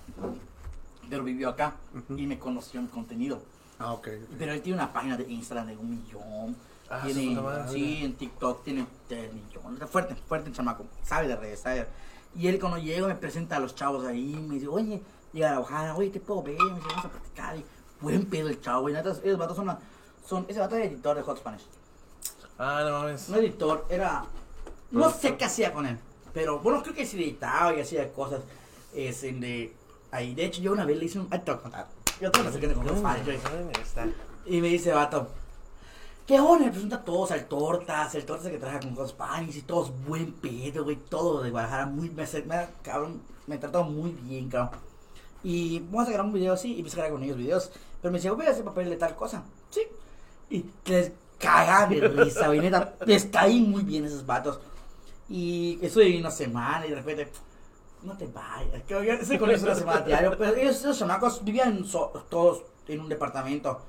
pero vivió acá y me conoció en contenido. Ah, ok. Pero él tiene una página de Instagram de un millón. Ah, tiene, sí, en TikTok tiene tres millones. Está fuerte, fuerte el chamaco. Sabe de redes, sabe. Y él cuando llego me presenta a los chavos ahí. Me dice, oye, llega a la bajada, oye, te puedo ver. Me dice, vamos a platicar. Y buen pedo el chavo. Y neta, esos vatos son, una- son ese vato es editor de Hot Spanish. Ah, no mames. No editor, era. No sé qué hacía con él. Pero bueno, creo que sí editaba y hacía cosas. Es en de. Ahí, de hecho, yo una vez le hice un. Ahí te voy a contar. Yo te voy a decir que fan, yo- ¿Dónde está? y me dice, vato, ¿qué onda? Presenta todos, al Tortas, el Tortas que trabaja con Hot Spanish y todos buen pedo, güey, todo de Guadalajara, muy, me, me, cabrón, me trató muy bien, cabrón. Y vamos a grabar un video así, y empecé a grabar con ellos videos, pero me decía, voy a hacer papel de tal cosa, sí. Y les cagan de risa, güey, neta, les caí muy bien esos vatos. Y estuve una semana y de repente, no te vayas, que yo con ellos una semana diario, pero ellos, esos chamacos vivían so- todos en un departamento,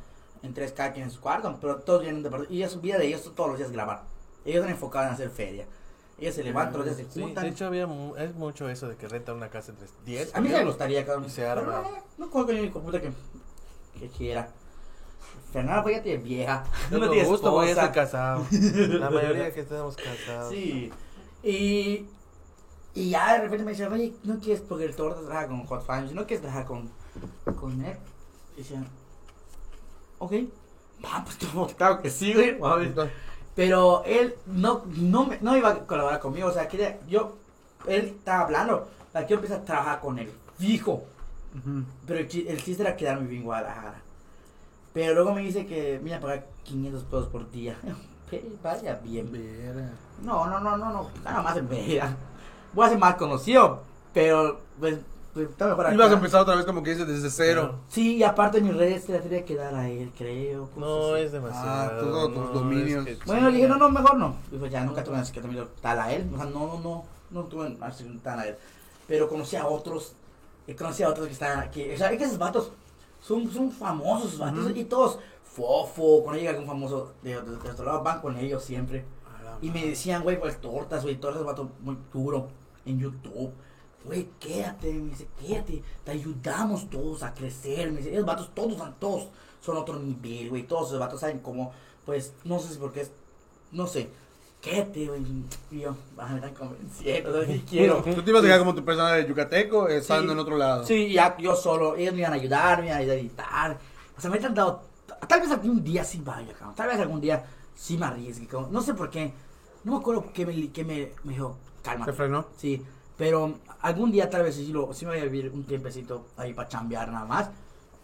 en tres cada quien en su cuarto, pero todos vivían en un departamento, y su vida de ellos todos los días grabar. Ellos están enfocados en hacer feria. Ellos se levantan, los días se Sí, juntan. de hecho había mu- es mucho eso de que rentan una casa entre 10. a mí sí me gustaría, cabrón. Y se arma. Pero no, no ni hijo de puta que, que quiera. Fernanda, pues ya tiene vieja. No no tiene gusto voy a estar casado. La mayoría que estamos casados. Sí. Y, y ya de repente me dice, oye, ¿no quieres, porque el torta trabaja con Hot Fans, ¿no quieres trabajar con, con él? Y decía, ok, va, pues tú, claro que sí, güey. Pero él no, no, me- no iba a colaborar conmigo, o sea, quería, yo, él estaba hablando, para que yo a trabajar con él, fijo. Pero el, el chiste era quedarme bien en Guadalajara. Pero luego me dice que me iba a pagar 500 pesos por día. Vaya bien. Vera. No, no, no, no, no. Nada más en Mérida. Voy a ser más conocido, pero pues, pues está mejor acá. Ibas a empezar otra vez como que dices desde cero. Sí, y aparte mis redes se las tenía que dar a él, creo. No así. es demasiado. Ah, todos tus no, dominios. es que- Bueno, sí. le dije, no, no, mejor no. Y pues ya nunca tuve que también tal a él. O sea, no, no, no, no tuve tan a él. Pero conocí a otros, y conocí a otros que estaban aquí. O sea, es que esos vatos son, son famosos, esos vatos, y todos, fofo, cuando llega algún famoso de, de, de otro lado, van con ellos siempre. Y me decían, güey, pues tortas, güey, tortas, vato muy duro en YouTube. Güey, quédate, me dice, quédate, te ayudamos todos a crecer. Me dice, esos vatos, todos, son- todos son otro nivel, güey. Todos esos vatos saben cómo, pues, no sé si porque es, no sé, quédate, güey. Y yo, ah, me están convenciendo, ¿sabes qué quiero? Tú te ibas a quedar como tu persona de yucateco, estando Sí. en otro lado. Sí, ya yo solo, ellos me iban a ayudar, me iban a editar. O sea, me han dado, tal vez algún día sí vaya, cabrón. Tal vez algún día sí me arriesgue, cabrón. No sé por qué, no me acuerdo qué me, qué me, me dijo, calma. ¿Te frenó? Sí, pero algún día tal vez sí, lo, sí me voy a vivir un tiempecito ahí para chambear nada más.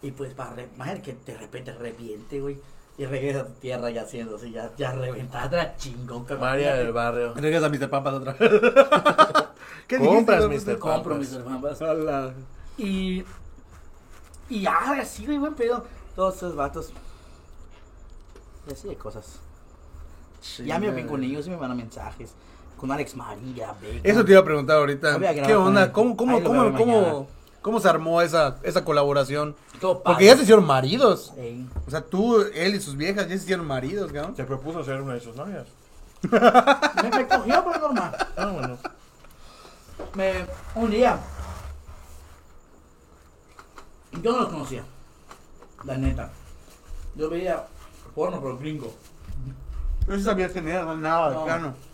Y pues para, re- imagínate que de repente reviente, güey. Y regresa a tu tierra ya haciendo así, ya, ya reventada, chingón, cabrón. María del barrio. Regresa a Mr. Pampas otra vez. ¿Qué Compras, dijiste, Mr. Compro Pampas. hermanos. Ala. Y. Y ya, así, güey, buen pedo. Todos esos vatos. Y así de cosas. ya me ven con ellos y me mandan mensajes. Con Alex María, Vega. Eso te iba a preguntar ahorita. A ¿Qué onda? ¿Cómo, cómo, cómo, cómo. ¿Cómo se armó esa, esa colaboración? Porque ya se hicieron maridos. Ey. O sea, tú, él y sus viejas ya se hicieron maridos, cabrón. Se propuso ser una de sus novias. Me, me cogió, pero normal. Ah, bueno. Me, un día. Yo no los conocía. La neta. Yo veía porno, pero gringo. No sabía que no era nada No. bacano.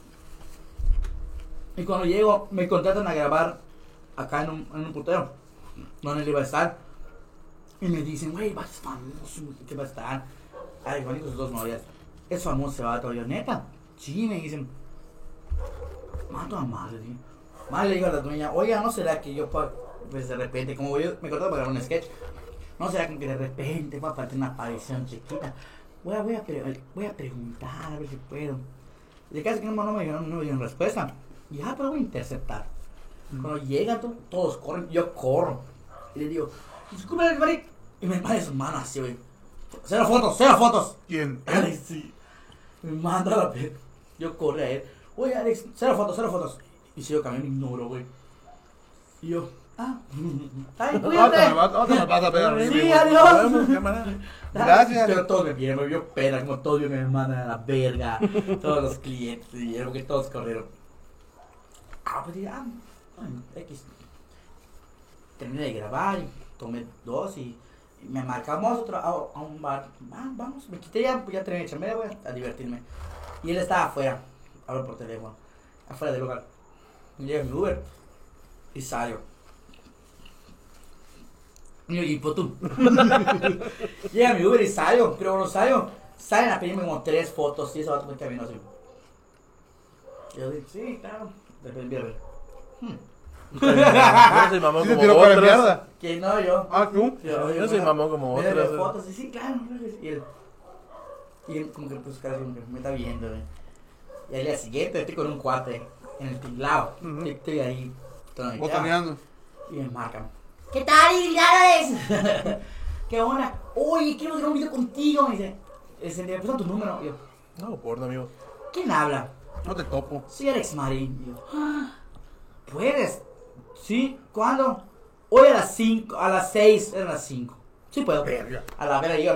Y cuando llego, me contratan a grabar acá en un, en un putero, donde él iba a estar. Y me dicen, güey, vas famoso, ¿qué va a estar? Ay, Juan y sus dos novias. Es famoso, se va a todavía, neta. Sí, me dicen. Mato a madre, tío. Madre le digo a la dueña, oiga, ¿no será que yo, pues de repente, como me cortaba para grabar un sketch, ¿no será que de repente va a partir una aparición chiquita? Voy a, voy a, voy a preguntar, a ver si puedo. Y casi que no, no me dieron, no me dieron respuesta. Y ah, pero voy a interceptar. Cuando llegan to- todos corren, yo corro. Y le digo, disculpe, Mari. Y me manda su mano así, güey. Cero fotos, cero fotos. ¿Quién? Alex, sí. Me manda la pe. Yo corrí a él. Oye, Alex, cero fotos, cero fotos. Y sigo caminando, ignoro, güey. Y yo, ah, ay, cuídate. me ahorita me vas a mí, Sí, adiós. Gracias. Pero todos me vieron, me vio pena, como todos me mandan a la verga. todos los clientes me vieron que todos corrieron. Ah, pues dije, ah, X. Terminé de grabar y tomé dos y, me marcamos otro, a, un bar. Ah, vamos, me quité ya, ya terminé de voy a, divertirme. Y él estaba afuera, hablo por teléfono, afuera del lugar. Llega mi Uber y salió. Y y pues tú. Llega mi Uber y salgo, pero cuando salgo, salen a pedirme como tres fotos y eso va a tomar camino así. Yo digo, sí, claro. Después envío a ver. Yo no soy mamón Sí te como tiró para la otros. mierda. Que no, yo. Ah, ¿tú? Yo- yo soy mamón como Mira otros. las fotos y sí, claro. claro, Y él, y él como que pues cara como que me está viendo. güey. Y al día siguiente estoy con un cuate en el tinglado. Ujú. Estoy- Estoy ahí. todo Botaneando. y me marcan. ¿Qué tal, Linares? ¿Qué onda? Oye, quiero hacer un video contigo. Me dice, "Ese, ¿me prestan tu número? Y yo, No, porno, amigo. ¿quién habla? No te topo. Soy Alex Marín. Y yo, "Ah, ¿puedes? Sí, ¿cuándo? Hoy a las 5, a las 6, eran las 5. Sí puedo. Verga. A la vera, yo,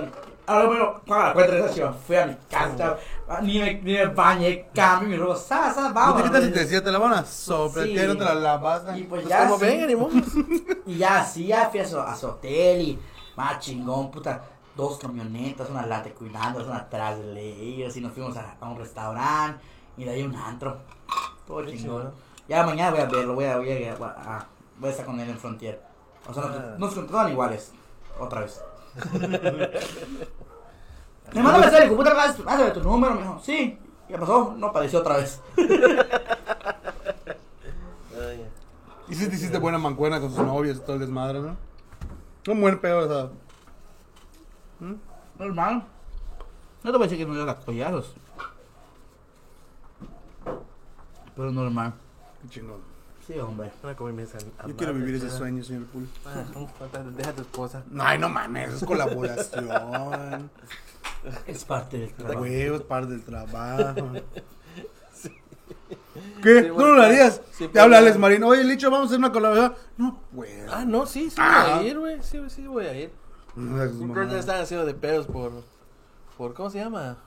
ahora bueno, paga la cuenta de esa chiva. Fui a mi casa, ni me, ni me bañé, cambio mi ropa, sa, sa, ¿No vamos. te quitas si te decía, te la van a sopletear, no te la lavas? Y pues Pues ya. como sí. vengan. Y ya, sí, ya fui a su, a su hotel y más chingón, puta. Dos camionetas, una lata cuidando, una atrás de ellos y nos fuimos a, a un restaurante y de ahí un antro. Todo chingón. Ya mañana voy a verlo, voy a, voy a, voy a, voy a estar con él en Frontier. O sea, Ah. no, no son iguales. Otra vez. Me mandó mensaje, a ver tu número, me dijo, sí. ¿Qué pasó? No apareció otra vez. Ya. Y si te hiciste buena mancuerna con sus novios y todo el desmadre, ¿no? Un buen pedo, o sea. Normal. No te voy a decir que no collazos. Pero normal. Qué chingón. Sí, hombre. Una comienza a Yo quiero vivir ese sueño, señor Pool. Ah, Deja a tu esposa. No, ay, no mames, es colaboración. Es parte del trabajo. Huevos, parte del trabajo. ¿Qué? Sí, ¿Tú bueno, no lo harías? sí, Te habla Alex Marín. Oye, Licho, vamos a hacer una colaboración. No, güey. Ah, no, sí, sí Ah. voy a ir, güey. Sí, sí voy a ir. Creo que están haciendo de pedos por. por ¿Cómo se llama?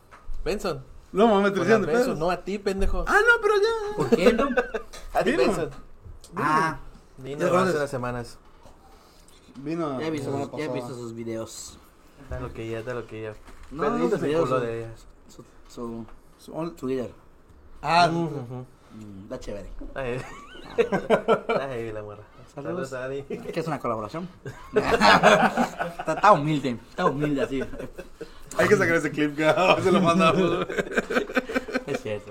Benson. No mames, te Por decían la de Benson, pedos. no a ti, pendejo. Ah, no, pero ya. ¿Por qué no? a ti, vino. Ah, Vino ¿De hace unas semanas. Vino ya he visto, ya he visto sus videos. Da lo que ya, da lo que ya. No, de ellas. Su, su Son- Twitter. Ah, Ujú, ujú. Mm, Está chévere. Ay, la morra. Saludos. Saludos, Adi. ¿Qué es una colaboración? está, está humilde, está humilde así. hay que sacar ese clip, que se lo mandamos. Es cierto.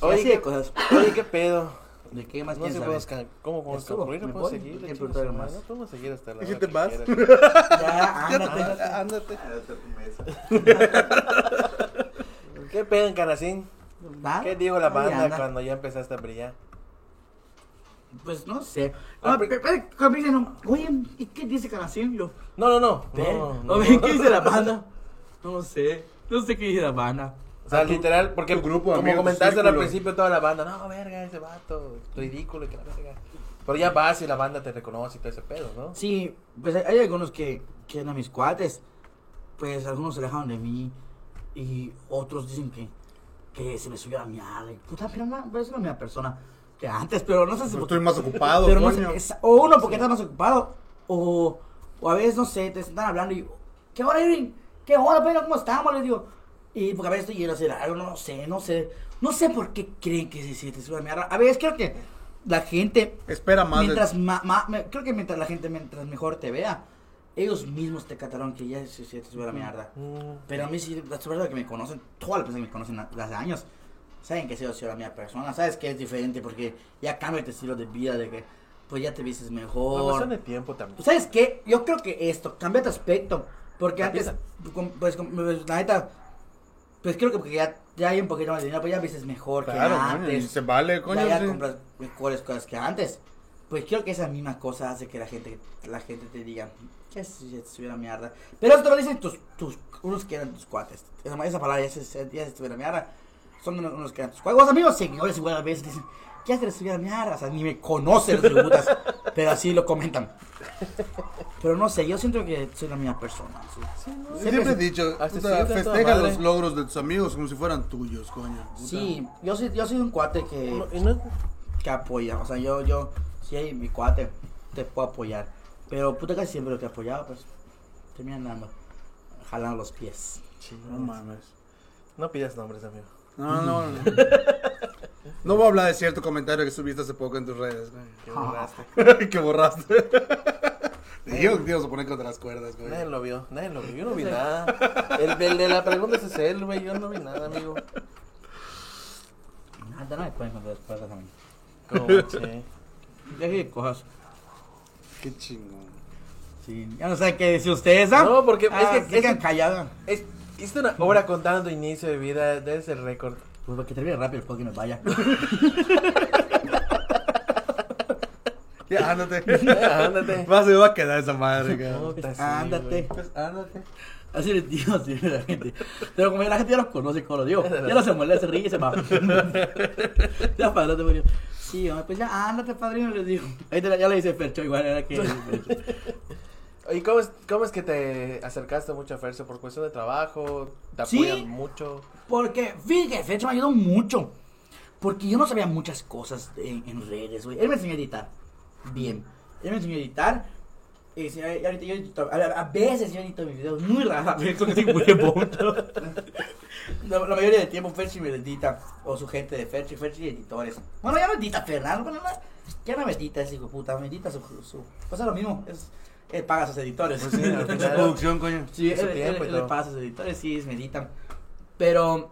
Oye, de ¿qué- cosas. Oye, qué pedo. ¿De qué más No sé quieres cómo, saber? cómo podemos concluir, no podemos seguir. que su más. No podemos seguir hasta la ¿Y si hora te que vas? quieras. Ya, ándate. Ándate. Quédate a tu mesa. ¿Qué pedo en Canacín? ¿Qué dijo la banda anda. cuando ya empezaste a brillar? Pues no sé. Ah, Ah, pero- oye, ¿y qué dice canción? Yo, No, no, no. ¿Ve? no, no. ¿qué dice la banda? No sé. No sé qué dice la banda. O sea, literal, porque tu grupo como comentaste al principio toda la banda, no, verga, ese vato, ridículo, que la verga. Pero ya vas y la banda te reconoce y todo ese pedo, ¿no? Sí, pues hay, algunos que, que eran mis cuates, pues algunos se alejaron de mí y otros dicen que, que se me subió la mierda. y Puta, pero no, es la misma persona que antes, pero no sé si... Pero estoy más ocupado, pero no coño. sé, es- o uno porque estás más ocupado, o, o a veces, no sé, te están hablando y... ¿Qué hora, Irving? ¿Qué hora, pero cómo estamos? Les digo. Y porque a veces estoy a hacer algo, no sé, no sé. No sé por qué creen que se, se te sube la mierda. A veces creo que la gente Espera más. de- mientras ma- ma- me- creo que mientras la gente mientras mejor te vea ellos mismos te catalogan que ya se, se te sube la mierda Mm. pero a mí sí las personas que me conocen todas las personas que me conocen hace años saben que soy, soy la mía persona sabes que es diferente porque ya cambia tu estilo de vida de que pues ya te vistes mejor de tiempo también. ¿Tú sabes qué? Yo creo que esto cambia tu aspecto. Porque antes, pues, pues, la neta, pues creo que porque ya, ya hay un poquito más de dinero, pues ya vistes mejor Claro, que antes. se vale, coño. ya, ya sí. compras mejores cosas que antes. Pues creo que esa misma cosa hace que la gente, la gente te diga, que subiera mierda. Pero eso te lo dicen tus, tus, unos que eran tus cuates. Esa, esa palabra ya se, ya se subiera mierda. Son unos, unos que tus. Los amigos seguidores igual a veces dicen, ya se les subiera mierda. O sea, ni me conocen los putas, pero así lo comentan. Pero no sé, yo siento que soy la misma persona. sí. Siempre he dicho, puta, sí, festeja madre. los logros de tus amigos como si fueran tuyos, coño. puta. Sí, yo soy, yo soy un cuate que, No, no- que apoya. O sea, yo, yo, si hay mi cuate, te puedo apoyar. Pero puta casi siempre lo que he apoyado, pues, terminan dando, jalando los pies. No mames. no pidas nombres, amigo. No, no, no. No voy a hablar de cierto comentario que subiste hace poco en tus redes, Que Ah. borraste. que borraste. Dios, Dios, se pone contra las cuerdas, güey. Nadie lo vio, nadie lo vio. Yo no vi nada. El, el de la pregunta es él, güey. Yo no vi nada, amigo. Nada, no me pueden contar las cosas a mí. Como, che. Deje de cosas. Qué chingón. Sí, ya no saben qué decir ustedes, ¿ah? No, porque Ah, es que- se es quedan que- callados. Es, hiciste una hora contando tu inicio de vida. Debe ser récord. Pues para que termine rápido, después que nos vaya. Ya, ándate. Ya, ándate. Más se va a quedar esa madre, cabrón. Ándate. Pues ándate. Así les digo así a la gente. Pero como la gente ya los conoce, como lo digo, ya no se molesta, se ríe y se va. ya para adelante, pues, Sí, hombre, pues ya ándate, padrino, les digo. Ahí te la- ya le dice Fercho, igual era que. ¿Y cómo es, cómo es que te acercaste mucho a Fercio? ¿Por cuestión de trabajo? ¿Te Sí. apoyan mucho? Porque, fíjate, Fercho me ayudó mucho. Porque yo no sabía muchas cosas en, en redes, güey. Él me enseñó a editar. Bien. Él me enseñó a editar. Y y ahorita yo edito, a, a veces yo edito mis videos muy bonito. La, la mayoría del tiempo Ferchi me edita, o su gente de Ferchi, Ferchi editores. Bueno, ya no edita Fernando, bueno, no, ya no me edita ese hijo puta, me edita su, su es lo mismo, es, él paga a sus editores. Pues sí, final- producción, coño. Sí, él, tiempo él- él paga a sus editores, sí, me editan. Pero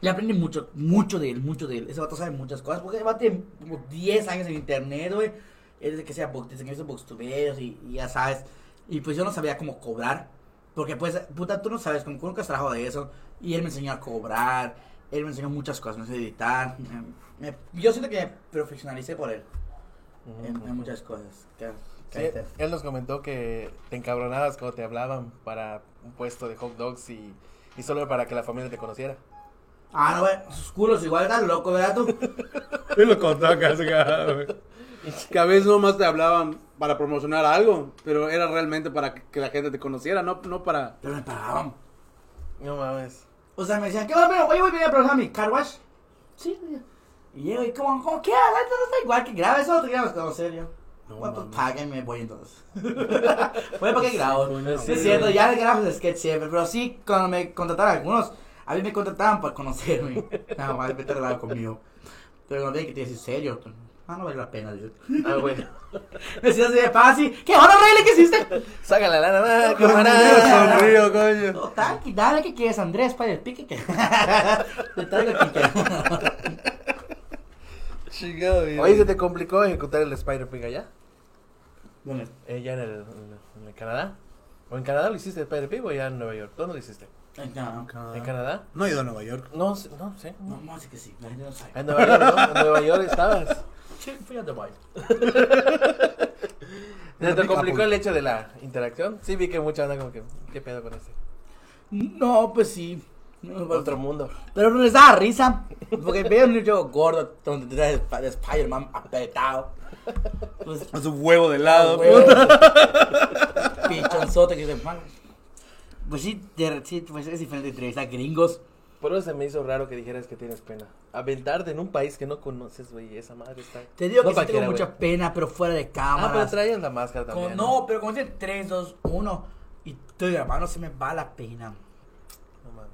le aprendí mucho, mucho de él, mucho de él. Ese vato sabe muchas cosas, porque el vato tiene como 10 años en internet, güey. Es de que sea desde que hizo boxtuberos y, y ya sabes. Y pues yo no sabía cómo cobrar. Porque pues, puta, tú no sabes, como que nunca has trabajado de eso. Y él me enseñó a cobrar, él me enseñó muchas cosas, me enseñó a editar. me- me- yo siento que me profesionalicé por él en, en muchas cosas. Que- Sí, él nos comentó que te encabronabas cuando te hablaban para un puesto de hot dogs y, y solo para que la familia te conociera. Ah, no, güey, sus culos igual, estás loco, ¿verdad tú? Él lo contó casi, cabrón. Que a veces nomás te hablaban para promocionar algo, pero era realmente para que, la gente te conociera, no, no para... Pero me pagaban. No mames. O sea, me decían, ¿qué va a? Oye, voy a venir a programar mi car wash. Sí, güey. Y llego y como, como quieras, esto no está igual que grabes o te grabas serio. No, bueno, pues páguenme, voy entonces. Bueno, ¿para qué grabo? Sí, es cierto, ya grabo el sketch siempre, pero sí, cuando me contrataron algunos, a mí me contrataban para conocerme. Nada más, vete a conmigo. Pero cuando ven que tienes en serio, ah, no vale la pena, dios. Ah, bueno. Me decías así de fácil, ¿qué onda, Rayleigh? ¿Qué hiciste? Saca la Yo camarada. sonrío, coño. No, tranqui, dale, ¿qué quieres, Andrés? Para el pique que. Te traigo el pique. Chingado, güey. Oye, ¿se te complicó ejecutar el Spider Pig allá? ¿Dónde? Eh, ¿Ya en el, en el Canadá? ¿O en Canadá lo hiciste el Spider Pig o ya en Nueva York? ¿Dónde lo hiciste? En Canadá. ¿En Canadá? No he ido a Nueva York. No, sé- no sé. No, no, así que sí, no. En Nueva York, ¿no? En Nueva York estabas. Sí, fui a Dubai. ¿Se te pica, complicó el hecho de la interacción? Sí, vi que mucha anda como que, ¿qué pedo con este? No, pues sí. No, Otro mundo. Pero no les daba risa. Porque veo un niño gordo donde trae de Spider-Man apretado. Pues, A su huevo de lado. huevo. Pichonzote que se man. Pues sí, de- sí, pues es diferente entrevistar gringos. Por eso se me hizo raro que dijeras que tienes pena. Aventarte en un país que no conoces, güey. Esa madre está. Te digo No que sí tengo mucha güey. pena, pero fuera de cámara. Ah, pero traías la máscara también. no, pero como dicen 3, 2, 1 y estoy grabando, se me va la pena.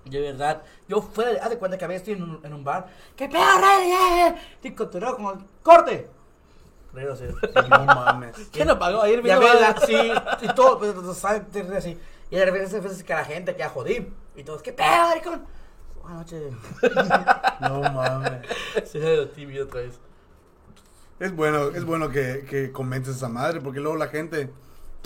De verdad, yo fuera de. Haz de cuenta que a veces estoy en un, en un bar. ¡Qué pedo, rey! Estoy cotorreo como. ¡Corte! Rey, no sé. No mames. ¿Quién apagó? Ayer Y a vino. veces, sí, y todo, pues, saben, te ríes así. Y de repente, a veces que la gente que ya jodí. Y todos, ¿qué pedo, maricón? Buenas noches. No mames. Se ve lo tímido otra vez. Es bueno, es bueno que, que comentes esa madre, porque luego la gente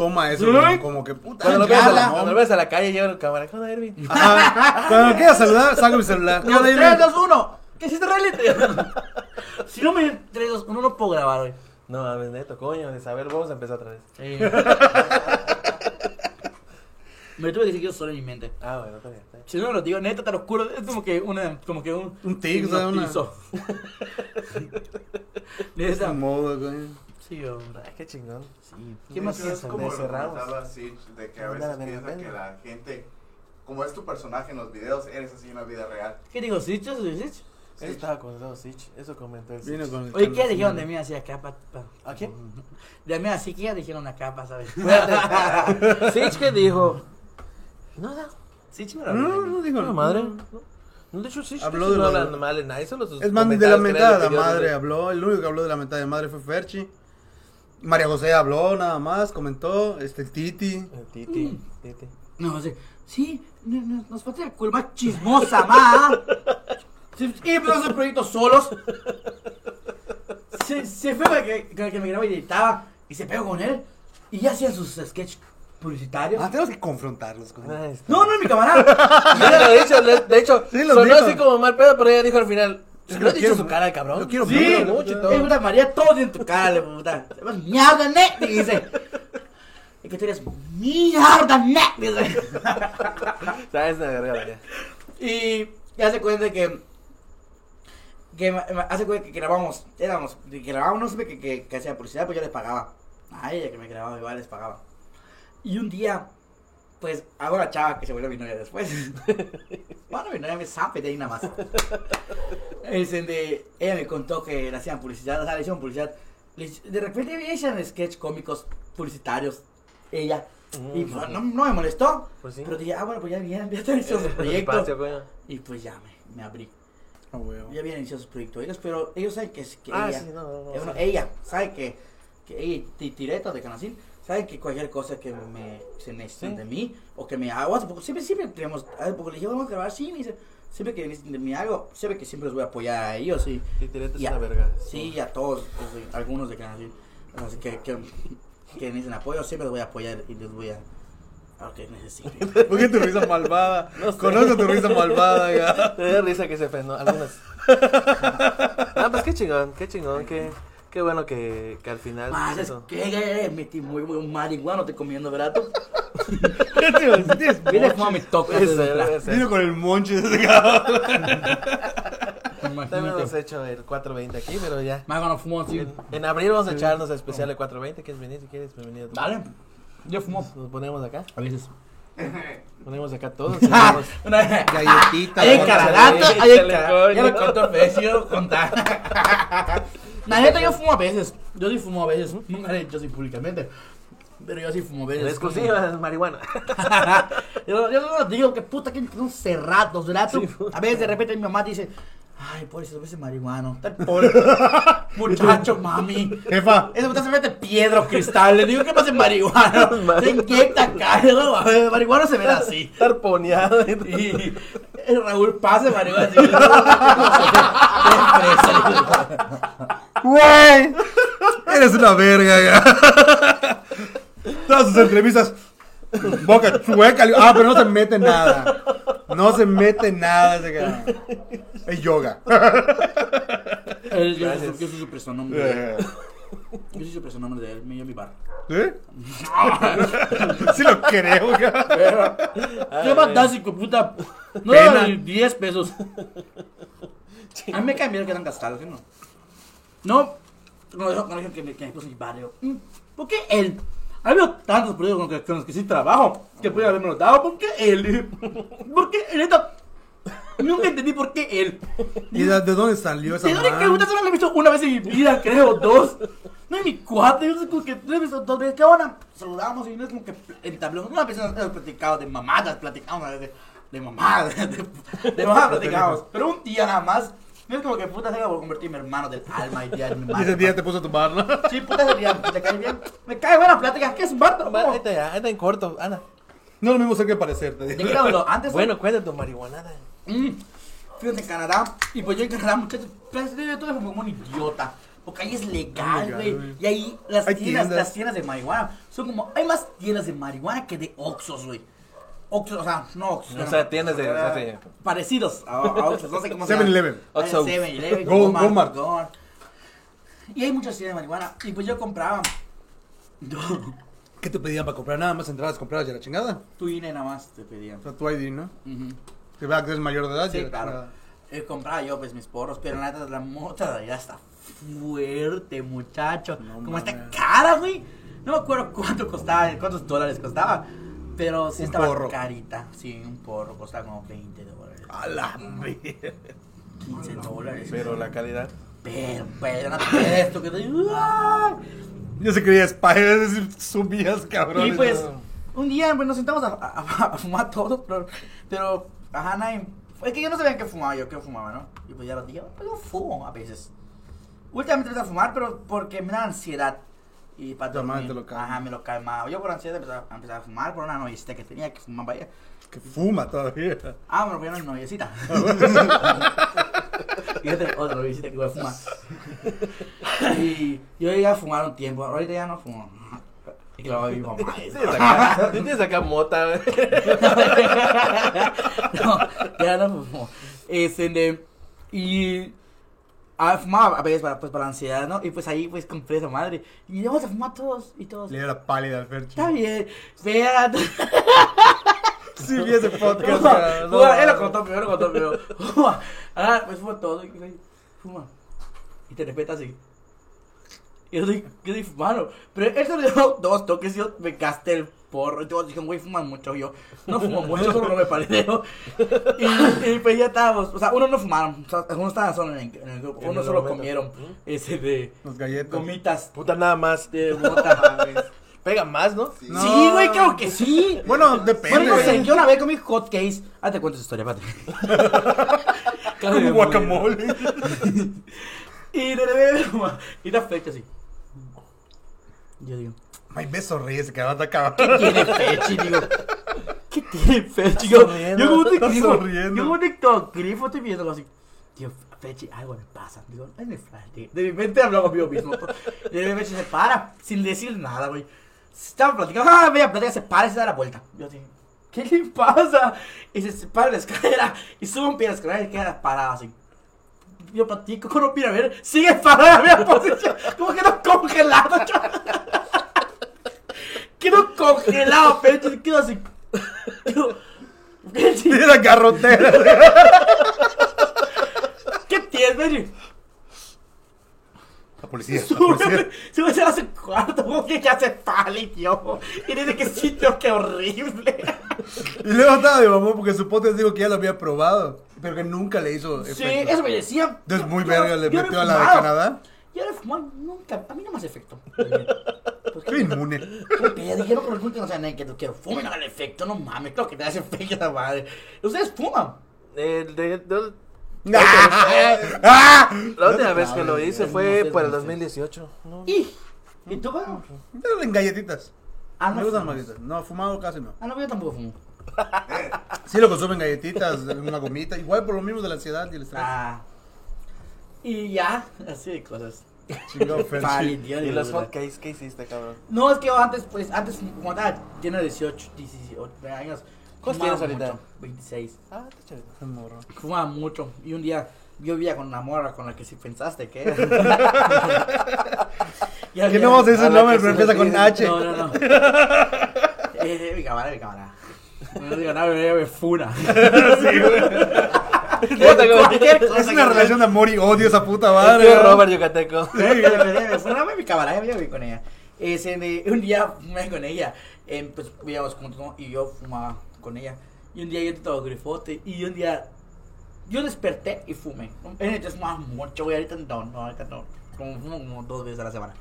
toma eso Sí. como, como que puta. Cuando lo, qué ves a la, mamón. cuando lo a la calle, lleva el cámara. ¿Qué onda, Erwin? Ajá. Cuando quieras saludar, saco mi celular. No, 3, 2, 1. ¿Qué hiciste, Rayleigh? si no me 3, 2, 1, no puedo grabar hoy. No mames, neto, coño. De saber, vamos a empezar otra vez. me tuve que decir yo solo en mi mente. Ah, bueno, está bien. Está bien. Si no me lo digo, neta, te lo juro, es como que una, como que un... Un tic, o sea, una- hipnotizo. De Es esa... un modo, güey. Sí, hombre. Ay, qué chingón. Sí. ¿Qué más Es como De lo comentaba Sitch, de que a veces nada, nada, piensa nada. que la gente, como es tu personaje en los videos, eres así en la vida real. ¿Qué digo? ¿Sí? ¿Sí? ¿Sí? Eso estaba contando Sitch. Eso comentó el Vino Sitch. con el Oye, ¿qué dijeron de mí así acá? Pa, pa? ¿A quién? De mí así, ¿qué ya dijeron acá, pa, sabes? Sitch, ¿qué dijo? Nada. Sitch no habla No, no dijo No, madre. No. No, de hecho, Sitch Habló no de lo- hablan mal de nadie. Solo sus Es más, de la mentada de la madre de- habló. El único que habló de la mentada de madre fue Ferchi. María José habló nada más, comentó. Este, el Titi. Eh, Titi, Titi. No, sí, no- no- nos falta el culo más chismosa, ma. Sí, Y empezó a hacer proyectos solos. Se, se fue con el que, con el que me grababa y editaba. Y se pegó con él. Y ya hacían sus sketches publicitarios. Ah, tenemos que confrontarlos con Ah, está. No, no es mi camarada. Sí, lo he dicho, le- de hecho, Sí, lo sonó dijo. así como mal pedo, pero ella dijo al final. Es ¿No lo dicho quiero su cara cabrón? lo quiero sí, mucho. mucho y todo. puta María, todo en tu cara, le puta. Mierda, net, dice. Y que tú eres mierda, net, dice. ¿Sabes? Verga, ya. Y, y hace cuenta que. Que hace cuenta que grabamos. Éramos. Que grabábamos, no sé que, que, que hacía publicidad, pues yo les pagaba. A ella que me grababa, igual les pagaba. Y un día. Pues hago la chava que se vuelve mi novia después. bueno, mi novia me sabe de ahí nada más. Es de, ella me contó que le hacían publicidad, o sea, le hicieron publicidad. De repente hacían sketch cómicos publicitarios. Ella. Y Mm. pues, no, no me molestó. Pues sí. Pero dije, ah, bueno, pues ya vienen, ya están sus proyectos. Espacio. Y pues ya me, me abrí. Ah, huevo. Ya habían iniciado sus proyectos ellos, pero ellos saben que, es- que Ah, ella, sí, no, no, no, eh, bueno, sí. ella sabe que, que ella, Ti- Tireto de Canacín, sabe que cualquier cosa que me, se necesiten Sí. de mí, o que me hago, hace poco, siempre, siempre tenemos, hace poco le dije, vamos a grabar, sí, me dice, siempre que necesiten de mí algo, siempre que siempre los voy a apoyar a ellos, y, Y a- una verga. Sí, y a todos, pues, sí, algunos de Canacín, así que, que, que necesiten apoyo, siempre los voy a apoyar y les voy a, a lo que necesiten. ¿Por qué tu risa malvada? No sé. Conozco tu risa malvada, ya. Te da risa que se ¿no? Algunas. ah, pues qué chingón, qué chingón, qué, qué bueno que, que al final. Más, es eso. que metí muy buen marihuano te comiendo Viene monchis. como me toca. Vino con el monche de ese cabrón. También hemos hecho el 420 aquí, pero ya. Más cuando fumo así. En, en abril vamos a echarnos el especial de 420. ¿Quieres venir? Si quieres, bienvenido. Dale. Yo fumo. Nos ponemos acá. A veces. Ponemos acá todos. vamos- Una Galletita. Hay Échale, hay. Ya lo contó el precio, contar. La neta, yo fumo a veces. Yo sí fumo a veces. Nunca he dicho así públicamente. Pero yo sí fumo a veces. En exclusiva es marihuana. yo, yo no digo que puta que un cerrados, ¿verdad? a veces de repente mi mamá dice, ay, por eso ese marihuano. El pobre muchacho, mami. Jefa. Ese puta se mete piedra o cristal. Le digo, ¿qué pasa en marihuana? Se inyecta acá. ¿no? A ver, marihuana se ve así. Tarponeado. Y el Raúl pasa marihuana así. Güey. Eres una verga, ya. Todas sus entrevistas. Boca chueca. Ah, pero no se mete nada. No se mete nada ese cabrón. Es yoga. fresa. Yo soy su personaje. Eh, Yo sí supe ese nombre de él, me dio mi bar. ¿Eh? sí lo creo, cabrón. Qué fantástico, puta. No Pena. era ni 10 pesos. A mí me cae bien que eran gastados, ¿sí no? No, no dijo, no dijo que me, que me puso mi barrio. Mm, ¿Por qué él? Ha habido tantos proyectos con, los que- con los que sí trabajo que podría haberme dado. ¿Por qué él? ¿Por qué? Neta, nunca entendí por qué él. ¿Y de, de dónde salió esa ¿De dónde que puta solo lo he visto una vez en mi vida, creo, dos? No hay ni cuatro, yo sé como que he visto dos veces. ¿Qué onda? Saludamos y no es como que entablamos. Una vez hemos platicado de mamadas, platicamos de, de mamadas, de, de mamadas platicamos. Pero un día nada más, no es como que puta se va a convertir en mi hermano del alma y día de mi Y madre. ese día te puso a tomar, ¿no? Sí, puta ese día, te cae bien. Me cae buena plática, ¿qué es un vato? Va, Ahí está ya, está en corto, Ana. No es lo mismo ser que parecerte. Bueno, cuenta tu marihuanada. Mm. Fíjate en Canadá, y pues yo en Canadá, muchachos, pues, yo todo como un idiota. Porque ahí es legal, güey. Y ahí las tiendas, tiendas. las tiendas de marihuana son como. Hay más tiendas de marihuana que de Oxxos, güey. Oxxos, o sea, no Oxxos. O sea, tiendas de- Ah, sí. Parecidos a, a Oxxos, no sé cómo se llama. 7-Eleven. Oxxos. 7-Eleven, Go- Walmart, Walmart. Walmart. Y hay muchas tiendas de marihuana. Y pues yo compraba. ¿Qué te pedían para comprar? Nada más entradas compradas y la chingada. tu INE nada más te pedían. O sea, tu ID, ¿no? Que vea que eres mayor de edad. Sí, la claro. Eh, compraba yo pues mis porros, pero la neta la mota de allá está fuerte, muchacho. No Como está cara, güey. No me acuerdo cuánto costaba, cuántos dólares costaba. Pero sí Un estaba porro. carita. Sí, un porro costaba como 20 dólares. A la mierda. 15 dólares. Pero la calidad. Pero, pero, no te esto que te. Yo se creía Spider, es decir, subías, cabrón. Y pues, un día pues, nos sentamos a, a- a fumar todos, pero, pero, ajá, nadie, es que yo no sabía qué fumaba yo, qué fumaba, ¿no? Y pues ya lo dije, pues yo fumo a veces. Últimamente empecé a fumar, pero porque me da ansiedad. Y para dormir, te lo calma. ajá, me lo calmaba. Yo por ansiedad empecé a, a empezar a fumar por una noviecita que tenía que fumar, vaya. Que fuma todavía. Ah, bueno, pues ya no es noviecita. y yo tengo otra noviecita que voy a fumar. y yo llegué a fumar un tiempo, ahorita ya no fumo. Y hago mi mamá. acá, tienes acá mota, no, ya no fumo. Este, y ah, fumaba a veces para, pues, para la ansiedad, ¿no? Y pues ahí pues compré esa madre. Y vamos a fumar todos y todos. Le dio la pálida al Ferchi. Está bien, espérate. Sí, vi ese podcast. Fuma, cabrón. fuma, él lo contó primero, lo contó primero. Fuma. Ah, pues fuma todo. Fuma. Y te repita así. Y yo estoy, yo estoy fumando. Pero él solo dio dos toques y yo me gasté el porro. Y todos dijeron, güey, fuman mucho. Y yo, no fumo mucho, solo no me paredeo. Y, y pues ya estábamos. O sea, uno no fumaron. O sea, uno estaba solo en el, en el grupo. En Uno el solo momento. comieron ese de Los galletas. gomitas Puta, nada más. de mota. Pega más, ¿no? Sí. No. Sí, güey, creo que sí. Bueno, depende. Bueno, no sé, yo una vez comí hot case. Ah, te cuento esa historia, espérate. Como guacamole. Y de repente, y la fecha así. Yo digo, Ay, me sonríe cabrón, está cabrón. ¿qué tiene fecha? Y digo, ¿qué tiene fecha? Yo, yo como te sonriendo. yo como te grifo, estoy viéndolo así. Tío, Fechi, algo me pasa. Digo, es mi frente. De mi mente hablo conmigo mismo. Y de repente se para, sin decir nada, güey. Estaba platicando, ah, voy a platicar, se para y se da la vuelta. Yo así, ¿qué le pasa? Y se separa de la escalera y sube un pie a la escalera y queda parado así. Yo platico con un ver, sigue parado en la misma posición, como que no congelado. chaval. Quedo congelado, Fechi, quedo así. Quedo, Tiene la garrotera. ¿qué tienes? La policía, la Sube, policía. sube a su cuarto, como que ya se pálido. Y dice que sitio, qué horrible. Y luego estaba de mamón porque su podcast dijo que ya lo había probado. Pero que nunca le hizo Sí, eso me decía. Entonces muy Yo- verga le yo metió a la de. Canadá. Yo he fumado nunca. A mí no me hace efecto. Pues, Qué inmune. ¿Qué pedo? Dijeron que los últimos no saben que que fumen hagan efecto. No mames, claro que te hace efecto esa madre. Ustedes fuman. Eh, de- de- ¡Ah! la última vez que lo hice fue para el no sé. 2018. ¿no? ¿Y? ¿Y tú, bueno? Pero en galletitas. Ah, Me no. gustan fumas. galletitas. No, fumado casi no. Ah, no, yo tampoco fumo. Sí lo consumen galletitas, una gomita. Igual por lo mismo de la ansiedad y el estrés. Ah. Y ya, así de cosas. Ferchi. Pálido, ¿Y los hotcakes qué hiciste, cabrón? No, es que yo antes, pues, antes, cuando estaba lleno de 18, 18 años. ¿Cuántos tienes ahorita? mucho, 26. Ah, está chévere. Morro. Fumaba mucho. Y un día yo vivía con una morra con la que sí pensaste que Ya, Que ya. no vamos a decir la nombre, que pero empieza con. H. No, no, no. eh, mi cámara, mi cámara. No digo nada, me, me funa. Es una me- relación de amor y odio esa puta madre. Robert Yucateco. Sí, me, me, me mi cámara, me voy con ella. De- un día fumé con ella, eh, pues vivíamos juntos ¿no? y yo fumaba con ella. Y un día yo estaba grifote y un día yo desperté y fumé. En hecho fumaba mucho, güey, ahorita no, no, ahorita no. Como fumo como dos veces a la semana.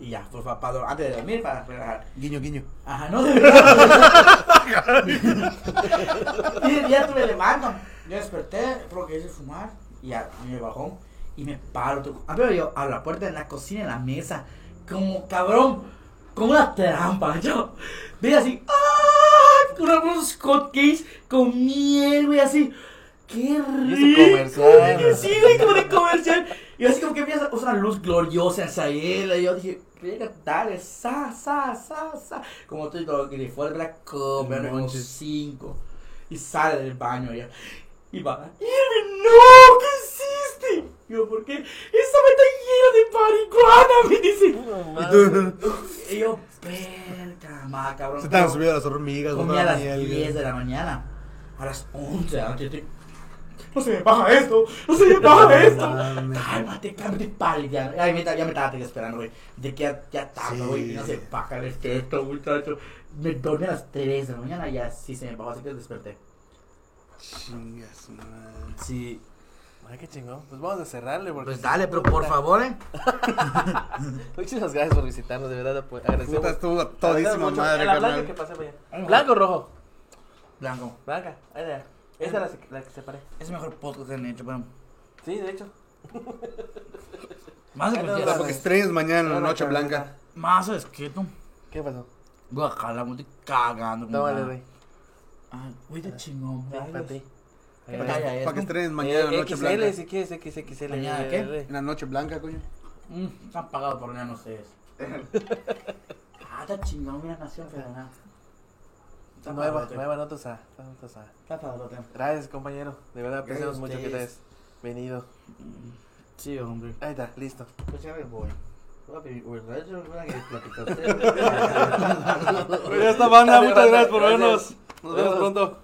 Y ya, pues para, para- antes de dormir, para relajar. Guiño, guiño. Ajá, no, de verdad. y ya me levanto. Yo desperté, creo que hice fumar. Y ya me bajó. Y me paro. Ah, Pero yo a la puerta de la cocina, en la mesa. Como cabrón. Como una trampa. Yo veía así. ¡Ah! Con unos hotcakes con miel, güey, así. ¡Qué rico! Comercial. Sí, güey, como de comercial. Y así como que empieza una luz gloriosa hacia él. Y yo dije, venga, dale, sa, sa, sa, sa. Como tú y todo, que fuera No como manches. cinco. Y sale del baño ya. Y va, Irving, no, ¿qué hiciste? Yo, ¿por qué? Esa me está llena de marihuana, me dice. Y tú, Y yo, verga, ma, cabrón. se estaban Yo subiendo las hormigas. Comí a las miel, 10 de la mañana. A las 11 de la noche. No se me baja esto, no se me baja esto. Cálmate, cálmate, pali. Ya, ay, me, ya me estaba esperando, güey. De que ya, ya tarde, Sí. güey. Y no se baja el esto, muchacho. Me dormí a las 3 de la mañana y ya sí se me bajó, así que desperté. Chingas, man. Sí. Ay, qué chingón. Pues vamos a cerrarle. Porque Pues dale, pero por favor, eh. Muchísimas gracias por visitarnos, de verdad. Pues, agradecemos. Puta, estuvo todísima mucho. madre, La blanca que carnal. pasé para allá. ¿Blanco o rojo? Blanco. Blanca. Ahí está. Esa es la, la que separé. Es el mejor podcast que han hecho, pero. Sí, de hecho. Más de Ay, no, no, Porque estrellas mañana en la noche blanca. Más es que tú. ¿Qué pasó? Guacala, me estoy cagando. Tómale, nada. güey. Ay, güey, de chingón. Sí, para que no? estrenen mañana en la Eh, noche XL, blanca. si quieres, XXL. ¿Mañana qué? En la noche blanca, coño. Mm, están pagados por no sé eso. ah, está chingón, mira, nación federal. Está Nueva, nueva notas a. Notas a. Está padrote. Gracias, compañero. De verdad, apreciamos mucho que te ustedes. hayas venido. Sí, hombre. Ahí está, listo. Pues ya me voy. Voy a pedir Uber Rides, yo voy a que platicaste. Pero ya está, banda. Muchas gracias por vernos. Nos vemos pronto.